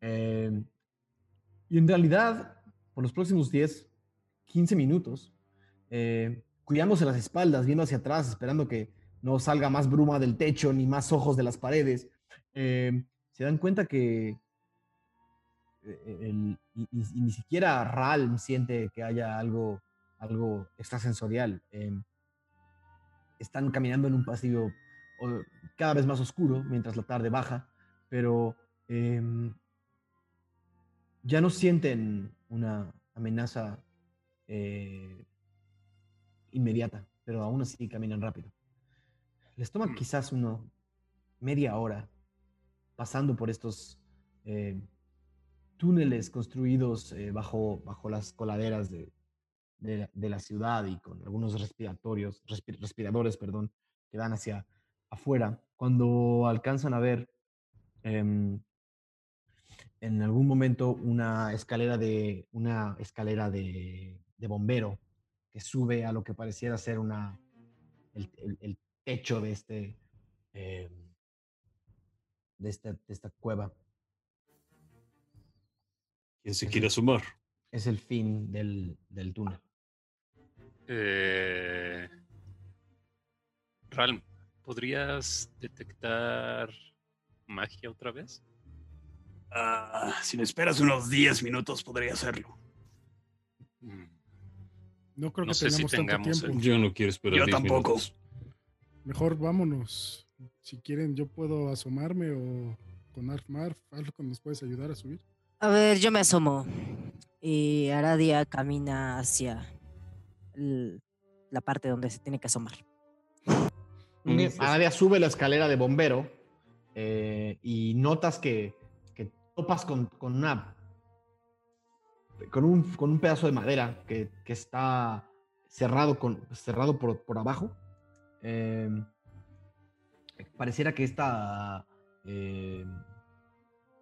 Eh, y en realidad, por los próximos 10, 15 minutos, eh, cuidándose las espaldas, viendo hacia atrás, esperando que no salga más bruma del techo ni más ojos de las paredes, eh, se dan cuenta que eh, el- y, y- ni siquiera Ralm siente que haya algo, algo extrasensorial. em, están caminando en un pasillo cada vez más oscuro mientras la tarde baja, pero em, ya no sienten una amenaza eh, inmediata, pero aún así caminan rápido. Les toma Mm. quizás uno media hora pasando por estos eh, túneles construidos eh, bajo, bajo las coladeras de, de la, de la ciudad y con algunos respiratorios, respi- respiradores, perdón, que dan hacia afuera. Cuando alcanzan a ver em, en algún momento una escalera de una escalera de, de bombero que sube a lo que pareciera ser una el, el- el techo de este em, de, esta, de esta cueva. ¿Quién se quiere asomar? Es el fin del, del túnel. Eh, Ralm, ¿podrías detectar magia otra vez? Ah, si me esperas unos 10 minutos podría hacerlo. No creo No que sé si tengamos tanto tengamos tiempo. Yo no quiero esperar Yo 10 tampoco. minutos. Mejor vámonos. Si quieren, yo puedo asomarme o con Arf Marf, algo que nos puedes ayudar a subir. A ver, yo me asomo. Y Aradia camina hacia el- la parte donde se tiene que asomar. Aradia sube la escalera de bombero eh, y notas que topas con, con una con un, con un pedazo de madera que, que está cerrado, con, cerrado por, por abajo. Eh, pareciera que esta eh,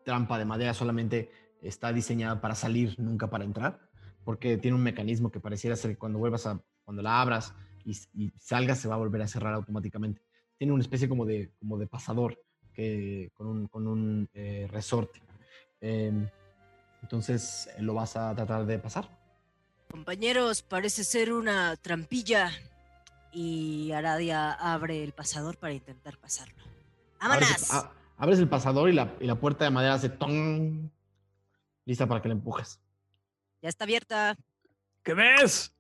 trampa de madera solamente está diseñada para salir, nunca para entrar, porque tiene un mecanismo que pareciera ser que cuando vuelvas a, cuando la abras y, y salgas se va a volver a cerrar automáticamente. Tiene una especie como de, como de pasador que, con un, con un eh, resorte. Em, entonces eh, lo vas a tratar de pasar. Compañeros, parece ser una trampilla. Y Aradia abre el pasador para intentar pasarlo. ¡Vámonos! abres el pasador y la, y la puerta de madera hace ton. Lista para que la empujes. Ya está abierta. ¿Qué ves?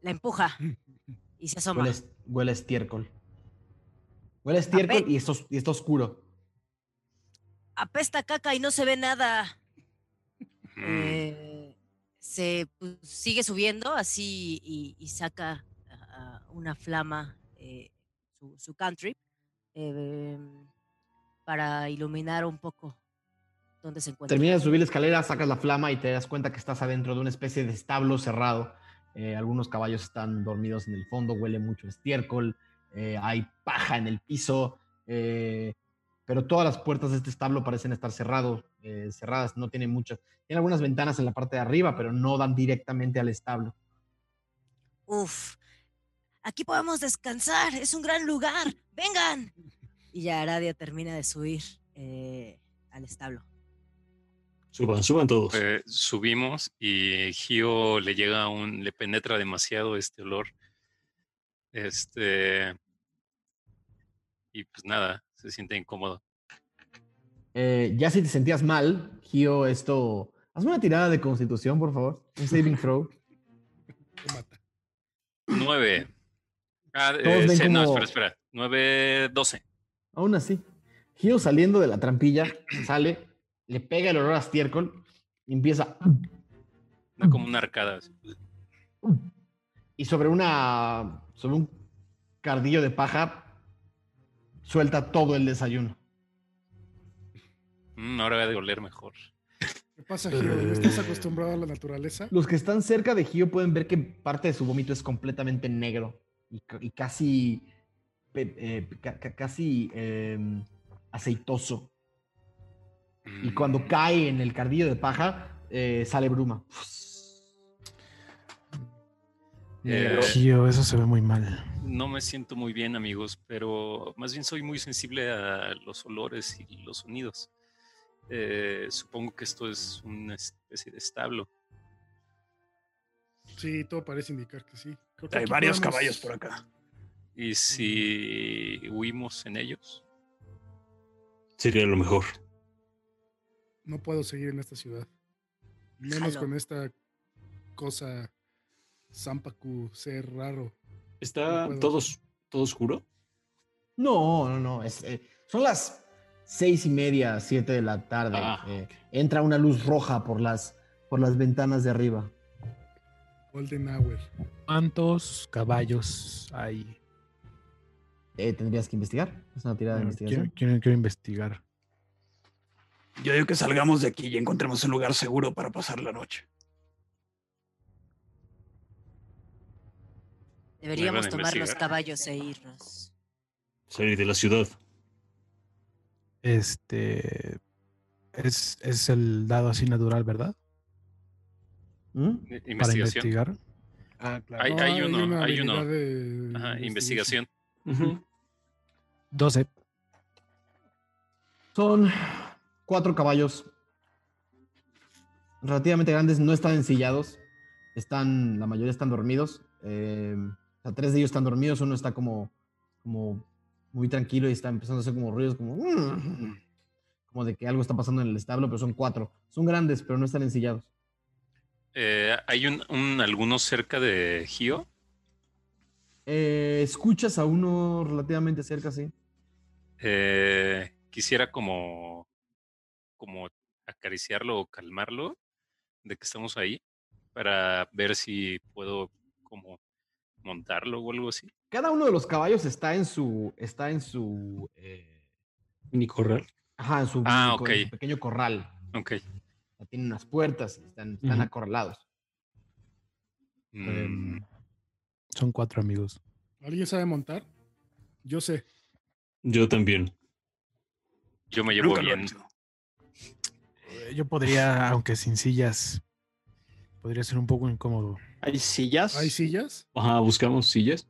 La empuja. Y se asoma. Huele, a estiércol. Huele a estiércol y, está os- y está oscuro. Apesta caca y no se ve nada. mm, Eh, se pues, sigue subiendo así y, y saca una flama, eh, su, su country, eh, para iluminar un poco dónde se encuentra. Terminas de subir la escalera, sacas la flama y te das cuenta que estás adentro de una especie de establo cerrado. Algunos caballos están dormidos en el fondo, huele mucho estiércol, hay paja en el piso, pero todas las puertas de este establo parecen estar cerrado, eh, cerradas, no tienen muchas. Tiene algunas ventanas en la parte de arriba, pero no dan directamente al establo. Uf, aquí podemos descansar, es un gran lugar, vengan. [LAUGHS] Y ya Aradia termina de subir eh, al establo. Suban, suban todos. eh, subimos y Gio le llega un, le penetra demasiado este olor. Este y pues nada, se siente incómodo. Eh, ya si te sentías mal, Gio, esto. Hazme una tirada de constitución, por favor. Un saving throw. [LAUGHS] 9. Ah, eh, no, espera, espera. 9, 12. Aún así. Gio saliendo de la trampilla, sale, le pega el olor a estiércol y empieza. Da como una arcada. así. Y sobre una. sobre un cardillo de paja, suelta todo el desayuno. Mm, ahora va a oler mejor. ¿Qué pasa, Gio? ¿No estás acostumbrado a la naturaleza? Los que están cerca de Gio pueden ver que parte de su vómito es completamente negro y, ca- y casi. eh, ca- ca- casi em, aceitoso. Y cuando Mm, cae en el cardillo de paja, eh, sale bruma. Eh, eso se ve muy mal. no me siento muy bien, amigos, pero más bien soy muy sensible a los olores y los sonidos. Eh, supongo que esto es una especie de establo. Sí, todo parece indicar que sí. Creo que Hay varios podemos- caballos por acá. ¿Y si huimos en ellos? Sería lo mejor. No puedo seguir en esta ciudad. Menos con esta cosa Zampacu, ser raro. ¿Está No todo, todo oscuro? No, no, no. es, eh, son las seis y media, siete de la tarde. Ah, eh, entra una luz roja por las, por las ventanas de arriba. Golden Hour. ¿Cuántos caballos hay? Eh, Tendrías que investigar. Es una tirada de Quiero, investigación. quiero- quiero investigar. Yo digo que salgamos de aquí y encontremos un lugar seguro para pasar la noche. Deberíamos de tomar los caballos e irnos. Salir de la ciudad. Este es, es el dado así natural, ¿verdad? ¿Mm? I- Para Investigación. investigar. Ah, claro. Hay- hay uno, una hay uno. de Ajá, investigation. investigación. 12. Son cuatro caballos relativamente grandes, no están ensillados. Están, la mayoría están dormidos. eh, o sea, tres de ellos están dormidos, uno está como, como muy tranquilo y está empezando a hacer como ruidos como, como de que algo está pasando en el establo, pero son cuatro. Son grandes, pero no están ensillados. Eh, ¿Hay un, un- alguno cerca de Gio? Eh, escuchas a uno relativamente cerca, sí. Eh, quisiera como, como acariciarlo o calmarlo de que estamos ahí para ver si puedo como montarlo o algo así. Cada uno de los caballos está en su, está en su, eh, Mini corral. ajá, en su, Ah, en su pequeño corral. Ok. Tienen unas puertas y están, están Ujú. acorralados. Mm, Son cuatro amigos. ¿Alguien sabe montar? Yo sé. Yo también. yo me llevo Nunca bien. Eh, Yo podría, aunque sin sillas, podría ser un poco incómodo. ¿Hay sillas? ¿Hay sillas? Ajá, buscamos sillas.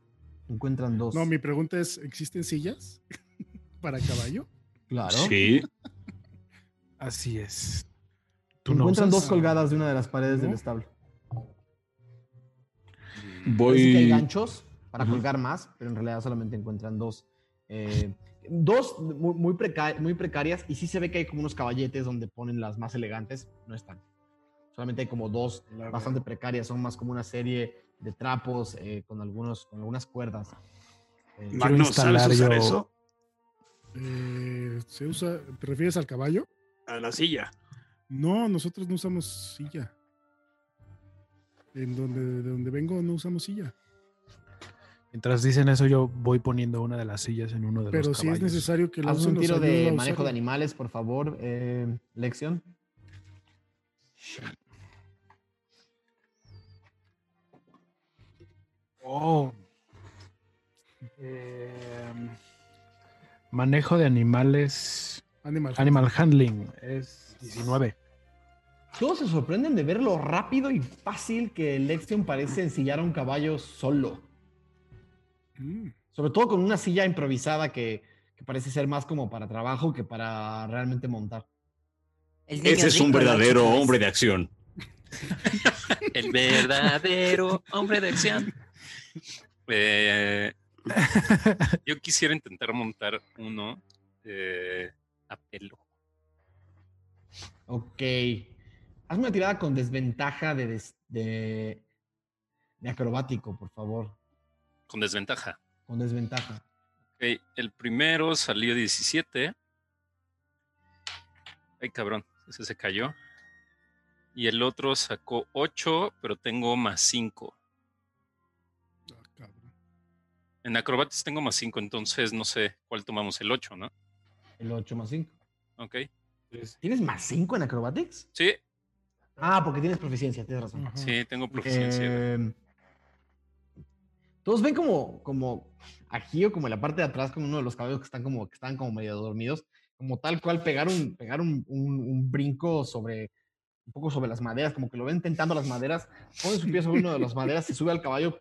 Encuentran dos. No, mi pregunta es, ¿existen sillas [LAUGHS] para caballo? Claro. Sí. [LAUGHS] Así es. ¿Tú no Encuentran dos colgadas de una de las paredes del establo. Que hay Voy. ganchos para colgar más, pero en realidad solamente encuentran dos. eh, dos muy, muy, preca- muy precarias y sí se ve que hay como unos caballetes donde ponen las más elegantes. No están. Solamente hay como dos bastante precarias. Son más como una serie de trapos eh, con, algunos, con algunas cuerdas. Eh, Magnus, ¿sabes usar yo- eso? Eh, ¿se usa, ¿Te refieres al caballo? A la silla. No, nosotros no usamos silla. En donde, de donde vengo no usamos silla. Mientras dicen eso, yo voy poniendo una de las sillas en uno de Pero los si es caballos. necesario que la Haz un tiro de a manejo de animales, por favor, eh, lección. Oh. Em, manejo de animales. Animal. Animal handling es 19. Todos se sorprenden de ver lo rápido y fácil que Lexion parece ensillar a un caballo solo. Mm. Sobre todo con una silla improvisada que, que parece ser más como para trabajo que para realmente montar. Ese es un verdadero hombre de acción. [LAUGHS] El verdadero hombre de acción. Eh, [LAUGHS] Yo quisiera intentar montar uno eh, a pelo. Ok. Hazme una tirada con desventaja de, des- de, de acrobático, por favor. Con desventaja. Con desventaja. Ok, el primero salió 17. Ay, cabrón, ese se cayó. Y el otro sacó 8, pero tengo más 5. En acrobatis tengo más 5, entonces no sé cuál tomamos, el 8, ¿no? El 8 más 5. Ok. ¿Tienes más 5 en acrobatics? Sí, Ah, porque tienes proficiencia, tienes razón. Ajá. sí, tengo proficiencia. Eh, todos ven como, como a Gio, como en la parte de atrás, como uno de los caballos que están como, que están como medio dormidos, como tal cual pegar un, pegar un, un- un brinco sobre, un poco sobre las maderas, como que lo ven tentando las maderas, pone su pie sobre uno de las maderas, se sube al caballo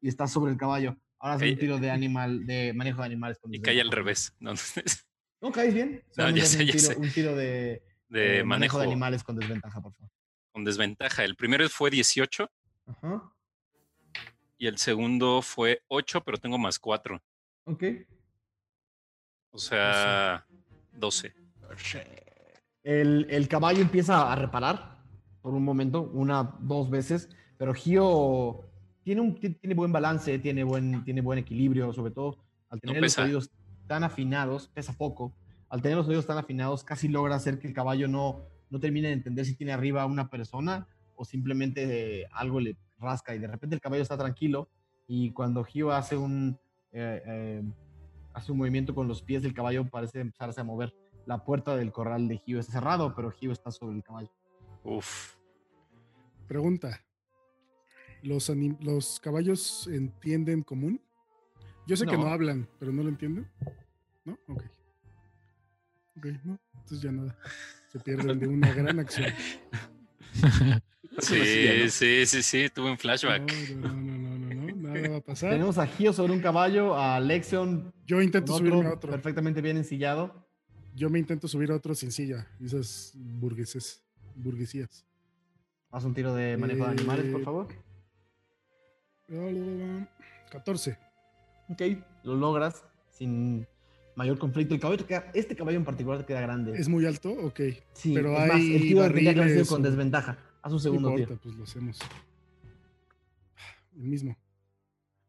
y está sobre el caballo. Ahora hace un Ey. tiro de [LAUGHS] animal, de manejo de animales. con y cae al revés. No, [LAUGHS] No, caes bien. Solamente ya sé, un ya tiro, sé. un tiro de, de eh, manejo de animales con desventaja, por favor. con desventaja. El primero fue 18 Ajá. y el segundo fue 8, pero tengo más 4. Ok. O sea, 12. El, el caballo empieza a reparar por un momento, una, dos veces, pero Gio tiene, un, ti- tiene buen balance, tiene buen, tiene buen equilibrio, sobre todo al tener los pesa. oídos tan afinados, pesa poco, al tener los oídos tan afinados casi logra hacer que el caballo no, no termine de entender si tiene arriba a una persona o simplemente eh, algo le rasca y de repente el caballo está tranquilo y cuando Gio hace un, eh, eh, hace un movimiento con los pies del caballo parece empezarse a mover la puerta del corral de Gio está cerrado, pero Gio está sobre el caballo. Uf. Pregunta. ¿Los, anim- ¿Los caballos entienden común? Yo sé que no hablan, pero no lo entienden. ¿No? Ok. Ok, no. Entonces ya nada. Se pierden de una gran acción. Sí, sí, sí, sí, tuve un No, flashback. no, no, no, no, no, Nada va a pasar. Tenemos a Gio sobre un caballo, a Lexion Yo intento subirme otro, a otro. perfectamente bien ensillado. Yo me intento subir a otro sin silla. Esas burgueses. Burguesías. Haz un tiro de manejo de animales, por Eh, favor. 14. Ok, lo logras sin mayor conflicto. El caballo queda- este caballo en particular te queda grande. ¿Es muy alto? Ok. sí, pero es más, el hay tiro que haber sido barriles con o- desventaja. Haz un No segundo importa, tiro. pues lo hacemos. El mismo.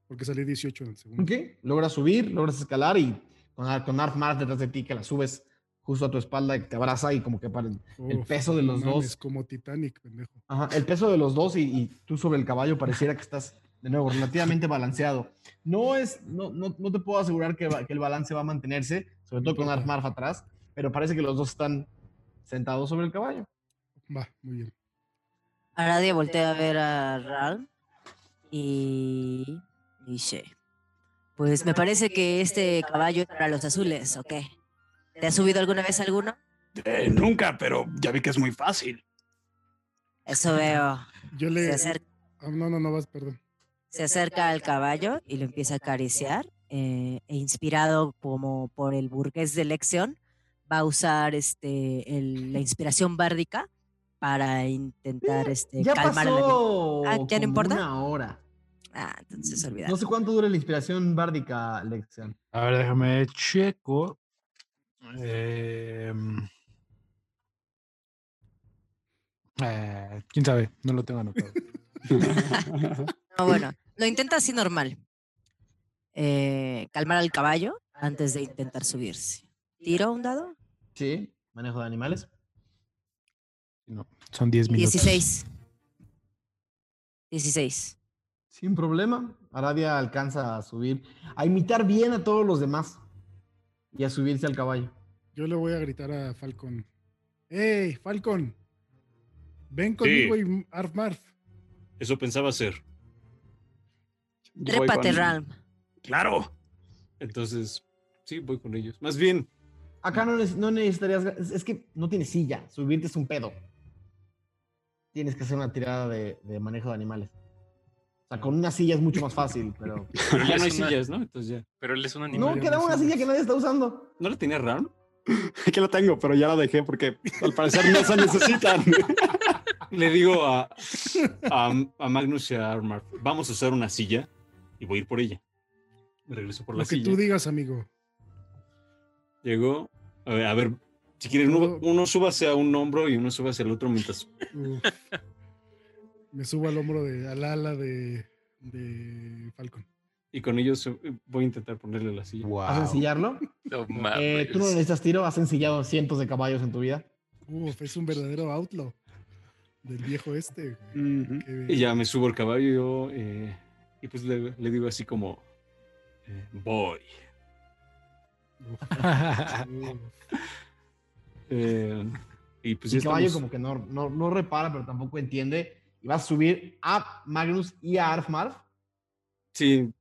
Porque salí 18 en el segundo. Ok, logras subir, logras escalar y con, con Arf Mars detrás de ti que la subes justo a tu espalda y te abraza y como que para el, peso de no los mames, dos. como Titanic, pendejo. Ajá, el peso de los dos y, y tú sobre el caballo pareciera que estás de nuevo relativamente balanceado. No es, no, no, no te puedo asegurar que, va- que el balance va a mantenerse, sobre todo con. Arf Marf atrás, pero parece que los dos están sentados sobre el caballo. Va, muy bien. Aradia voltea a ver a Ral y dice, pues me parece que este caballo es para los azules, ¿ok? ¿Te has subido alguna vez alguno? Eh, nunca, pero ya vi que es muy fácil. Eso veo. Yo Se le. acerca, Ah, no, no, no, vas, perdón. Se acerca al caballo y lo empieza a acariciar. eh, e inspirado como por el burgués de elección, va a usar este, el- la inspiración bárdica para intentar este, Ya calmar pasó Ah, ¿ya no importa? una hora. Ah, entonces olvidar. No sé cuánto dura la inspiración bárdica, Lexian. A ver, déjame checo. Em, eh, ¿Quién sabe? No lo tengo anotado. [LAUGHS] [LAUGHS] No, bueno, lo intenta así normal. Eh, calmar al caballo antes de intentar subirse. ¿Tiro un dado? Sí, manejo de animales. No, son 10 minutos. 16. 16. Sin problema. Aradia alcanza a subir, a imitar bien a todos los demás y a subirse al caballo. Yo le voy a gritar a Falcon. ¡Ey, Falcon! Ven conmigo y Arf Marf. Eso pensaba hacer. Trépate, con- Ralm. Claro. Entonces, sí, voy con ellos. Más bien, Acá no, neces- no necesitarías. Es, es que no tienes silla. Subirte es un pedo. Tienes que hacer una tirada de, de manejo de animales. O sea, con una silla es mucho más fácil, pero. [LAUGHS] pero ya no hay una- sillas, ¿no? Entonces ya. Pero él es un animal. No, queda una silla que nadie está usando. ¿No la tenía Ram? [LAUGHS] Aquí lo tengo, pero ya lo dejé porque al parecer no se necesitan. [LAUGHS] Le digo a, a, a Magnus y a Armar, vamos a usar una silla y voy a ir por ella. Me regreso por la Lo que tú digas, amigo. Llegó. A ver, a ver, si quieren, uno, Todo- uno súbase a un hombro y uno súbase al otro mientras. Uf. Me subo al hombro de, al ala de, de Falcon. Y con ellos eh, voy a intentar ponerle la silla. ¿Vas a ensillarlo? No Eh, mames. tú no necesitas tiro, has ensillado cientos de caballos en tu vida. Uf, es un verdadero outlaw del viejo este. Y ya me subo al caballo eh, y pues le, le digo así como. eh, voy. [LAUGHS] Eh, y pues el caballo estamos- como que no, no, no repara, pero tampoco entiende. Y vas a subir a Magnus y a Arfmarf. Sí,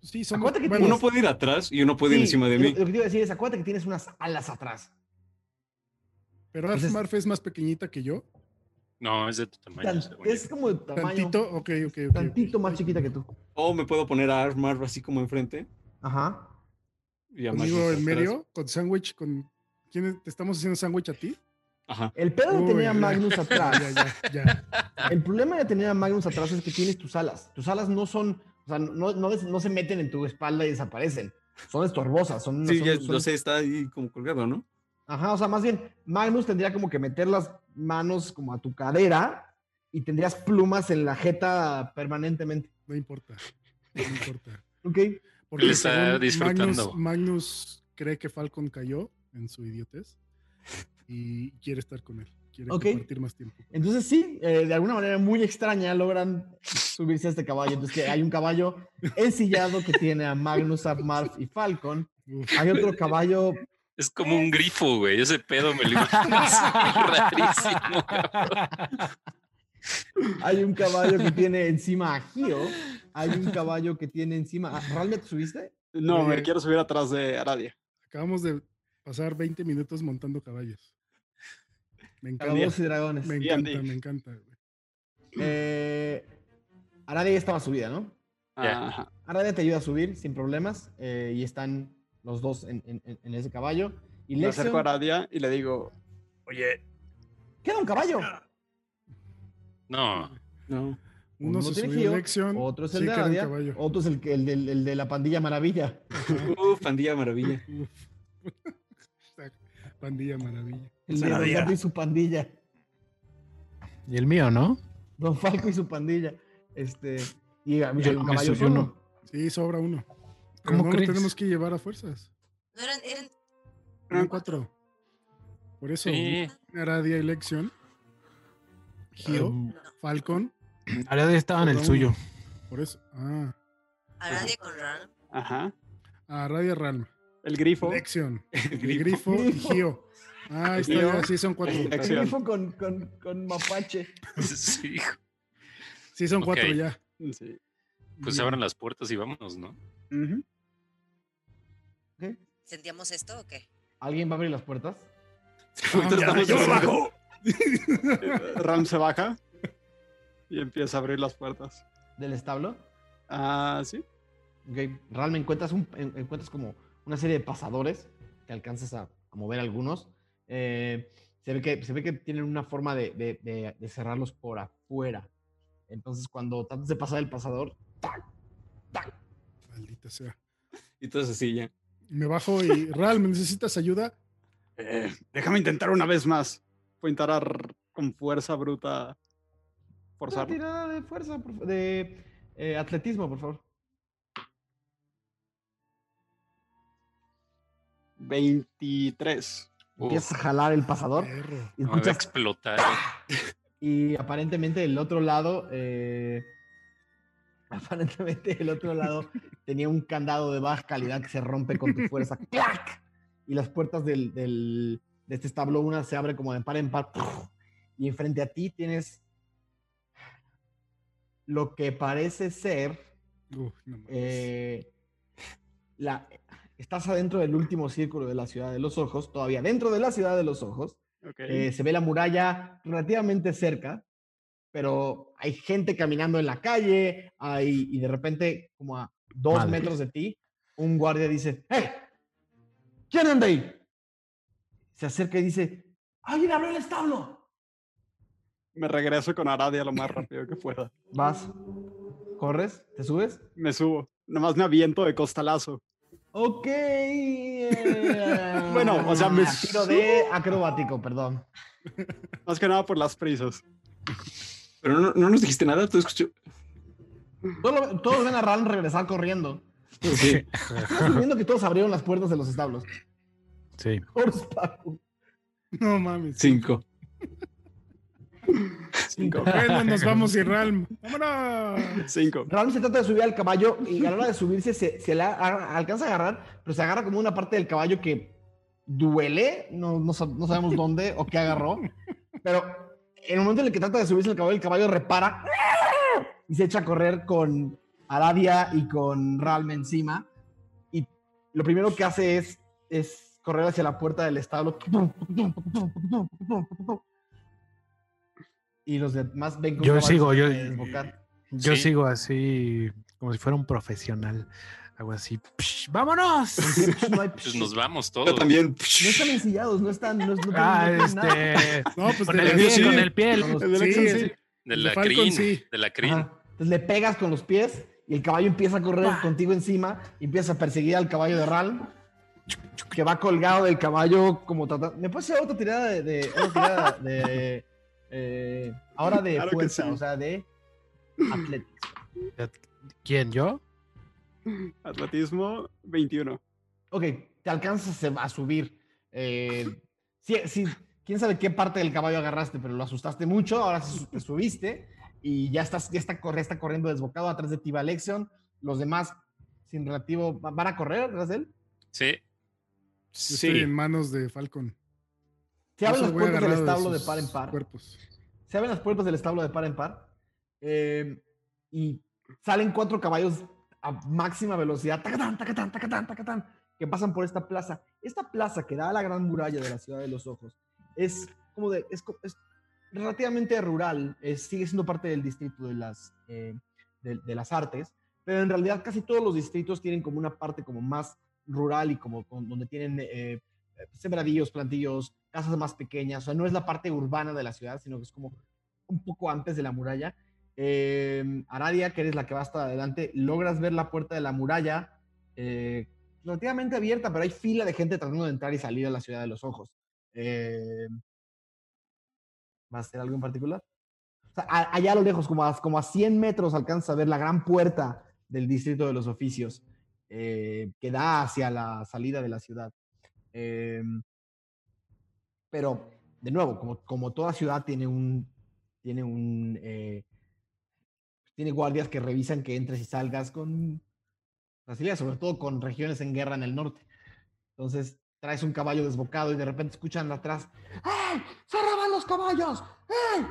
Sí, somos, Acuérdate que bueno, uno puede ir atrás y uno puede ir encima de lo- mí. Lo que te iba a decir es, acuérdate que tienes unas alas atrás. pero entonces- Arfmarf es más pequeñita que yo. No, es de tu tamaño. Tan- es como de tamaño, Tantito, ok, ok, ok. tantito más chiquita que tú. O me puedo poner a Armar así como enfrente. Ajá. Y a Conmigo en atrás. medio, con sándwich, con... ¿Quién es- te estamos haciendo sándwich a ti? Ajá. El pedo de Uy, tener a ya. Magnus atrás. Ya, ya, ya. El problema de tener a Magnus atrás es que tienes tus alas. Tus alas no son, o sea, no, no, no se meten en tu espalda y desaparecen. Son estorbosas. Son, Sí, son- ya son- lo sé, está ahí como colgado, ¿no? Ajá, o sea, más bien, Magnus tendría como que meter las manos como a tu cadera y tendrías plumas en la jeta permanentemente. No importa. No importa. [LAUGHS] ¿Ok? Porque Él está disfrutando. Magnus, Magnus cree que Falcon cayó en su idiotez y quiere estar con él. Quiere compartir más tiempo. Entonces sí, eh, de alguna manera muy extraña logran subirse a este caballo. Entonces que hay un caballo ensillado que tiene a Magnus, Marf y Falcon. Uf, Hay otro caballo Es como un grifo, güey. Ese pedo me lo imagino así, [LAUGHS] rarísimo. cabrón. Hay un caballo que tiene encima a Gio. Hay un caballo que tiene encima. a- ¿Realmente te subiste? No, me quiero subir atrás de Aradia. acabamos de pasar 20 minutos montando caballos. Me encanta. Y dragones. Me encanta, Andy. me encanta. güey. Eh, Aradia ya estaba subida, ¿no? Aradia te ayuda a subir sin problemas eh, y están los dos en, en- en- en ese caballo. Y Me acerco a Aradia y le digo, oye, queda un caballo. No, No. Uno Uno se tiene subió Gio, a Lexion, Otro es el sí de Aradia, caballo. otro es el, que- el, el de la pandilla maravilla. [LAUGHS] Uf, pandilla maravilla. Uf. [LAUGHS] Pandilla maravilla. El de Don. Gato y su pandilla. Y el mío, ¿no? Don Falco y su pandilla. Este, y a mí Yo hay un me caballo solo. uno. Sí, sobra uno. ¿Cómo no lo tenemos que llevar a fuerzas. No eran, eran Eran cuatro. Por eso, Sí. Aradia y Lexion, Gio, Um, Falcon, [CLEARS THROAT] Aradia estaba en el suyo. por eso. Ah, Aradia con Ran. ajá, Aradia Ralm, el grifo. Lexion, [LAUGHS] El el grifo. Grifo y Grifo. [LAUGHS] Gio. Ah, está ya, sí son cuatro. El grifo con, con, con mapache. [LAUGHS] sí. Sí son cuatro ya. Sí. Pues abran las puertas y vámonos, ¿no? Ujú. ¿Sentíamos esto o qué? ¿Alguien va a abrir las puertas? Ya, estamos yo bajo. [LAUGHS] Ram se baja y empieza a abrir las puertas. ¿Del establo? Ah, sí. Ok, Realmente encuentras, un, en- encuentras como una serie de pasadores que alcanzas a, a mover algunos. Eh, se, ve que, se ve que tienen una forma de, de- de- de cerrarlos por afuera. Entonces, cuando tratas de pasar el pasador, ¡tac! ¡tac! Maldita sea. Y todo así ya. Me bajo y [LAUGHS] Ral, ¿me necesitas ayuda? Eh, déjame intentar una vez más. Voy a intentar con fuerza bruta Una forzarlo. tirada de fuerza, de eh, atletismo, por favor. 23. Empiezas a jalar el pasador y Me va a explotar. [LAUGHS] Y aparentemente el otro lado, eh, [LAUGHS] aparentemente el otro lado tenía un candado de baja calidad que se rompe con tu fuerza. [LAUGHS] ¡Clac! Y las puertas del, del- de este establo, una se abre como de par en par. Y enfrente a ti tienes lo que parece ser Uf, no mames. eh, la, estás adentro del último círculo de la ciudad de los ojos, todavía dentro de la ciudad de los ojos. Eh, se ve la muralla relativamente cerca, pero hay gente caminando en la calle, hay, y de repente, como a dos Madre. metros de ti, un guardia dice, ¡Hey! ¿Quién anda ahí? Se acerca y dice, ¡Alguien abrió el establo! Me regreso con Aradia lo más rápido que pueda. [LAUGHS] Vas. ¿Corres? ¿Te subes? Me subo. Nomás me aviento de costalazo. Ok. eh, Bueno, o sea, me tiro de acrobático, perdón. [LAUGHS] Más que nada por las prisas. Pero no, no nos dijiste nada, tú escuchó. Todos, todos ven a Ran regresar corriendo. Sí. Estás asumiendo que todos abrieron las puertas de los establos. Sí. Paco. No mames. Cinco. Cinco. Bueno, nos vamos, Irralm. ¡Vámonos! Cinco. Ran se trata de subir al caballo y a la hora de subirse se, se alcanza a agarrar, pero se agarra como una parte del caballo que duele, no, no sabemos dónde o qué agarró, pero en el momento en el que trata de subirse al caballo, el caballo repara y se echa a correr con Aradia y con Ralm encima y lo primero que hace es, es correr hacia la puerta del establo y los demás ven como Yo sigo, yo-. Yo Sí. sigo así, como si fuera un profesional. Hago así. "Psh, ¡Vámonos! No hay- [LAUGHS] Pues nos vamos Yo todos. también. No están ensillados, no están. No, Ah, no este. No, pues Con el pie, sí. con el pie. Con El Sí. De la crin. sí. De la crin. Entonces le pegas con los pies y el caballo empieza a correr contigo encima y empieza a perseguir al caballo de Ral que va colgado del caballo como tratando. ¿Me puedes hacer otra tirada de, de- otra tirada de eh, ahora de Claro fuerza, sí. o sea, de atlético? ¿Quién? ¿Yo? [LAUGHS] Atletismo, 21. Ok, te alcanzas a a subir. Eh, sí, sí, quién sabe qué parte del caballo agarraste, pero lo asustaste mucho. Ahora sí te subiste y ya estás, ya está, corre- está corriendo desbocado atrás de ti va Lexion. Los demás, sin relativo, ¿va- ¿van a correr atrás de él? Sí. Yo Estoy en manos de Falcon. Se abren las puertas del establo de par en par. Cuerpos. Se abren las puertas del establo de par en par. eh, y salen cuatro caballos a máxima velocidad. Tacatán, tacatán, tacatán, tacatán, que pasan por esta plaza. Esta plaza que da a la gran muralla de la ciudad de los ojos es como de. Es, es relativamente rural. es- sigue siendo parte del distrito de las, eh, de, las artes. Pero en realidad casi todos los distritos tienen como una parte como más rural y como donde tienen eh, eh, sembradíos, plantillos, casas más pequeñas. O sea, no es la parte urbana de la ciudad, sino que es como un poco antes de la muralla. Eh, Aradia, que eres la que va hasta adelante, logras ver la puerta de la muralla eh, relativamente abierta, pero hay fila de gente tratando de entrar y salir a la ciudad de los ojos. Eh, ¿Va a ser algo en particular? Allá a lo lejos, como a, como a 100 metros, alcanzas a ver la gran puerta del distrito de los oficios eh, que da hacia la salida de la ciudad. Eh, pero, de nuevo, como, como toda ciudad tiene un, tiene un, eh, tiene guardias que revisan que entres y salgas con facilidad, sobre todo con regiones en guerra en el norte. Entonces, traes un caballo desbocado y de repente escuchan atrás, ¡Ey! ¡Se roban los caballos! ¡Ey!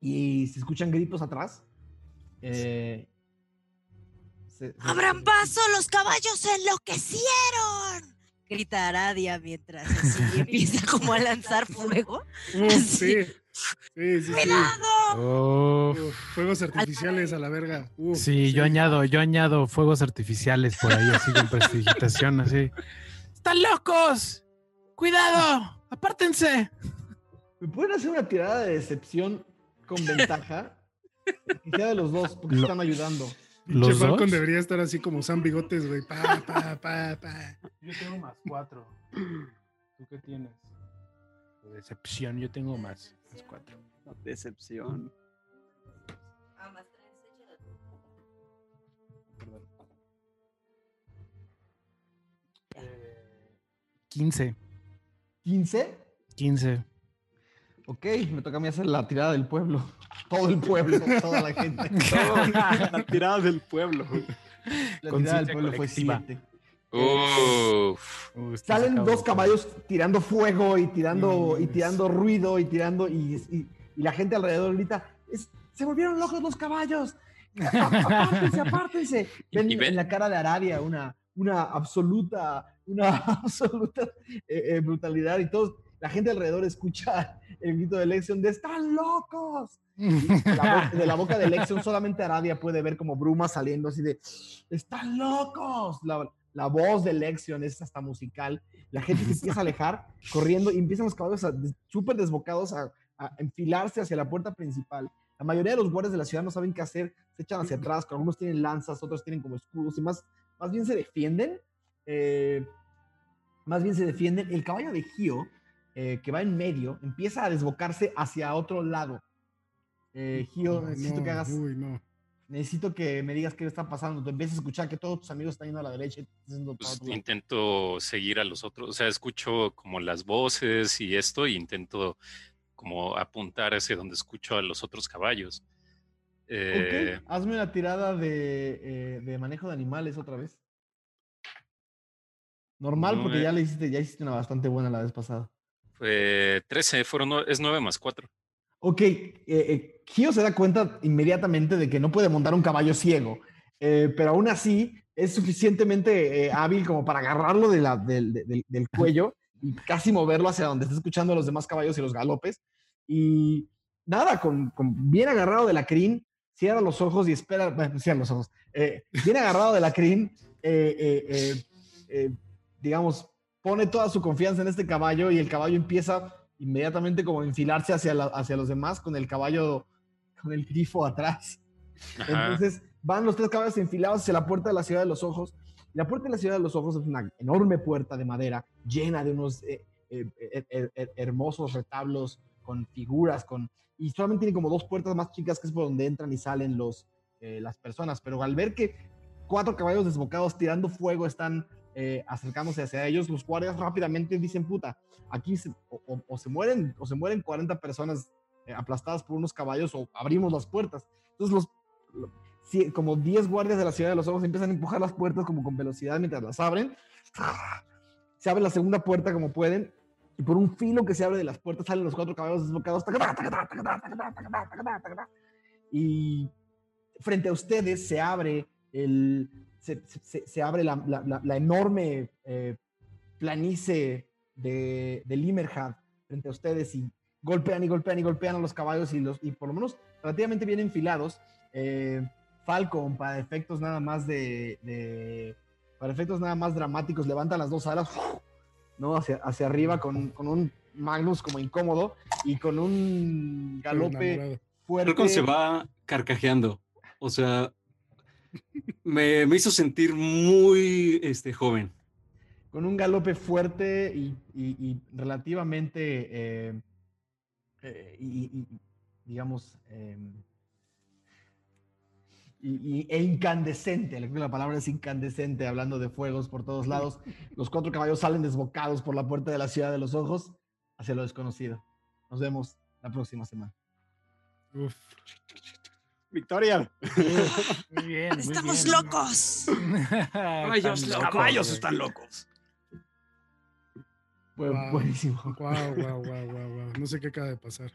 Y se escuchan gritos atrás. Eh, se- se- ¡Abran paso! ¡Los caballos se enloquecieron! Grita Aradia mientras así [LAUGHS] empieza como a lanzar fuego. Uf, sí. Sí, sí, sí. ¡Cuidado! Uf. Uf, fuegos artificiales a la verga. Uf, Sí, yo añado, yo añado fuegos artificiales por ahí, así con prestigitación, así. ¡Están locos! ¡Cuidado! ¡Apártense! ¿Me pueden hacer una tirada de decepción con ventaja? Que sea de los dos, porque Lo- están ayudando. ¿Los Falcon dos? debería estar así como San Bigotes, güey. Pa, pa, pa, pa. Yo tengo más cuatro. ¿Tú qué tienes? Decepción, yo tengo más. Más cuatro. Decepción. Perdón. Eh, 15. ¿15? 15. Ok, me toca a mí hacer la tirada del pueblo. Todo el pueblo, [LAUGHS] toda la gente. [LAUGHS] La tirada del pueblo. La tirada del pueblo fue colectiva. 7. Uf. Uh, Salen sacado dos caballos tirando fuego y tirando, y tirando ruido y tirando y, y- y la gente alrededor grita, "Es- se volvieron locos los caballos. [LAUGHS] Apártense, apártense. Ven, Y ven- en la cara de Aradia una, una absoluta, una [LAUGHS] absoluta eh, eh, brutalidad y todos, la gente alrededor escucha el grito de Lexion de ¡Están locos! De la, bo- de la boca de Lexion solamente Aradia puede ver como bruma saliendo así de ¡Están locos! La, la voz de Lexion es hasta musical. La gente se empieza a alejar corriendo y empiezan los caballos súper desbocados a, a enfilarse hacia la puerta principal. La mayoría de los guardias de la ciudad no saben qué hacer, se echan hacia atrás, algunos tienen lanzas, otros tienen como escudos y más, más bien se defienden. eh, más bien se defienden. El caballo de Gio, eh, que va en medio, empieza a desbocarse hacia otro lado. Eh, Gio, No, necesito que hagas Uy, no. Necesito que me digas qué está pasando. Tú empiezas a escuchar que todos tus amigos están yendo a la derecha y Pues, intento seguir a los otros, o sea, escucho como las voces y esto, y intento como apuntar hacia donde escucho a los otros caballos. Eh, Ok, hazme una tirada de, eh, de manejo de animales otra vez. Normal, No, porque eh. ya le hiciste, ya hiciste una bastante buena la vez pasada. fue 13, fueron, es 9 más 4. Ok, eh, eh, Gio se da cuenta inmediatamente de que no puede montar un caballo ciego, eh, pero aún así es suficientemente eh, hábil como para agarrarlo de la- del, cuello y casi moverlo hacia donde está escuchando a los demás caballos y los galopes. Y nada, con, con bien agarrado de la crin, cierra los ojos y espera, bueno, cierra los ojos, bien agarrado de la crin, digamos, pone toda su confianza en este caballo y el caballo empieza inmediatamente como enfilarse hacia, la- hacia los demás con el caballo, con el grifo atrás. Ajá. Entonces van los tres caballos enfilados hacia la puerta de la ciudad de los ojos. La puerta de la ciudad de los ojos es una enorme puerta de madera llena de unos eh, eh, eh, hermosos retablos con figuras, con y solamente tiene como dos puertas más chicas que es por donde entran y salen los, las personas. Pero al ver que cuatro caballos desbocados tirando fuego están eh, acercándose hacia ellos, los guardias rápidamente dicen, puta, aquí se- o, o- o se mueren o se mueren 40 personas eh, aplastadas por unos caballos o abrimos las puertas. Entonces los lo- sí, como 10 guardias de la ciudad de los ojos empiezan a empujar las puertas como con velocidad mientras las abren. Se abre la segunda puerta como pueden y por un filo que se abre de las puertas salen los cuatro caballos desbocados. Y frente a ustedes se abre el se, se- se abre la, la- la- la enorme eh, planicie de, de Limerhad frente a ustedes y golpean y golpean y golpean a los caballos y, los, y por lo menos relativamente bien enfilados. Eh, Falcon, para efectos nada más de, de- para efectos nada más dramáticos, levanta las dos alas ¿no? hacia, hacia arriba con, con un Magnus como incómodo y con un galope fuerte. Falcon se va carcajeando. O sea, me, me hizo sentir muy este, joven. con un galope fuerte y, y- y relativamente, eh, eh, y, digamos, eh, y- y- e incandescente, la palabra es incandescente, hablando de fuegos por todos lados. [LAUGHS] Los cuatro caballos salen desbocados por la puerta de la ciudad de los ojos hacia lo desconocido. Nos vemos la próxima semana. Uf. Victoria. [LAUGHS] Muy bien. muy ¡Estamos bien. locos! Caballos Los locos, caballos güey. están locos. Wow. buenísimo. Guau, guau, guau, guau, guau. No sé qué acaba de pasar.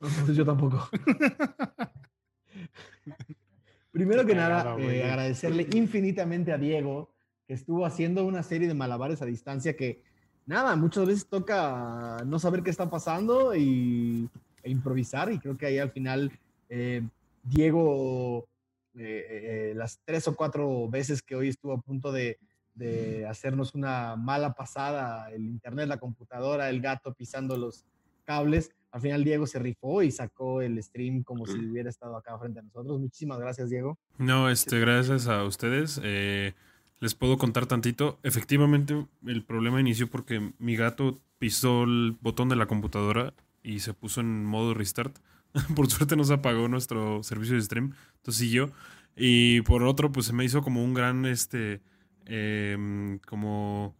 [LAUGHS] Yo tampoco. [LAUGHS] Primero que nada, eh, agradecerle infinitamente a Diego, que estuvo haciendo una serie de malabares a distancia que, nada, muchas veces toca no saber qué está pasando y, e improvisar. Y creo que ahí al final, eh, Diego, eh, eh, las tres o cuatro veces que hoy estuvo a punto de, de hacernos una mala pasada, el internet, la computadora, el gato pisando los cables, al final Diego se rifó y sacó el stream como si hubiera estado acá frente a nosotros. Muchísimas gracias, Diego. No, este, gracias a ustedes. eh, les puedo contar tantito. Efectivamente, el problema inició porque mi gato pisó el botón de la computadora y se puso en modo restart. [LAUGHS] por suerte no se apagó nuestro servicio de stream, entonces siguió. Y por otro, pues se me hizo como un gran, este, em, como,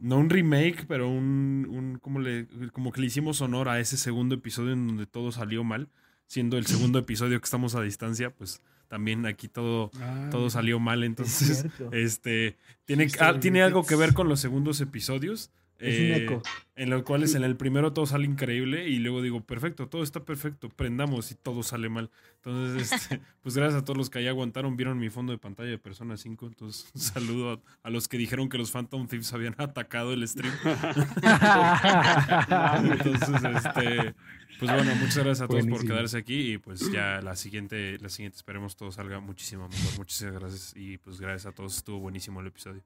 no un remake, pero un, un como, le, como que le hicimos honor a ese segundo episodio en donde todo salió mal. Siendo el segundo [LAUGHS] episodio que estamos a distancia, pues también aquí todo, Ah, todo salió mal. Entonces, este, tiene, ah, tiene algo que ver con los segundos episodios. Es un eh, eco. en los cuales en el primero todo sale increíble y luego digo, perfecto, todo está perfecto, prendamos y todo sale mal. Entonces, [LAUGHS] este, pues gracias a todos los que ahí aguantaron, vieron mi fondo de pantalla de Persona 5, entonces un saludo a, a los que dijeron que los Phantom Thieves habían [LAUGHS] atacado el stream. [LAUGHS] entonces, este, pues bueno, muchas gracias a todos por quedarse aquí y pues ya la siguiente, la siguiente esperemos todo salga muchísimo mejor. Muchísimas gracias y pues gracias a todos, estuvo buenísimo el episodio.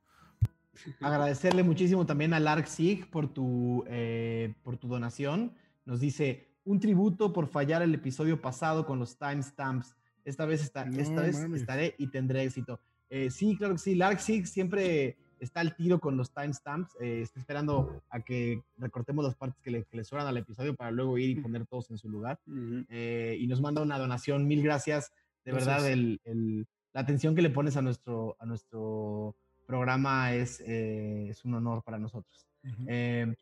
Agradecerle muchísimo también a Lark Sig por tu, eh, por tu donación. Nos dice, un tributo por fallar el episodio pasado con los timestamps. Esta vez, está, No esta vez estaré y tendré éxito. Eh, sí, claro que sí. Lark Six siempre está al tiro con los timestamps. Eh, está esperando a que recortemos las partes que le, que le sobran al episodio para luego ir y poner todos en su lugar. Ujú. Eh, y nos manda una donación. Mil gracias. De verdad, el, el- la atención que le pones a nuestro, a nuestro programa es, eh, es un honor para nosotros. Eh,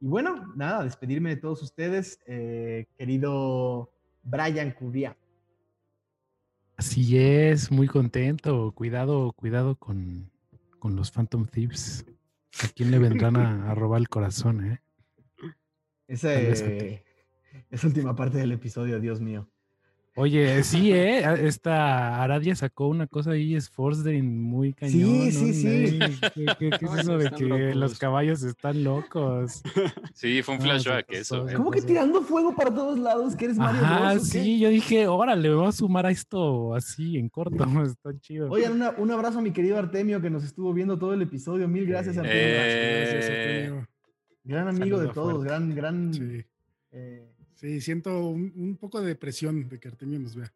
y bueno, nada, despedirme de todos ustedes, eh, querido Brian Cubia. Así es, muy contento. Cuidado, cuidado con, con los Phantom Thieves. ¿A quién le vendrán a, a robar el corazón, eh? Eh, esa última parte del episodio, Dios mío. Oye, sí, ¿eh? Esta Aradia sacó una cosa ahí, es Forsden, muy cañón. Sí, sí, ¿no? sí. ¿Qué, qué- qué es eso de que los caballos están locos? [LAUGHS] Sí, fue un flashback pasó, eso. se ¿Cómo que tirando fuego para todos lados? ¿Que eres Mario Ajá, Bros o qué? sí, yo dije, órale, me voy a sumar a esto así en corto, [LAUGHS] está chido. Oigan, una- un abrazo a mi querido Artemio que nos estuvo viendo todo el episodio. Mil gracias, Eh, Artemio. Gracias, Eh, Antonio. gran amigo de todos, fuerte. gran, gran. Sí, eh, sí, siento un, un poco de presión de que Artemio nos vea.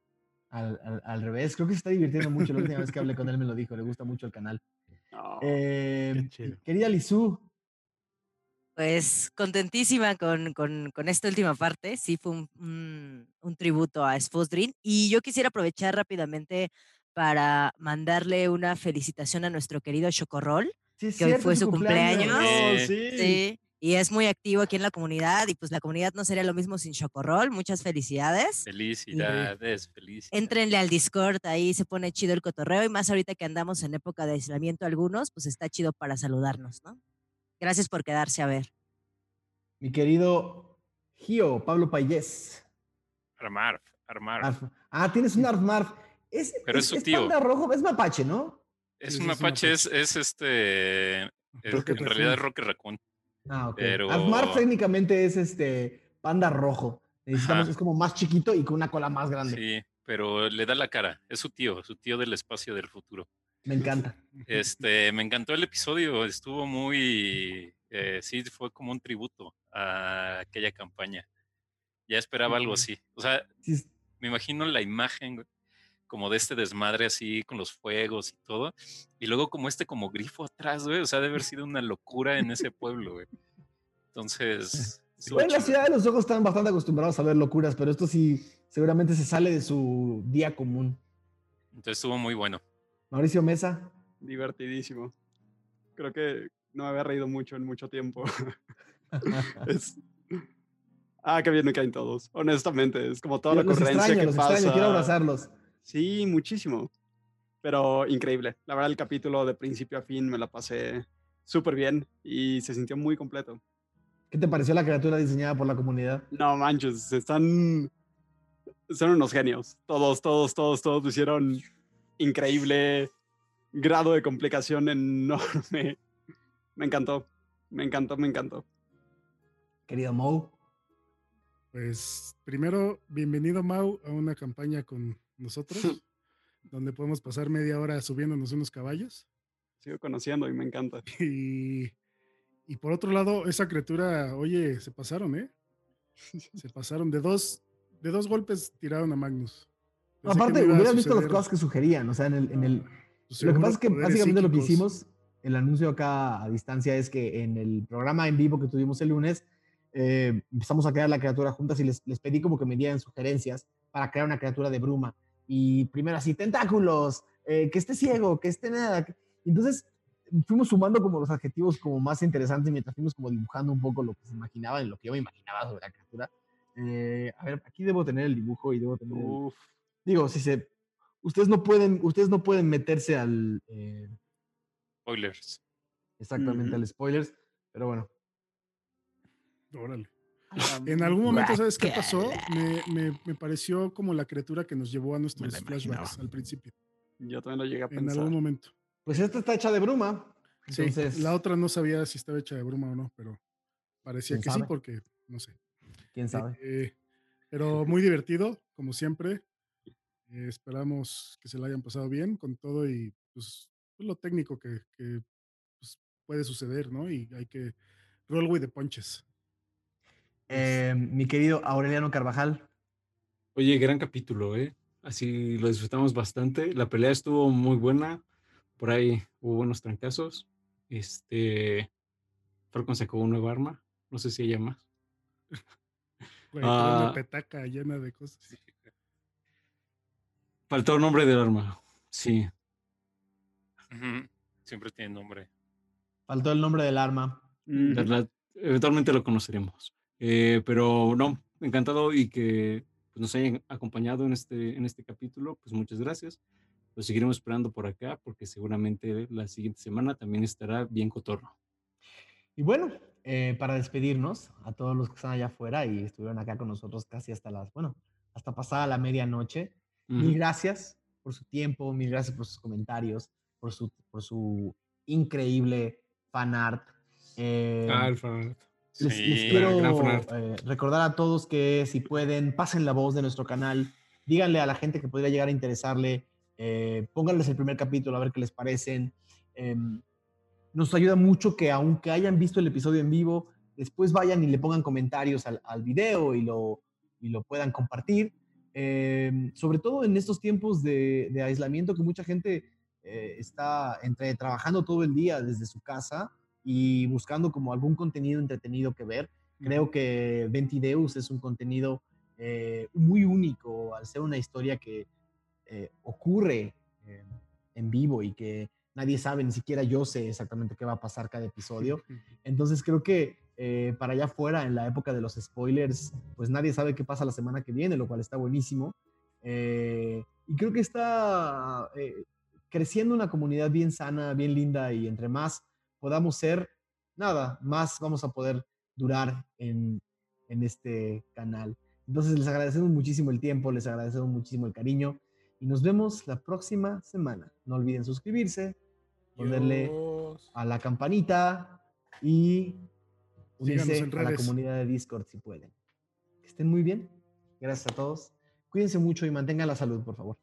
al, al- al revés, creo que se está divirtiendo mucho. La última vez que hablé con él me lo dijo, le gusta mucho el canal. [LAUGHS] No. Eh, qué chido. querida Lizú, Pues contentísima con, con- con esta última parte. Sí, fue un, un- un tributo a Sfosdrin. Y yo quisiera aprovechar rápidamente para mandarle una felicitación a nuestro querido Chocorrol. sí Que hoy fue su cumpleaños. Eh, sí. Sí. Y es muy activo aquí en la comunidad. Y pues la comunidad no sería lo mismo sin Chocorrol. Muchas felicidades. Felicidades, felicidades. Entrenle al Discord, ahí se pone chido el cotorreo. Y más ahorita que andamos en época de aislamiento algunos, pues está chido para saludarnos, ¿no? Gracias por quedarse a ver. mi querido Gio, Pablo Payés. Armar, armar. Arf- Ah, tienes un Arfmarf. Es, Pero es su tío. panda rojo, es mapache, ¿no? Es Sí, un mapache, es, es este. en realidad es. Rocket Raccoon. Ah, ok. Pero- Arfmarf técnicamente es este panda rojo. Necesitamos, es como más chiquito y con una cola más grande. Sí, pero le da la cara. Es su tío, su tío del espacio del futuro. Me encanta. Este, me encantó el episodio, estuvo muy, eh, sí, fue como un tributo a aquella campaña. Ya esperaba algo así. O sea, me imagino la imagen güey, como de este desmadre así con los fuegos y todo. Y luego como este como grifo atrás, güey. O sea, debe haber sido una locura en ese pueblo, güey. Entonces, Bueno, en la ciudad de los ojos están bastante acostumbrados a ver locuras, pero esto sí seguramente se sale de su día común. Entonces estuvo muy bueno. Mauricio Mesa. Divertidísimo. Creo que no me había reído mucho en mucho tiempo. [LAUGHS] [LAUGHS] Es- Ah, qué bien me caen todos. Honestamente, es como toda la los ocurrencia extraño, que los pasa. extraño, quiero abrazarlos. Sí, muchísimo. Pero increíble. La verdad, el capítulo de principio a fin me la pasé súper bien y se sintió muy completo. ¿Qué te pareció la criatura diseñada por la comunidad? No manches, están. Son unos genios. Todos, todos, todos, todos lo hicieron increíble. Grado de complicación [LAUGHS] enorme. Me encantó. Me encantó, me encantó. Querido Mo. Pues primero, bienvenido Mau a una campaña con nosotros, donde podemos pasar media hora subiéndonos unos caballos. Sigo conociendo y me encanta. [LAUGHS] Y, y por otro lado, esa criatura, oye, se pasaron, ¿eh? Se pasaron de dos, de dos golpes tiraron a Magnus. Pensé Aparte, no hubieras visto las cosas que sugerían, o sea, en el, en el, Pues Lo que pasa es que básicamente lo que hicimos, el anuncio acá a distancia es que en el programa en vivo que tuvimos el lunes, eh, empezamos a crear la criatura juntas y les, les pedí como que me dieran sugerencias para crear una criatura de bruma. Y primero así, tentáculos, eh, que esté ciego, que esté nada. Entonces fuimos sumando como los adjetivos como más interesantes mientras fuimos como dibujando un poco lo que se imaginaba, en lo que yo me imaginaba sobre la criatura. Eh, a ver, aquí debo tener el dibujo y debo tener... el- Uf. digo, si se... Ustedes no pueden, ustedes no pueden meterse al... eh, Spoilers. exactamente al spoilers, pero bueno. Órale. En algún momento, ¿sabes qué pasó? Me, me- me pareció como la criatura que nos llevó a nuestros la flashbacks al principio. Yo también lo llegué a En pensar. algún momento. Pues esta está hecha de bruma. Sí, Entonces, la otra no sabía si estaba hecha de bruma o no, pero parecía ¿Quién que sí, sabe? porque no sé. quién sabe. Eh, pero muy divertido, como siempre. Eh, esperamos que se la hayan pasado bien con todo y pues, pues, lo técnico que, que, pues, puede suceder, ¿no? Y hay que roll with the punches. Eh, mi querido Aureliano Carvajal. Oye, gran capítulo, ¿eh? Así lo disfrutamos bastante. La pelea estuvo muy buena. Por ahí hubo buenos trancazos. Este. Falcon sacó una nueva arma. No sé si haya más. [LAUGHS] Güey, trae una Ah. petaca llena de cosas. Faltó el nombre del arma. Sí. Siempre tiene nombre. Faltó el nombre del arma. Eventualmente lo conoceremos. Eh, pero no, encantado y que pues, nos hayan acompañado en este, en este capítulo. Pues muchas gracias. Lo seguiremos esperando por acá porque seguramente la siguiente semana también estará bien cotorro. Y bueno, eh, para despedirnos a todos los que están allá afuera y estuvieron acá con nosotros casi hasta las, bueno, hasta pasada la medianoche, mil Ujú. gracias por su tiempo, mil gracias por sus comentarios, por su, por su increíble fan art. Eh, Alfa. les, les Sí, quiero gran fanart. eh, recordar a todos que si pueden, pasen la voz de nuestro canal, díganle a la gente que podría llegar a interesarle, eh, pónganles el primer capítulo a ver qué les parecen. Em, nos ayuda mucho que aunque hayan visto el episodio en vivo, después vayan y le pongan comentarios al, al video y lo, y lo puedan compartir. Em, sobre todo en estos tiempos de, de aislamiento que mucha gente eh, está entre trabajando todo el día desde su casa y buscando como algún contenido entretenido que ver. Creo que Ventideus es un contenido eh, muy único al ser una historia que eh, ocurre eh, en vivo y que nadie sabe, ni siquiera yo sé exactamente qué va a pasar cada episodio. [LAUGHS] Entonces creo que para allá afuera, en la época de los spoilers, pues nadie sabe qué pasa la semana que viene, lo cual está buenísimo. Y creo que está creciendo una comunidad bien sana, bien linda y entre más podamos ser, nada, más vamos a poder durar en, en este canal. Entonces les agradecemos muchísimo el tiempo, les agradecemos muchísimo el cariño y nos vemos la próxima semana. No olviden suscribirse, ponerle Dios. a la campanita y unirse a la comunidad de Discord si pueden. Que estén muy bien. Gracias a todos. Cuídense mucho y mantengan la salud, por favor.